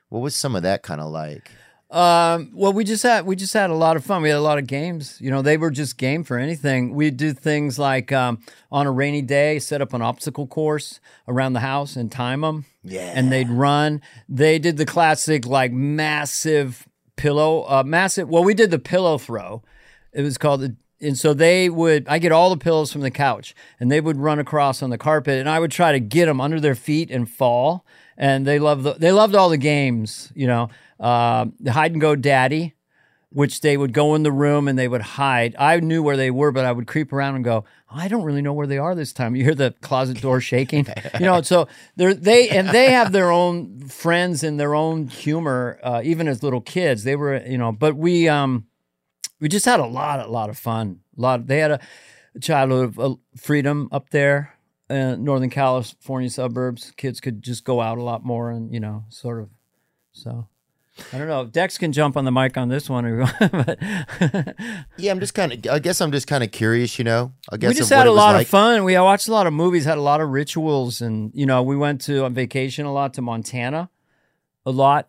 what was some of that kind of like? Um, well, we just had we just had a lot of fun. We had a lot of games. You know, they were just game for anything. We do things like um, on a rainy day, set up an obstacle course around the house and time them. Yeah. and they'd run. They did the classic like massive pillow, uh, massive. Well, we did the pillow throw. It was called the. And so they would, I get all the pillows from the couch, and they would run across on the carpet, and I would try to get them under their feet and fall. And they loved, the, they loved all the games, you know, uh, the hide and go daddy, which they would go in the room and they would hide. I knew where they were, but I would creep around and go, I don't really know where they are this time. You hear the closet door shaking, you know. So they're they and they have their own friends and their own humor, uh, even as little kids. They were, you know, but we um we just had a lot, a lot of fun. A lot. They had a childhood of uh, freedom up there, uh, Northern California suburbs. Kids could just go out a lot more, and you know, sort of. So, I don't know. Dex can jump on the mic on this one, or- but Yeah, I'm just kind of. I guess I'm just kind of curious. You know, I guess we just had a lot like. of fun. We watched a lot of movies, had a lot of rituals, and you know, we went to on vacation a lot to Montana, a lot,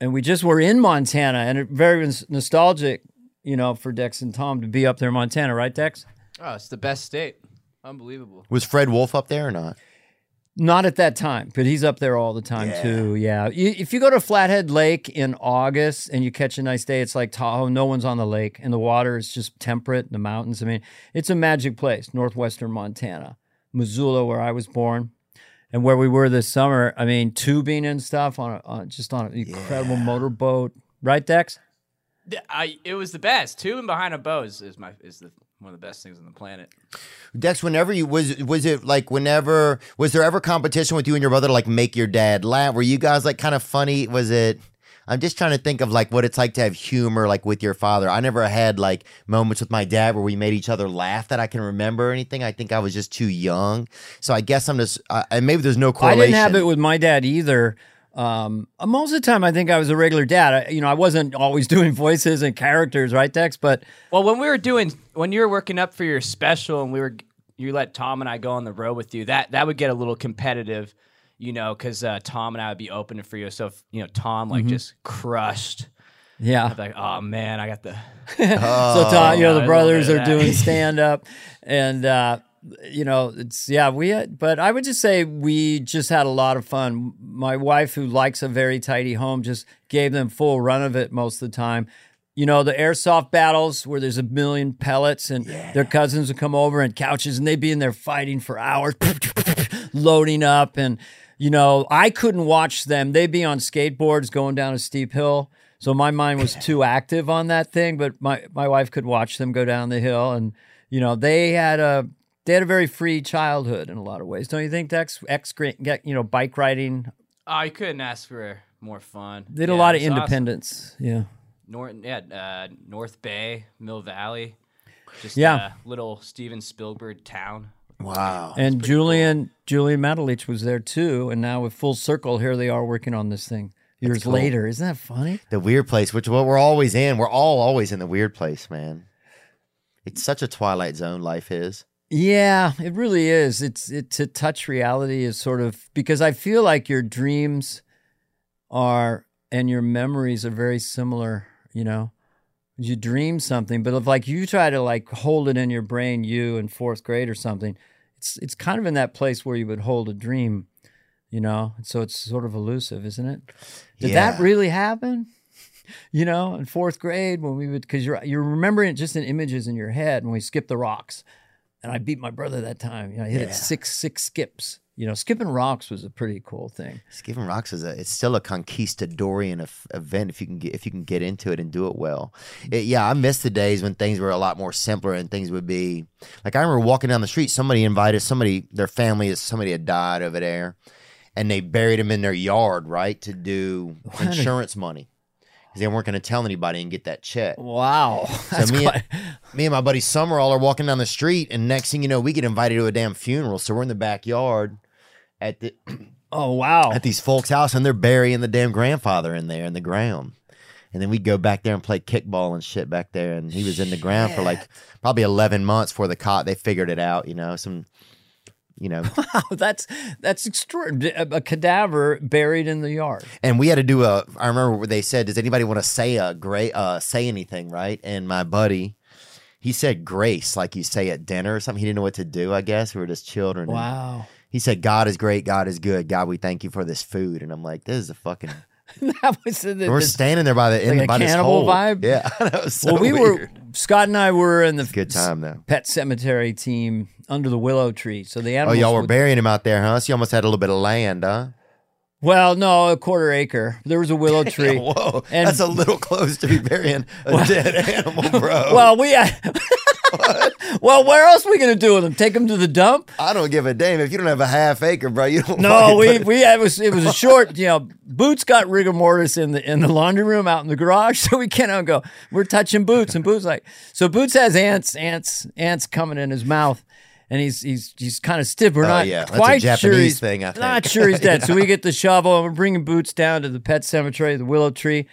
and we just were in Montana, and it very nostalgic, you know, for Dex and Tom to be up there in Montana, right, Dex? Oh, it's the best state. Unbelievable. Was Fred Wolf up there or not? Not at that time, but he's up there all the time too. Yeah. If you go to Flathead Lake in August and you catch a nice day, it's like Tahoe. No one's on the lake, and the water is just temperate. The mountains. I mean, it's a magic place. Northwestern Montana, Missoula, where I was born, and where we were this summer. I mean, tubing and stuff on, a, on just on an incredible motorboat. Right, Dex? I it was the best. Tubing behind a bow is, is my is the one of the best things on the planet. Dex, whenever you was was it like whenever was there ever competition with you and your brother to like make your dad laugh? Were you guys like kind of funny? Was it? I'm just trying to think of like what it's like to have humor like with your father. I never had like moments with my dad where we made each other laugh that I can remember or anything. I think I was just too young, so I guess I'm just uh, and maybe there's no correlation. I didn't have it with my dad either. Um, most of the time, I think I was a regular dad. I, you know, I wasn't always doing voices and characters, right, Dex? But Well, when we were doing when you were working up for your special and we were you let Tom and I go on the road with you, that that would get a little competitive, you know, because uh, Tom and I would be opening for you. So if you know Tom like just crushed, yeah, I'd be like, oh man, I got the so Tom, you know, the brothers are doing stand up, and uh, you know, it's yeah, we. Had, but I would just say we just had a lot of fun. My wife, who likes a very tidy home, just gave them full run of it most of the time. You know, the airsoft battles where there's a million pellets and their cousins would come over and couches and they'd be in there fighting for hours, loading up. And, you know, I couldn't watch them. They'd be on skateboards going down a steep hill. So my mind was too active on that thing, but my, my wife could watch them go down the hill. And, you know, they had a, they had a very free childhood in a lot of ways. Don't you think, Dex? Ex, get, you know, bike riding. oh, you couldn't ask for more fun. They had Yeah, a lot of it's awesome. independence. Yeah. North, yeah, uh, North Bay, Mill Valley, just Yeah. a little Steven Spielberg town. Wow. And Julian Julian Matulich was there too, and now with full circle, here they are working on this thing years cool. later. Isn't that funny? The weird place, which what we're always in. We're all always in the weird place, man. It's such a Twilight Zone life is. Yeah, it really is. It's it to touch reality is sort of because I feel like your dreams are and your memories are very similar, you know. You dream something, but if like you try to like hold it in your brain, you in fourth grade or something, it's it's kind of in that place where you would hold a dream, you know. So it's sort of elusive, isn't it? Did that really happen? You know, in fourth grade when we would, because you're you're remembering it just in images in your head when we skip the rocks, and I beat my brother that time. You know, I hit Yeah. it six six skips. You know, skipping rocks was a pretty cool thing. Skipping rocks is a it's still a conquistadorian of, event if you can get if you can get into it and do it well. It- yeah, I miss the days when things were a lot more simpler and things would be like I remember walking down the street. Somebody invited somebody their family is somebody had died over there, and they buried him in their yard right to do a- insurance money because they weren't going to tell anybody and get that check. Wow, that's me, quite, me and my buddy Summerall are walking down the street, and next thing you know, we get invited to a damn funeral. So we're in the backyard at the oh wow. at these folks' house, and they're burying the damn grandfather in there in the ground. And then we go back there and play kickball and shit back there, and he was in the ground for like probably eleven months before the cop they figured it out. You know, some, you know, Wow, that's that's extraordinary. A, a cadaver buried in the yard. and we had to do a. I remember where they said, "Does anybody want to say a great uh say anything?" Right, and my buddy. He said grace, like you say at dinner or something. He didn't know what to do, I guess. We were just children. Wow, He said, God is great. God is good. God, we thank you for this food. And I'm like, this is a fucking. that was the, And we're standing there by the end like by this cannibal hole. vibe? Yeah. that was so well, we weird. were Scott and I were in the Good time, though. pet cemetery team under the willow tree. So the Oh, y'all were would- burying him out there, huh? So you almost had a little bit of land, huh? well, no, a quarter acre. There was a willow tree. Whoa. And- that's a little close to be burying a dead animal, bro. Well, we. well, where else are we gonna do with them? Take them to the dump? I don't give a damn. If you don't have a half acre, bro, you don't. No, we we it was it was a short. You know, Boots got rigor mortis in the in the laundry room out in the garage, so we cannot go. We're touching Boots, and Boots like so. Boots has ants, ants, ants coming in his mouth, and he's he's he's kind of stiff. We're Oh, not yeah. Quite sure he's thing, I think. not sure he's dead. So we get the shovel and we're bringing Boots down to the pet cemetery, the willow tree,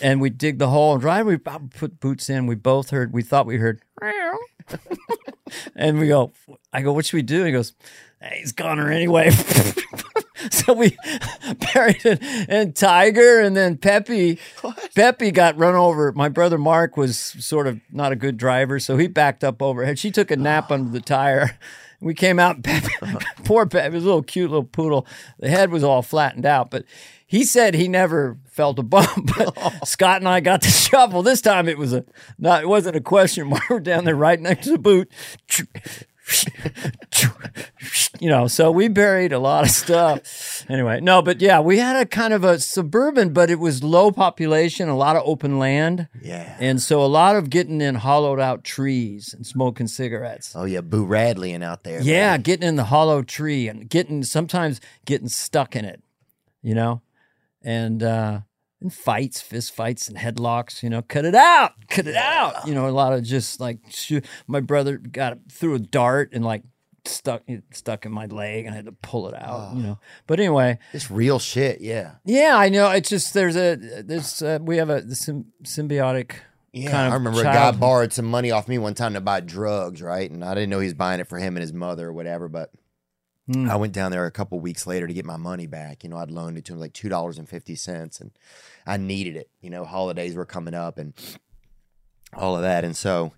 and we dig the hole. And right, we put Boots in. We both heard. We thought we heard. And we go, I go, what should we do? He goes, hey, gone. goner anyway. so we buried it. And Tiger and then Peppy, Peppy got run over. My brother Mark was sort of not a good driver, so he backed up overhead. She took a nap under the tire. We came out, Peppy, poor Peppy, was a little cute little poodle. The head was all flattened out, but he said he never felt a bump. But Scott and I got the shovel. This time it was a not. It wasn't a question mark. We're down there right next to the boot. You know, so we buried a lot of stuff. Anyway, no, but yeah, we had a kind of a suburban, but it was low population, a lot of open land. Yeah. And so a lot of getting in hollowed out trees and smoking cigarettes. Oh, yeah. Boo Radleying out there. Yeah, man. getting in the hollow tree and getting sometimes getting stuck in it, you know, and uh, and fights, fist fights, and headlocks. You know, cut it out, cut it out. You know, a lot of just like shoot. My brother got threw a dart and like stuck stuck in my leg, and I had to pull it out. You know, but anyway, It's real shit. Yeah. yeah, I know. It's just there's a there's uh, we have a sym- symbiotic. Yeah, kind of I remember a guy borrowed some money off me one time to buy drugs, right? And I didn't know he was buying it for him and his mother or whatever, but Hmm. I went down there a couple weeks later to get my money back. You know, I'd loaned it to him like two dollars and fifty cents, and I needed it. You know, holidays were coming up and all of that, and so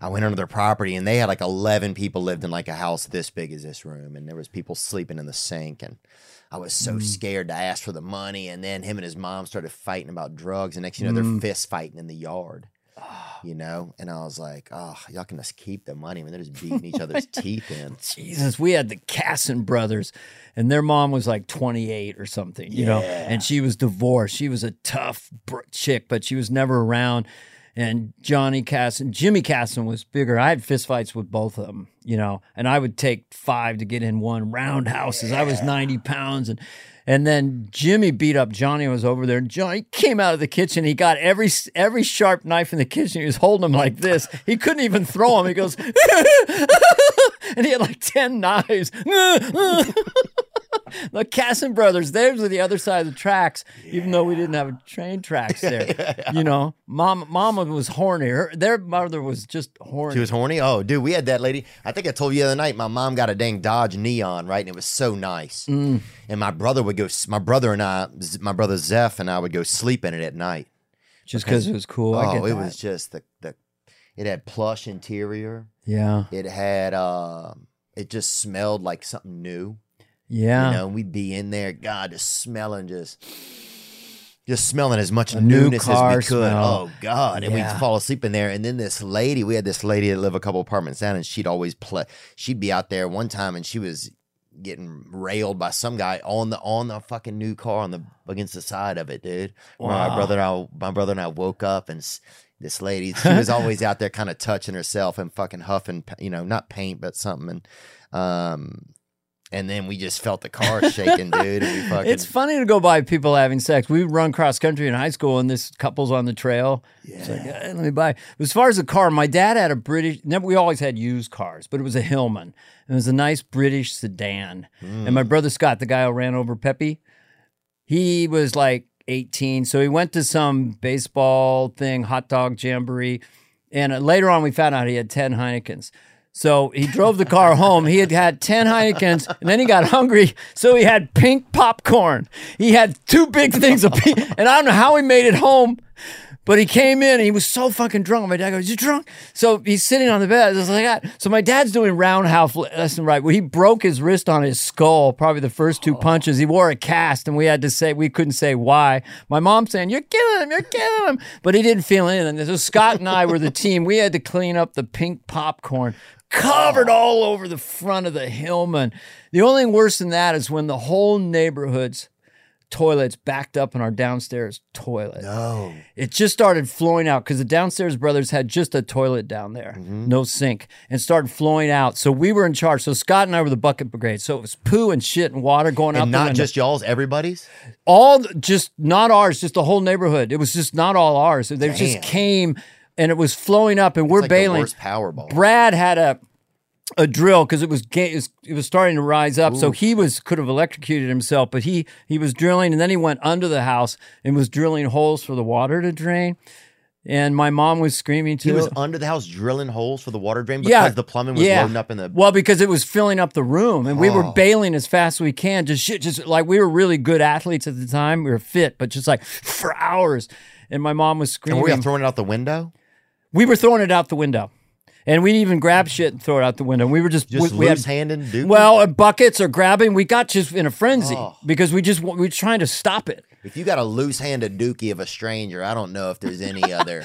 I went onto their property, and they had like eleven people lived in like a house this big as this room, and there was people sleeping in the sink, and I was so hmm. scared to ask for the money, and then him and his mom started fighting about drugs, and next you know they're hmm. fist fighting in the yard. Ah. You know, and I was like, "Oh, y'all can just keep the money." I mean, they're just beating each other's teeth in. Jesus, we had the Casson brothers, and their mom was like 28 or something, you know, and she was divorced. She was a tough br- chick, but she was never around. And Johnny Casson, Jimmy Casson was bigger. I had fistfights with both of them, you know, and I would take five to get in one roundhouses. I was 90 pounds. And and then Jimmy beat up Johnny was over there. Johnny came out of the kitchen. He got every every sharp knife in the kitchen. He was holding them like this. He couldn't even throw them. He goes, and he had like 10 knives. the Casson brothers, theirs were the other side of the tracks, even though we didn't have train tracks there. You know, mom, mama was horny. Her, their mother was just horny. She was horny. Oh, dude, we had that lady. I think I told you the other night. My mom got a dang Dodge Neon, right, and it was so nice. Mm. And my brother would go. My brother and I, my brother Zeph and I would go sleep in it at night. just because it was cool. I oh, it was just the the. It had plush interior. yeah, It had. uh It just smelled like something new. Yeah. You know, we'd be in there, God, just smelling, just just smelling as much A new newness as we could. smell. Oh God! And Yeah. we'd fall asleep in there. And then this lady, we had this lady that lived a couple apartments down, and she'd always play. She'd be out there one time, and she was getting railed by some guy on the on the fucking new car on the against the side of it, dude. Where My brother and I, my brother and I woke up, and this lady, she was always out there, kind of touching herself and fucking huffing, you know, not paint, but something. And um, and then we just felt the car shaking, dude. Fucking, It's funny to go by people having sex. We run cross country in high school, and this couple's on the trail. It's like, "Eh, let me buy. As far as the car, my dad had a British. Never, we always had used cars, but it was a Hillman. It was a nice British sedan. And my brother Scott, the guy who ran over Peppy, he was like 18, so he went to some baseball thing, hot dog jamboree, and uh, later on we found out he had 10 Heinekens. So he drove the car home. He had had 10 Heinekens and then he got hungry. So he had pink popcorn. He had two big things of pink. And I don't know how he made it home, but he came in and he was so fucking drunk. My dad goes, You drunk? So he's sitting on the bed. Just like that. So my dad's doing roundhouse left and right. Well, he broke his wrist on his skull, probably the first two punches. He wore a cast and we had to say, we couldn't say why. My mom saying, You're killing him, you're killing him. But he didn't feel anything. So Scott and I were the team. We had to clean up the pink popcorn covered all over the front of the Hillman. The only thing worse than that is when the whole neighborhood's toilets backed up in our downstairs toilet. oh, It just started flowing out because the downstairs brothers had just a toilet down there, Mm-hmm. no sink, and started flowing out. So we were in charge. So Scott and I were the bucket brigade. So it was poo and shit and water going out and the not just y'all's, everybody's. all just not ours, just the whole neighborhood. It was just not all ours. They Damn. just came and it was flowing up, and we're It's like the bailing. Powerball. Brad had a a drill because it was it was- starting to rise up, so he was could have electrocuted himself, but he he was drilling, and then he went under the house and was drilling holes for the water to drain. And my mom was screaming too. He was under the house drilling holes for the water drain because yeah, the plumbing was yeah. loading up in the. well because it was filling up the room, and we were Oh. bailing as fast as we can. Just shit, just like we were really good athletes at the time. We were fit, but just like for hours. And my mom was And screaming. were you throwing it out the window? We were throwing it out the window, and we'd even grab shit and throw it out the window. We were just, Just we, we had loose handing, dude. Well, uh, buckets or grabbing, we got just in a frenzy Oh. because we just we were trying to stop it. if you got a loose handed dookie of a stranger, I don't know if there's any other.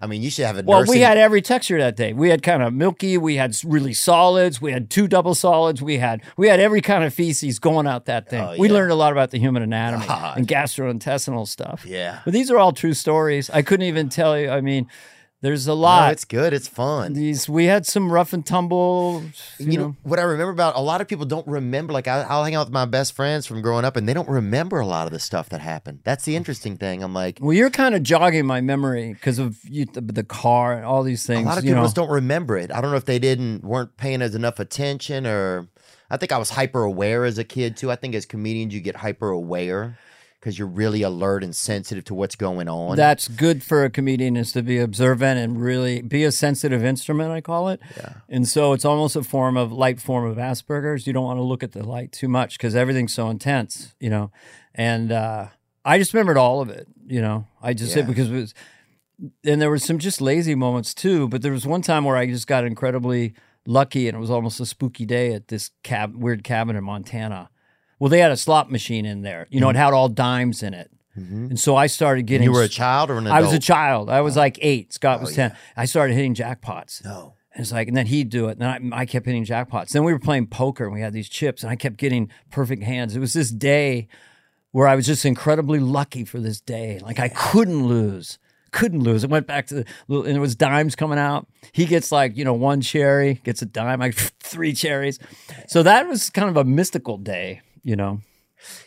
I mean, you should have a Well, nursing. we had every texture that day. We had kind of milky, we had really solids, we had two double solids, we had we had every kind of feces going out that thing. Oh, We learned a lot about the human anatomy God. and gastrointestinal stuff. Yeah. But these are all true stories. I couldn't even tell you. I mean, there's a No, lot. it's good. It's fun. these we had some rough and tumble. You, you know, know what I remember about a lot of people don't remember. Like I, I'll hang out with my best friends from growing up, and they don't remember a lot of the stuff that happened. That's the interesting thing. I'm like, Well, you're kind of jogging my memory because of you, the, the car and all these things. a lot of people know. just don't remember it. I don't know if they didn't weren't paying as enough attention, or I think I was hyper aware as a kid too. I think as comedians you get hyper aware because you're really alert and sensitive to what's going on. That's good for a comedian is to be observant and really be a sensitive instrument, I call it. Yeah. And so it's almost a form of light form of Asperger's. You don't want to look at the light too much because everything's so intense, you know. And uh, I just remembered all of it, you know. I just Yeah. said because it was, and there were some just lazy moments too. But there was one time where I just got incredibly lucky, and it was almost a spooky day at this cab weird cabin in Montana. Well, they had a slot machine in there. You know, it had all dimes in it. And so I started getting. Mm-hmm. you were a child or an adult? I was a child. I was like eight. Scott Oh, was ten. I started hitting jackpots. No. And it's like, and then he'd do it. And then I, I kept hitting jackpots. Then we were playing poker and we had these chips and I kept getting perfect hands. It was this day where I was just incredibly lucky for this day. Like I couldn't lose. Couldn't lose. It went back to the little, and it was dimes coming out. He gets like, you know, one cherry, gets a dime, like three cherries. So that was kind of a mystical day, you know.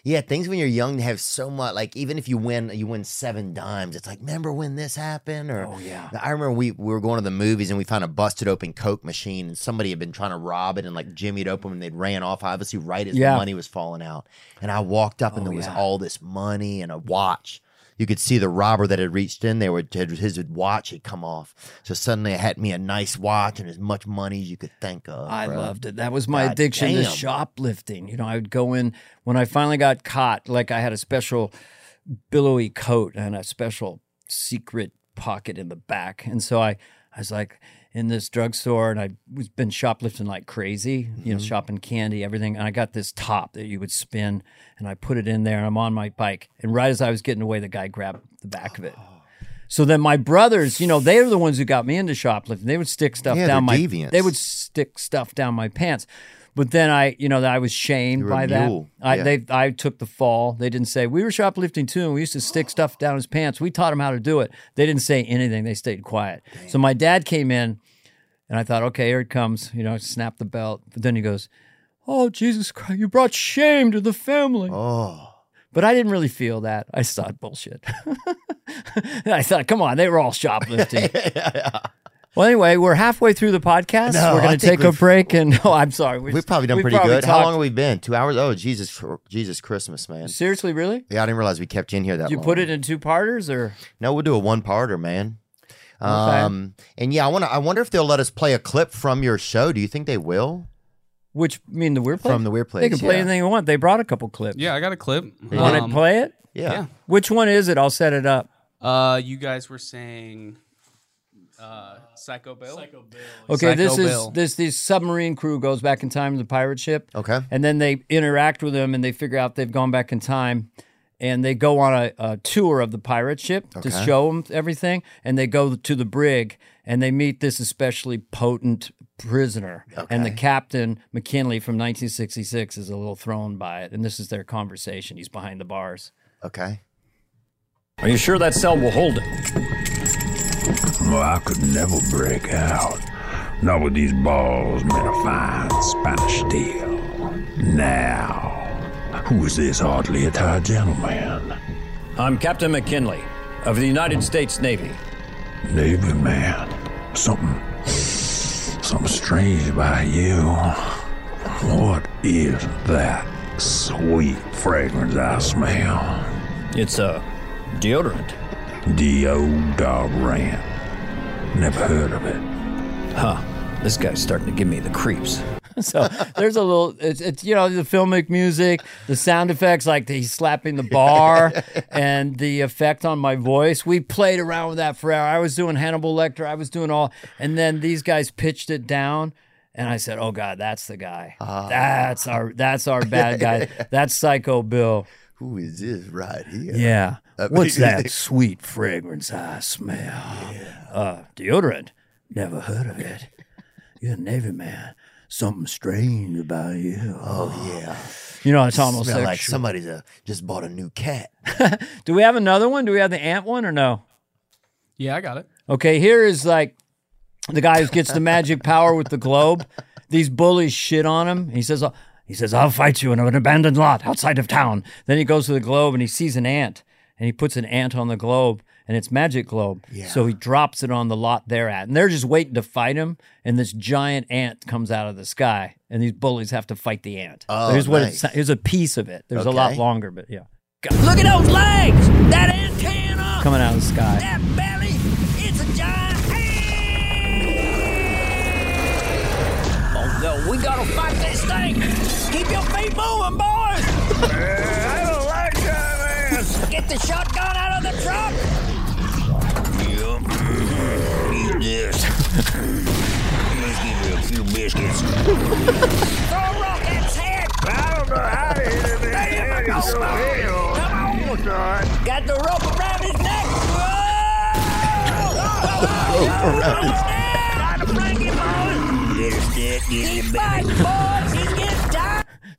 Yeah, things when you're young have so much. Like even if you win, you win seven dimes. It's like, remember when this happened? Or Oh, yeah. I remember we, we were going to the movies and we found a busted open Coke machine and somebody had been trying to rob it and like jimmied open and they'd ran off obviously right as Yeah. the money was falling out. And I walked up and Oh, there was yeah. all this money and a watch. You could see the robber that had reached in there would his watch had come off. So suddenly I had me a nice watch and as much money as you could think of. I bro. loved it. That was my God addiction to shoplifting. You know, I would go in when I finally got caught. Like I had a special billowy coat and a special secret pocket in the back, and so I, I was like in this drugstore, and I was been shoplifting like crazy. You know, Mm-hmm. shopping candy, everything. And I got this top that you would spin, and I put it in there, and I'm on my bike, and right as I was getting away, the guy grabbed the back of it. So then my brothers, you know, they were the ones who got me into shoplifting. They would stick stuff Yeah, down my deviants. they would stick stuff down my pants. But then I, you know, I was shamed You were a by that. I Yeah. they I took the fall. They didn't say we were shoplifting too, and we used to stick stuff down his pants. We taught him how to do it. They didn't say anything. They stayed quiet. So my dad came in, and I thought, okay, here it comes. You know, snap the belt. But then he goes, "Oh Jesus Christ, you brought shame to the family." Oh. But I didn't really feel that. I thought bullshit. I thought, come on, they were all shoplifting. Well, anyway, we're halfway through the podcast. No, we're going to take a break, and no, I'm sorry. We've probably done pretty probably good. How long have we been? Two hours? Oh, Jesus, Jesus Christmas, man. Seriously, really? Yeah, I didn't realize we kept you in here that Did you long. put it in two parters, or No, we'll do a one-parter, man. Um, and yeah, I want to. I wonder if they'll let us play a clip from your show. Do you think they will? which I mean the weird place? From the Weird place. They can play yeah. anything they want. They brought a couple clips. Yeah, I got a clip. Want Um, to play it? Yeah. Yeah. Which one is it? I'll set it up. Uh, you guys were saying uh, Psycho Bill. Psycho Bill. Okay, this is this this submarine crew goes back in time to the pirate ship. Okay. and then they interact with them and they figure out they've gone back in time and they go on a, a tour of the pirate ship to Okay. show them everything and they go to the brig and they meet this especially potent prisoner and the Okay. captain mckinley from 1966 is a little thrown by it and this is their conversation he's behind the bars Okay. Are you sure that cell will hold it? Well, I could never break out. Not with these balls made of fine Spanish steel. Now, who is this oddly attired gentleman? I'm Captain McKinley of the United States Navy. Navy man. Something. Something strange about you. What is that sweet fragrance I smell? It's a deodorant. Deodorant. Never heard of it. Huh. This guy's starting to give me the creeps. so there's a little it's, it's you know the filmic music the sound effects like he's slapping the bar and the effect on my voice. We played around with that forever i was doing hannibal lecter. I was doing all and then these guys pitched it down and i said oh god that's the guy. That's our that's our bad guy. That's psycho bill. Who is this right here? yeah. Uh, what's that sweet fragrance i smell uh deodorant never heard of it you're a navy man something strange about you Oh yeah. You know, it's almost Smell like. like somebody's uh, just bought a new cat. Do we have another one? Do we have the ant one or no? Yeah, I got it. Okay, here is like the guy who gets the magic power with the globe. These bullies shit on him. He says, "Oh," "He says I'll fight you in an abandoned lot outside of town." Then he goes to the globe and he sees an ant, and he puts an ant on the globe, and it's magic globe. So he drops it on the lot they're at, and they're just waiting to fight him. And this giant ant comes out of the sky, and these bullies have to fight the ant. Oh, here's what nice. it's. Here's a piece of it. There's a lot longer, but yeah, Look at those legs! That antenna! coming out of the sky. That belly! It's a giant ant! Oh no, we gotta fight this thing! Keep your feet moving, boys! Get the shotgun out of the truck! Yep. Eat this. Let's give you a few biscuits. Throw a rock at its head! I don't know how to hit him. You go. Come on. Got the rope around his neck. Rope around his neck. Trying to break him, boys. Get his dick, get him back.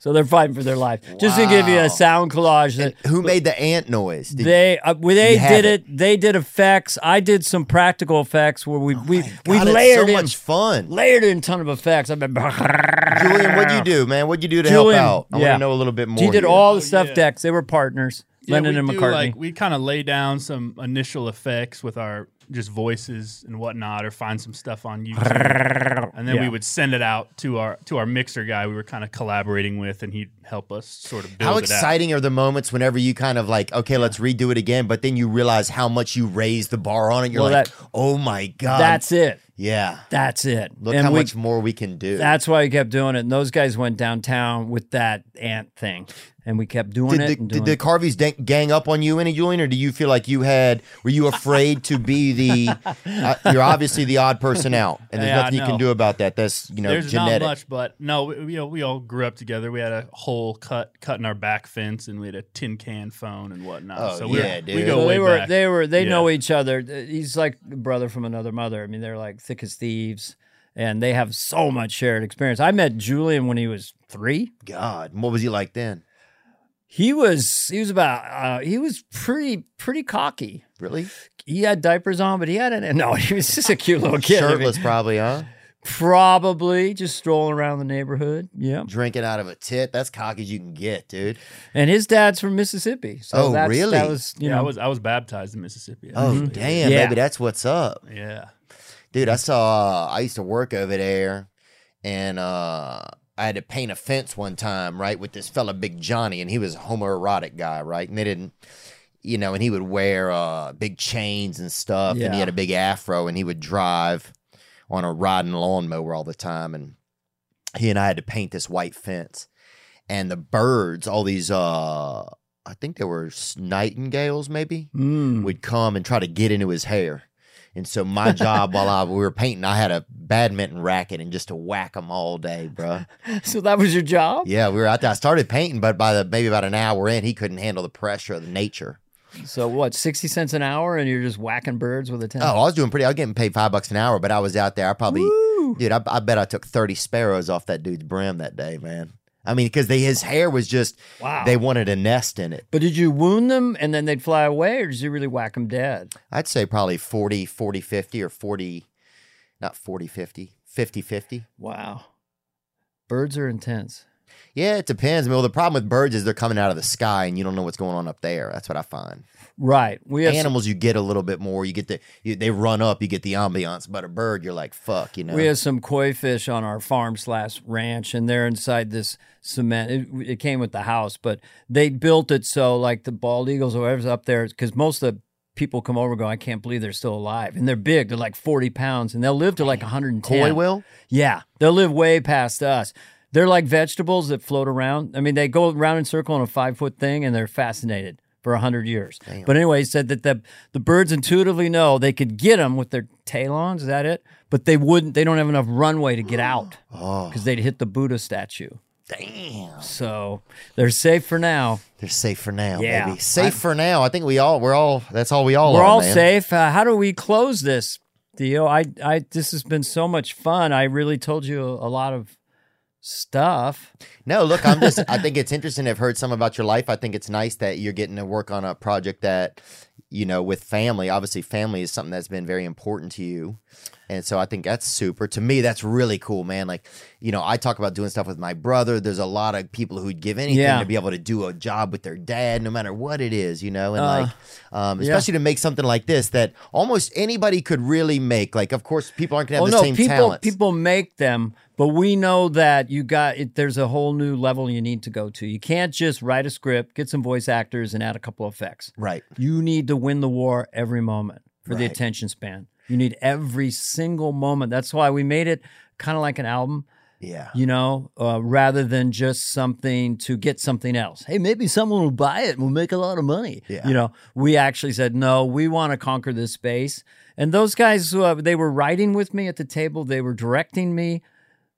So they're fighting for their life. Just to give you a sound collage that Who made the ant noise? Did- they uh, well, they did it? it. They did effects. I did some practical effects where we we we Oh God, it's layered so in much fun. layered in a ton of effects. I've been Julian, what'd you do, man? What'd you do to Julian, help out? I yeah. want to know a little bit more. He did here. all the stuff yeah. Dex. They were partners. Yeah, Lennon we and McCartney. Like, we kind of lay down some initial effects with our just voices and whatnot, or find some stuff on YouTube, and then Yeah. we would send it out to our to our mixer guy. We were kind of collaborating with, and he'd help us sort of build How it out. exciting are the moments whenever you kind of like, okay, let's redo it again, but then you realize how much you raised the bar on it. You're Well, like, that- oh my god, That's it. yeah. That's it. Look And how we- much more we can do. That's why we kept doing it. And those guys went downtown with that ant thing, and we kept doing did it. the, and did doing the it. Carveys da- gang up on you any, Julian, or do you feel like you had? Were you afraid to be the? uh, you're obviously the odd person out, and there's Yeah, nothing you can do about that. That's you know There's genetic. not much, but no, we, we, we all grew up together. We had a hole cut cut in our back fence, and we had a tin can phone and whatnot. Oh, so we're- yeah, we dude. go So way they were back. they were they Yeah. know each other. He's like a brother from another mother. I mean, they're like thick as thieves, and they have so much shared experience. I met Julian when he was three. God, what was he like then? He was he was about uh, he was pretty pretty cocky. Really He had diapers on, but he had an no. He was just a cute little kid. I mean, shirtless, probably, huh? probably just strolling around the neighborhood. Yeah, Drinking out of a tit. That's cocky as you can get, dude. and his dad's from Mississippi. So Oh, that's, really? That was you yeah, know I was I was baptized in Mississippi. Oh actually. damn, Yeah. maybe that's what's up. yeah. Dude, I saw. I used to work over there, and uh, I had to paint a fence one time, right, with this fella, Big Johnny, and he was a homoerotic guy, right, and they didn't, you know, and he would wear uh big chains and stuff, and he had a big afro, and he would drive on a riding lawnmower all the time, and he and I had to paint this white fence, and the birds, all these, uh, I think they were nightingales, maybe Mm. would come and try to get into his hair. And so my job while I we were painting, I had a badminton racket and just to whack them all day, bro. So that was your job. Yeah, we were out there. I started painting, but by the maybe about an hour in, he couldn't handle the pressure of the nature. So what? Sixty cents an hour, and you're just whacking birds with a ten. Oh, I was doing pretty. I was getting paid five bucks an hour, but I was out there. I probably, dude, I, I bet I took thirty sparrows off that dude's brim that day, man. I mean, because his hair was just, Wow. they wanted a nest in it. But did you wound them and then they'd fly away, or did you really whack them dead? I'd say probably 40, 40, 50 or 40, not 40, 50, 50, 50. Wow. Birds are intense. Yeah, it depends. I Well, the problem with birds is they're coming out of the sky and you don't know what's going on up there. That's what I find. Right. We have some, Animals, you get a little bit more. You get the you, they run up, you get the ambiance. But a bird, you're like, fuck, you know. we have some koi fish on our farm slash ranch, and they're inside this cement. It, it came with the house, but they built it so like the bald eagles or whatever's up there, because most of the people come over and go, I can't believe they're still alive, and they're big. They're like forty pounds, and they'll live to like 110. Koi will. Yeah, they'll live way past us. They're like vegetables that float around. I mean, they go around in circle on a five foot thing, and they're fascinated for a hundred years. But anyway, he said that the the birds intuitively know they could get them with their tail on. Is that it? But they wouldn't. They don't have enough runway to get out because they'd hit the Buddha statue. Damn, So they're safe for now. they're safe for now, Yeah. baby. Safe for now. I think we all we're all. That's all we all We're are. all man. safe. Uh, how do we close this, Theo? I, I, this has been so much fun. I really told you a, a lot of stuff. No, look, I'm just. I think it's interesting. I've heard some about your life. I think it's nice that you're getting to work on a project that, you know, with family. Obviously, family is something that's been very important to you, and so I think that's super. To me, that's really cool, man. Like, you know, I talk about doing stuff with my brother. There's a lot of people who'd give anything Yeah. to be able to do a job with their dad, no matter what it is, you know, and Uh, like, um, yeah. especially to make something like this that almost anybody could really make. Like, of course, people aren't gonna have oh the no, same people talents. people make them, but we know that you got it, there's a whole new level you need to go to. You can't just write a script, get some voice actors, and add a couple of effects. right. You need to win the war every moment for the attention span. You need every single moment. That's why we made it kind of like an album, Yeah. you know, uh, rather than just something to get something else. Hey, maybe someone will buy it and we'll make a lot of money. Yeah. You know, we actually said, no, we want to conquer this space. And those guys, uh, they were writing with me at the table, they were directing me.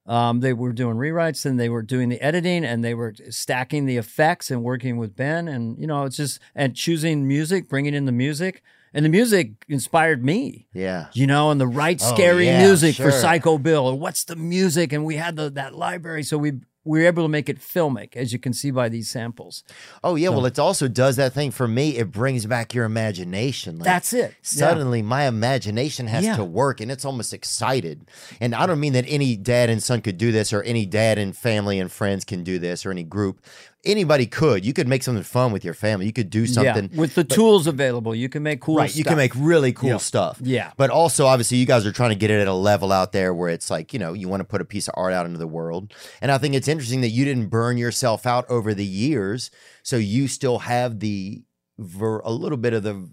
Um, they were doing rewrites and they were doing the editing and they were stacking the effects and working with Ben and you know it's just and choosing music, bringing in the music and the music inspired me. Yeah. You know, and the right Oh, scary yeah, music for. Psycho Bill. And what's the music? And we had the, that library, so we we were able to make it filmic, as you can see by these samples. Oh yeah, well it also does that thing for me. It brings back your imagination. Like, That's it. Yeah. Suddenly, my imagination has Yeah. to work, and it's almost excited. And I don't mean that any dad and son could do this, or any dad and family and friends can do this, or any group. Anybody could. You could make something fun with your family. You could do something. Yeah, with the tools available, you can make cool. Right, you can make really cool Yeah. stuff. Yeah. But also, obviously, you guys are trying to get it at a level out there where it's like, you know, you want to put a piece of art out into the world. And I think it's interesting that you didn't burn yourself out over the years. So you still have the, ver- a little bit of the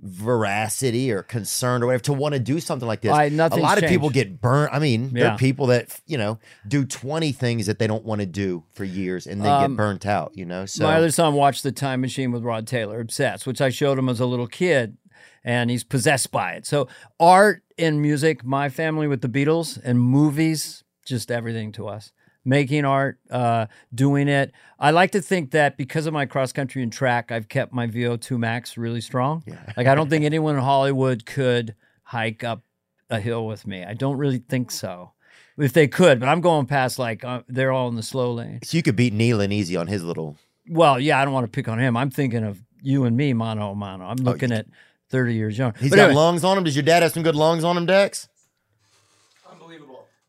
veracity or concern or whatever to want to do something like this. I- a lot of people get burnt. I mean, there are people that, you know, do 20 things that they don't want to do for years and they Um, get burnt out, you know? So My other son watched The Time Machine with Rod Taylor, obsessed, which I showed him as a little kid, and he's possessed by it. So, art and music, my family with the Beatles, and movies, just everything to us. Making art, uh, doing it. I like to think that because of my cross country and track, I've kept my VO2 max really strong. Like, I don't think anyone in Hollywood could hike up a hill with me. I don't really think so. If they could, but I'm going past like uh, they're all in the slow lane. so you could beat Nealon easy on his little Well, yeah, I don't want to pick on him. I'm thinking of you and me, mano a mano. I'm looking at 30 years younger. He's But got anyway, lungs on him. Does your dad have some good lungs on him, Dex?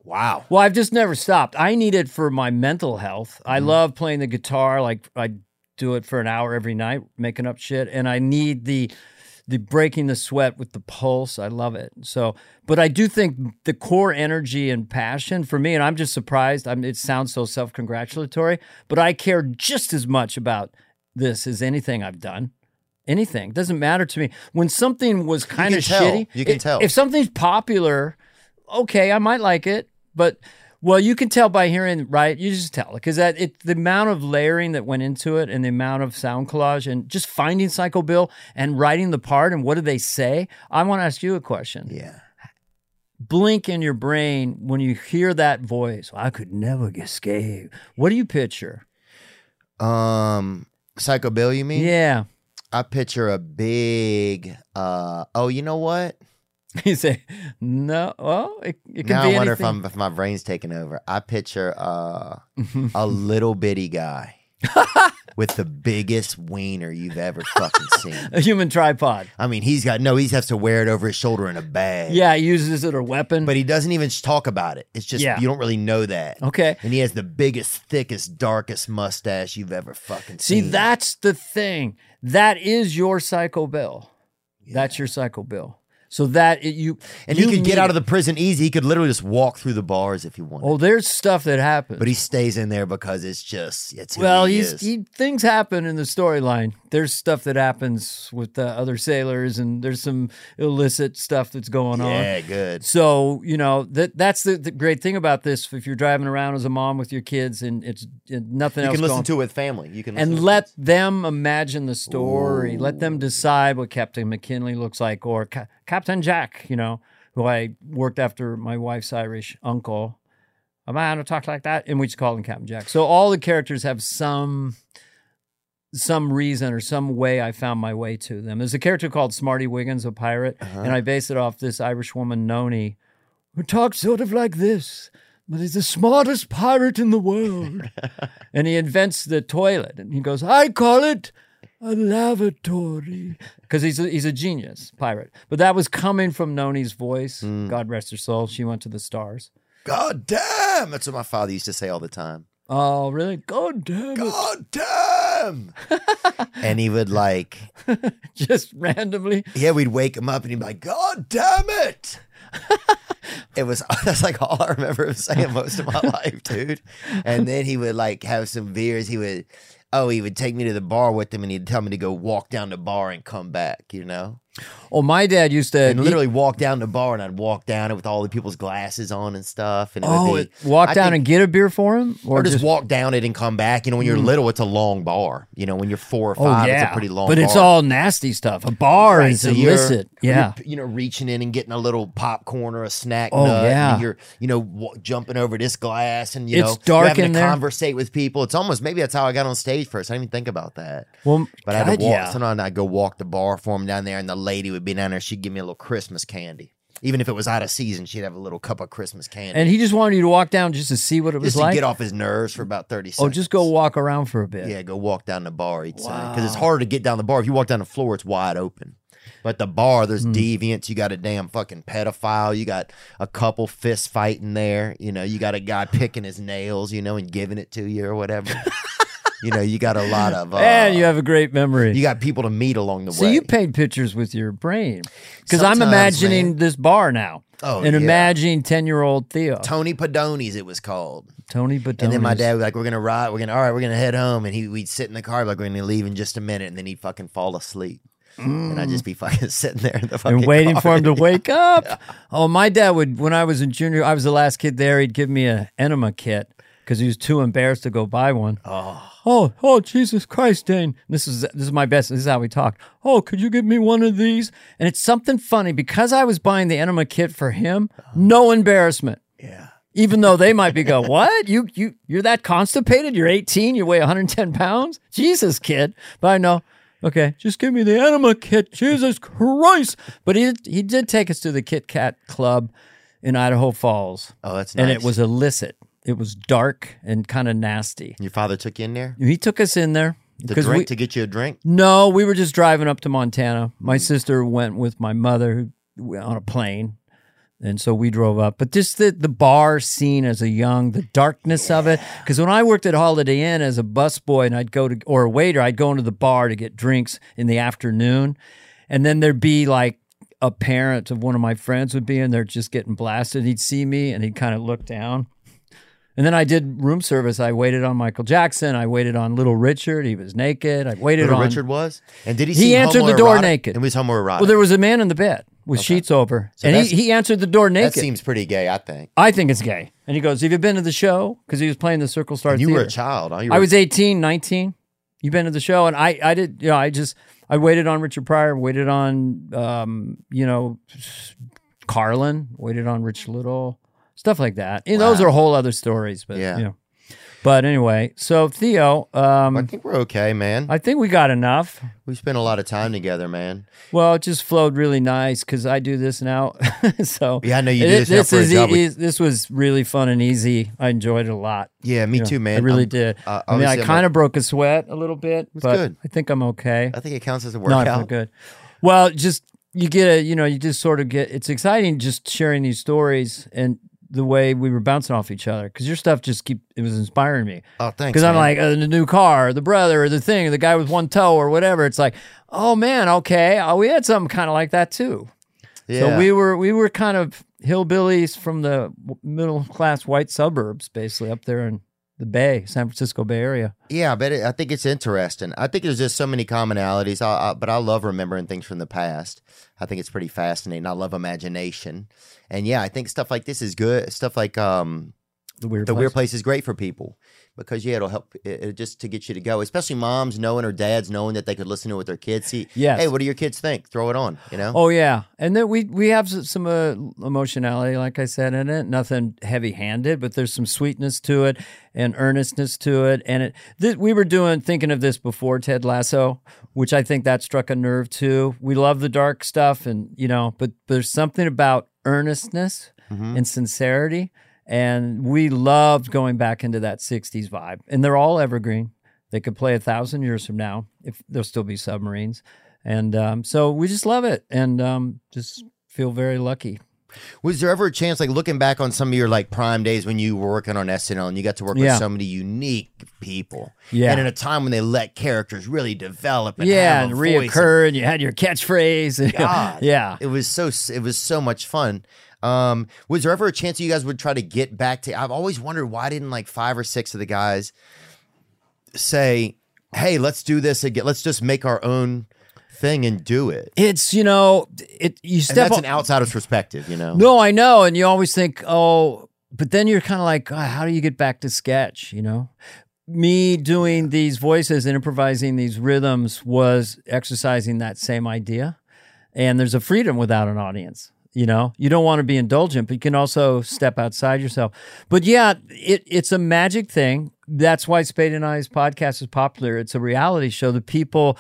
Wow. well, I've just never stopped. I need it for my mental health. I Mm-hmm. love playing the guitar. Like I do it for an hour every night, making up shit, and I need the the breaking the sweat with the pulse. I love it. So, but I do think the core energy and passion for me, and I'm just surprised. I'm, it sounds so self congratulatory, but I care just as much about this as anything I've done. Anything doesn't matter to me. When something was kind of shitty, You can i- tell. If something's popular, okay, I might like it, but well, you can tell by hearing, right? You just tell because that it the amount of layering that went into it and the amount of sound collage and just finding Psycho Bill and writing the part and what do they say? I want to ask you a question. Yeah. Blink in your brain when you hear that voice. I could never escape. What do you picture? Um, Psycho Bill, you mean? Yeah. I picture a big. uh Oh, you know what? You say no. Well, it, it can Now be I wonder if. I'm if my brain's taking over. I picture uh a little bitty guy with the biggest wiener you've ever fucking seen. a human tripod. I mean, he's got no. He has to wear it over his shoulder in a bag. Yeah, he uses it a weapon. But he doesn't even talk about it. It's just Yeah. you don't really know that. okay. And he has the biggest, thickest, darkest mustache you've ever fucking seen. See, seen. that's the thing. That is your Psycho Bill. That's your Psycho Bill. So that it, you and you he could get out of the prison easy. He could literally just walk through the bars if he wanted. Oh, there's stuff that happens. but he stays in there because it's just it's well, he he's he, things happen in the storyline. There's stuff that happens with the other sailors, and there's some illicit stuff that's going on. yeah, good. So you know that that's the, the great thing about this. If you're driving around as a mom with your kids, and it's and nothing You else You can listen going, to it with family. You can listen and let it. them imagine the story. Let them decide what Captain McKinley looks like, or Ca- Captain Jack. You know, who I worked after my wife's Irish uncle. A man who talks like that, and we just call him Captain Jack. So all the characters have some some reason or some way I found my way to them. There's a character called Smarty Wiggins, a pirate, uh-huh. and I base it off this Irish woman Noni, who talks sort of like this. But he's the smartest pirate in the world. and he invents the toilet. And he goes, I call it a lavatory. Because he's a, he's a genius pirate. But that was coming from Noni's voice. Hmm. God rest her soul. She went to the stars. God damn! That's what my father used to say all the time. Oh, really? God damn it. God damn! And he would like, Just randomly. yeah, we'd wake him up and he'd be like, God damn it! it was that's like all I remember him saying most of my life, dude. And then he would like have some beers. He would, oh, he would take me to the bar with him and he'd tell me to go walk down the bar and come back, you know? Oh, my dad used to And literally walk down the bar and I'd walk down it with all the people's glasses on and stuff. And Oh, be, walk I down think- and get a beer for him, or just, walk down it and come back. You know, when you're mm. little, it's a long bar. You know, when you're four or Oh five, yeah, it's a pretty long bar. but bar. it's all nasty stuff. A bar Right, is so illicit. Yeah. you're, know, reaching in and getting a little popcorn or a snack. Oh, nut, yeah. and you're, you know, w- jumping over this glass, and you It's know, dark having in to there. conversate with people. It's almost maybe that's how I got on stage first. I didn't even think about that. Well, But I had God, to walk. yeah. Sometimes I'd go walk the bar for him down there, and the lady would be down there. She'd give me a little Christmas candy. Even if it was out of season, she'd have a little cup of Christmas candy. And he just wanted you to walk down just to see what it was just to like. get off his nerves for about 30 seconds. oh, just go walk around for a bit. Yeah, go walk down the bar, he'd say. Because it's harder to get down the bar. If you walk down the floor, it's wide open. But the bar, there's Hmm. deviants. You got a damn fucking pedophile. You got a couple fist fighting there. You know, you got a guy picking his nails, you know, and giving it to you or whatever. you know, you got a lot of. Uh, and you have a great memory. you got people to meet along the so way. So you paint pictures with your brain because I'm imagining man. this bar now. Oh, and yeah. imagining ten year old Theo, Tony Padoni's, it was called. Tony Batonis. And then my dad was like, "We're gonna ride. We're gonna all right. We're gonna head home." And he we'd sit in the car like, "We're gonna leave in just a minute," and then he'd fucking fall asleep, and I'd just be fucking sitting there in the fucking and waiting car. for him to wake up. Oh, my dad would when I was in junior. I was the last kid there. He'd give me an enema kit because he was too embarrassed to go buy one. Oh, oh, oh, Jesus Christ, Dane! This is this is my best. This is how we talked. Oh, could you give me one of these? And it's something funny because I was buying the enema kit for him. Uh-huh. No embarrassment. Yeah. Even though they might be go, what? You you you're that constipated? You're 18. You weigh 110 pounds? Jesus, kid. But I know. Okay, just give me the enema kit. Jesus Christ! But he he did take us to the Kit Kat Club in Idaho Falls, Oh, that's nice. and it was illicit. It was dark and kind of nasty. Your father took you in there He took us in there the drink we to get you a drink. no, we were just driving up to Montana. My sister went with my mother on a plane. And so we drove up. But just the, the bar scene as a young, the darkness of it. Because when I worked at Holiday Inn as a busboy and I'd go to, or a waiter, I'd go into the bar to get drinks in the afternoon. And then there'd be like a parent of one of my friends would be in there just getting blasted. He'd see me and he'd kind of look down. And then I did room service. I waited on Michael Jackson. I waited on Little Richard. He was naked. I waited Little on Richard was, and did he? He answered the door naked. And was homoerotic. Well, there was a man in the bed with sheets over, and he, he answered the door naked. that seems pretty gay, I think. I think it's gay. And he goes, Have you been to the show? Because he was playing the Circle Star And you Theater. were a child. Huh? You I was 18, 19. You've been to the show? And I, I did, you know, I just, I waited on Richard Pryor, waited on, um, you know, Carlin, waited on Rich Little, stuff like that. And those are whole other stories, but, Yeah. you know. But anyway, so Theo, I um, think we're okay, man. I think we got enough. we spent a lot of time together, man. Well, it just flowed really nice because I do this now. so Yeah, I know you do this a is job. e- this was really fun and easy. I enjoyed it a lot. Yeah, me You know, too, man. I really I'm- did. uh, I mean, I kind of broke a sweat a little bit, but good. I think I'm okay. I think it counts as a I workout. good. Well, just you get a, you know, you just sort of get. It's exciting just sharing these stories and the way we were bouncing off each other because your stuff just keep. It was inspiring me. Oh, thanks. Because I'm man. like uh, the new car, the brother, or the thing, or the guy with one toe, or whatever. It's like, oh man, okay, oh, we had something kind of like that too. yeah. So we were we were kind of hillbillies from the middle class white suburbs, basically up there in the Bay, San Francisco Bay Area. Yeah, but it, I think it's interesting. I think there's just so many commonalities. I, I, but I love remembering things from the past. I think it's pretty fascinating. I love imagination, and yeah, I think stuff like this is good. Stuff like um, The weird, the place. weird place is great for people because yeah, it'll help it, it just to get you to go. Especially moms knowing or dads knowing that they could listen to it with their kids. See, Yes. hey, what do your kids think? Throw it on. You know. Oh yeah, and then we we have some uh, emotionality, like I said, in it. Nothing heavy handed, but there's some sweetness to it and earnestness to it. And it th- we were doing thinking of this before Ted Lasso, which I think that struck a nerve too. We love the dark stuff, and you know, but there's something about earnestness and sincerity, and we loved going back into that '60s vibe. And they're all evergreen. They could play a thousand years from now if there'll still be submarines. And um, so we just love it and um, just feel very lucky. Was there ever a chance, like looking back on some of your like prime days when you were working on SNL and you got to work Yeah. with so many unique people, Yeah. and in a time when they let characters really develop and yeah, have and reoccur, and you had your catchphrase. God. yeah. It was so it was so much fun. Um, was there ever a chance you guys would try to get back to? I've always wondered why didn't like five or six of the guys say, "Hey, let's do this again. Let's just make our own thing and do it." It's, you know, it you And step that's on- an outsider's perspective, you know. No, I know. And you always think, oh, but then you're kind of like, "God, how do you get back to sketch? You know, me doing these voices and improvising these rhythms was exercising that same idea. And there's a freedom without an audience. You know, you don't want to be indulgent, but you can also step outside yourself. But yeah, it, it's a magic thing. That's why Spade and I's podcast is popular. It's a reality show. The people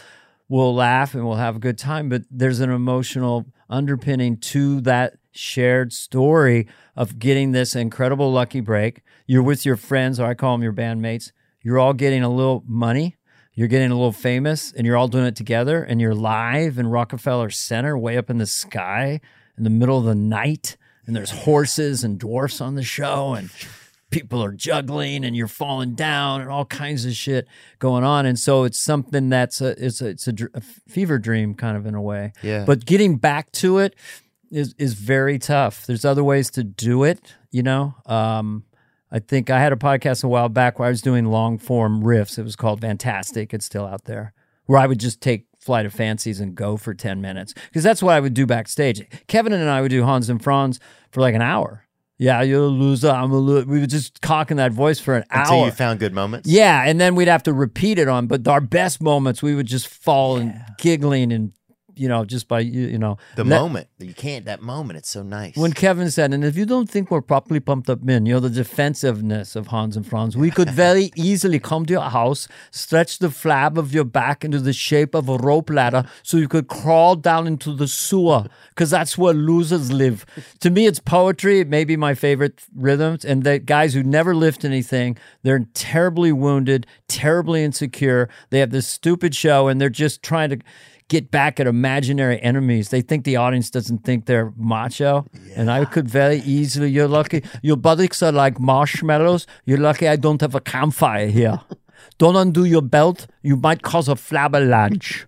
will laugh and will have a good time, but there's an emotional underpinning to that shared story of getting this incredible lucky break. You're with your friends, or I call them your bandmates. You're all getting a little money. You're getting a little famous, and you're all doing it together. And you're live in Rockefeller Center, way up in the sky, in the middle of the night. And there's horses and dwarfs on the show, and people are juggling and you're falling down and all kinds of shit going on and so it's something that's a it's a, it's a, a fever dream kind of in a way Yeah. but getting back to it is is very tough there's other ways to do it you know um I think I had a podcast a while back where I was doing long form riffs. It was called Fantastic. It's still out there. Where I would just take Flight of Fancies and go for 10 minutes. Because that's what I would do backstage. Kevin and I would do Hans and Franz for like an hour. Yeah, you're a loser. I'm a loser. We were just cocking that voice for an Until hour. you found good moments. Yeah, and then we'd have to repeat it on. But our best moments, we would just fall and giggling and you know just by you you know The let- moment. You can't, that moment, it's so nice. When Kevin said, and if you don't think we're properly pumped up men, you know, the defensiveness of Hans and Franz, we could very easily come to your house, stretch the flab of your back into the shape of a rope ladder so you could crawl down into the sewer, because that's where losers live. To me, it's poetry. It may be my favorite rhythms. And the guys who never lift anything, they're terribly wounded, terribly insecure. They have this stupid show, and they're just trying to get back at imaginary enemies. They think the audience doesn't think they're macho. And I could very easily, you're lucky, your buttocks are like marshmallows. You're lucky I don't have a campfire here. don't undo your belt. You might cause a flabberlanche.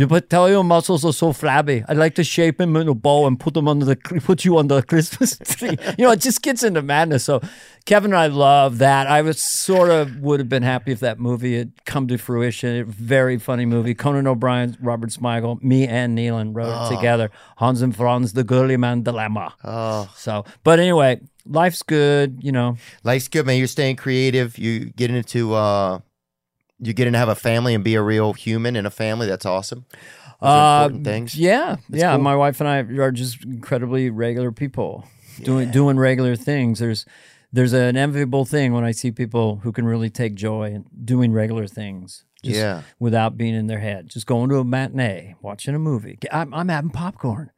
You but tell your muscles are so flabby. I'd like to shape them in a bow and put them under the put you under the Christmas tree. you know, it just gets into madness. So Kevin and I love that. I was sort of would have been happy if that movie had come to fruition. A very funny movie. Conan O'Brien, Robert Smigel, me and Nealon wrote it together. Hans and Franz, the girly man dilemma. oh, So, but anyway, life's good. You know, life's good, man. You're staying creative. You get into, uh, you get to have a family and be a real human in a family. That's awesome. Those are important Uh, things. Yeah, yeah. cool. My wife and I are just incredibly regular people doing doing regular things. There's there's an enviable thing when I see people who can really take joy in doing regular things. Just Yeah. without being in their head. Just going to a matinee, watching a movie. I'm, I'm having popcorn.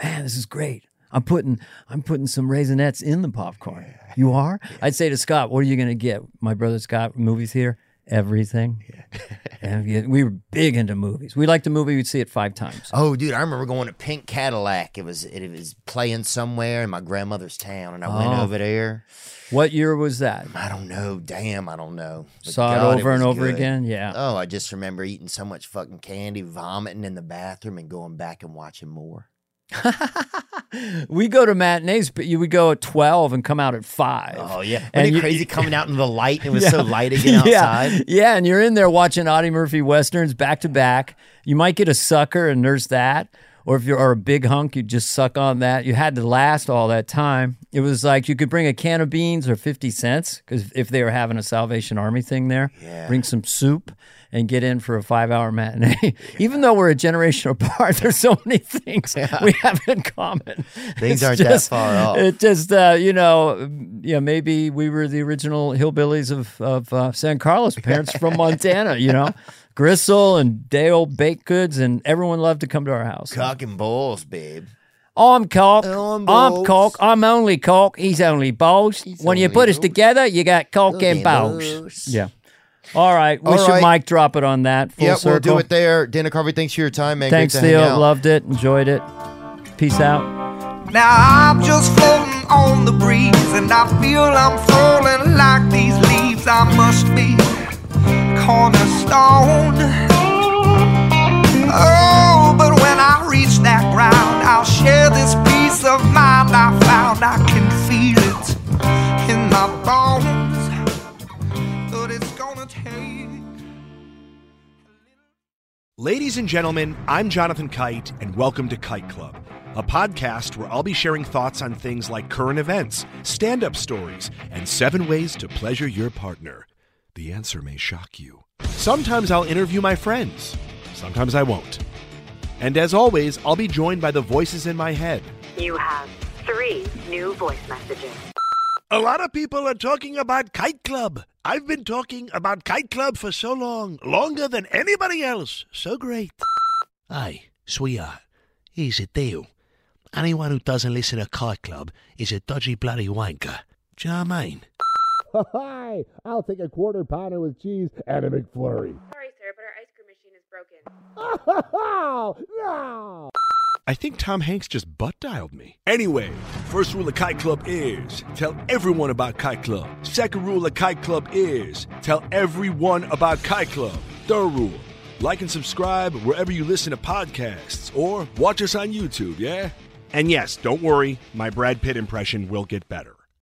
Man, this is great. I'm putting I'm putting some raisinets in the popcorn. You are? I'd say to Scott, what are you going to get? My brother Scott, movies here, everything. and we- we were big into movies. We liked a movie, we'd see it five times. Oh, dude, I remember going to Pink Cadillac. It was it was playing somewhere in my grandmother's town, and I went Oh. over there. What year was that? I don't know. Damn, I don't know. But Saw God, it over and over good. again. Yeah. Oh, I just remember eating so much fucking candy, vomiting in the bathroom, and going back and watching more. we go to matinees, but you would go at twelve and come out at five. Oh yeah, And you- crazy coming out in the light. It was Yeah. so light again Yeah. outside. Yeah, and you're in there watching Audie Murphy westerns back to back. You might get a sucker and nurse that, or if you're a big hunk, you just suck on that. You had to last all that time. It was like you could bring a can of beans or fifty cents because if they were having a Salvation Army thing there, bring some soup and get in for a five hour matinee. Even though we're a generation apart, there's so many things we have in common. Things It's aren't that far off. It just, uh, you know, yeah, maybe we were the original hillbillies of of uh, San Carlos. Parents from Montana, you know, Gristle and day old baked goods, and everyone loved to come to our house. Cock and balls, babe. I'm cock. I'm I'm cock. I'm only cock. He's only balls. when you only put us together, you got cock Okay, and balls. balls. Yeah. All right. We All should right. mic drop it on that. Full Yep, we'll do it there. Dana Carvey, thanks for your time, man. Thanks, Great to hang Theo. Loved it. Enjoyed it. Peace out. Now I'm just floating on the breeze, and I feel I'm falling like these leaves. I must be cornerstone. Oh, but when I reach that ground, I'll share this peace of mind I found. I can feel it in my bones, but it's gonna take. Ladies and gentlemen, I'm Jonathan Kite, and welcome to Kite Club, a podcast where I'll be sharing thoughts on things like current events, stand up stories, and seven ways to pleasure your partner. The answer may shock you. Sometimes I'll interview my friends, sometimes I won't. And as always, I'll be joined by the voices in my head. You have three new voice messages. A lot of people are talking about Kite Club. I've been talking about Kite Club for so long, longer than anybody else. So great. Hi, sweetheart. Here's the deal. Anyone who doesn't listen to Kite Club is a dodgy bloody wanker. Do you know what I mean? Hi, I'll take a quarter pounder with cheese and a McFlurry. Sorry, sir, but our ice cream machine is broken. no! I think Tom Hanks just butt dialed me. Anyway, first rule of Kite Club is tell everyone about Kite Club. Second rule of Kite Club is tell everyone about Kite Club. Third rule like and subscribe wherever you listen to podcasts or watch us on YouTube, yeah? And yes, don't worry, my Brad Pitt impression will get better.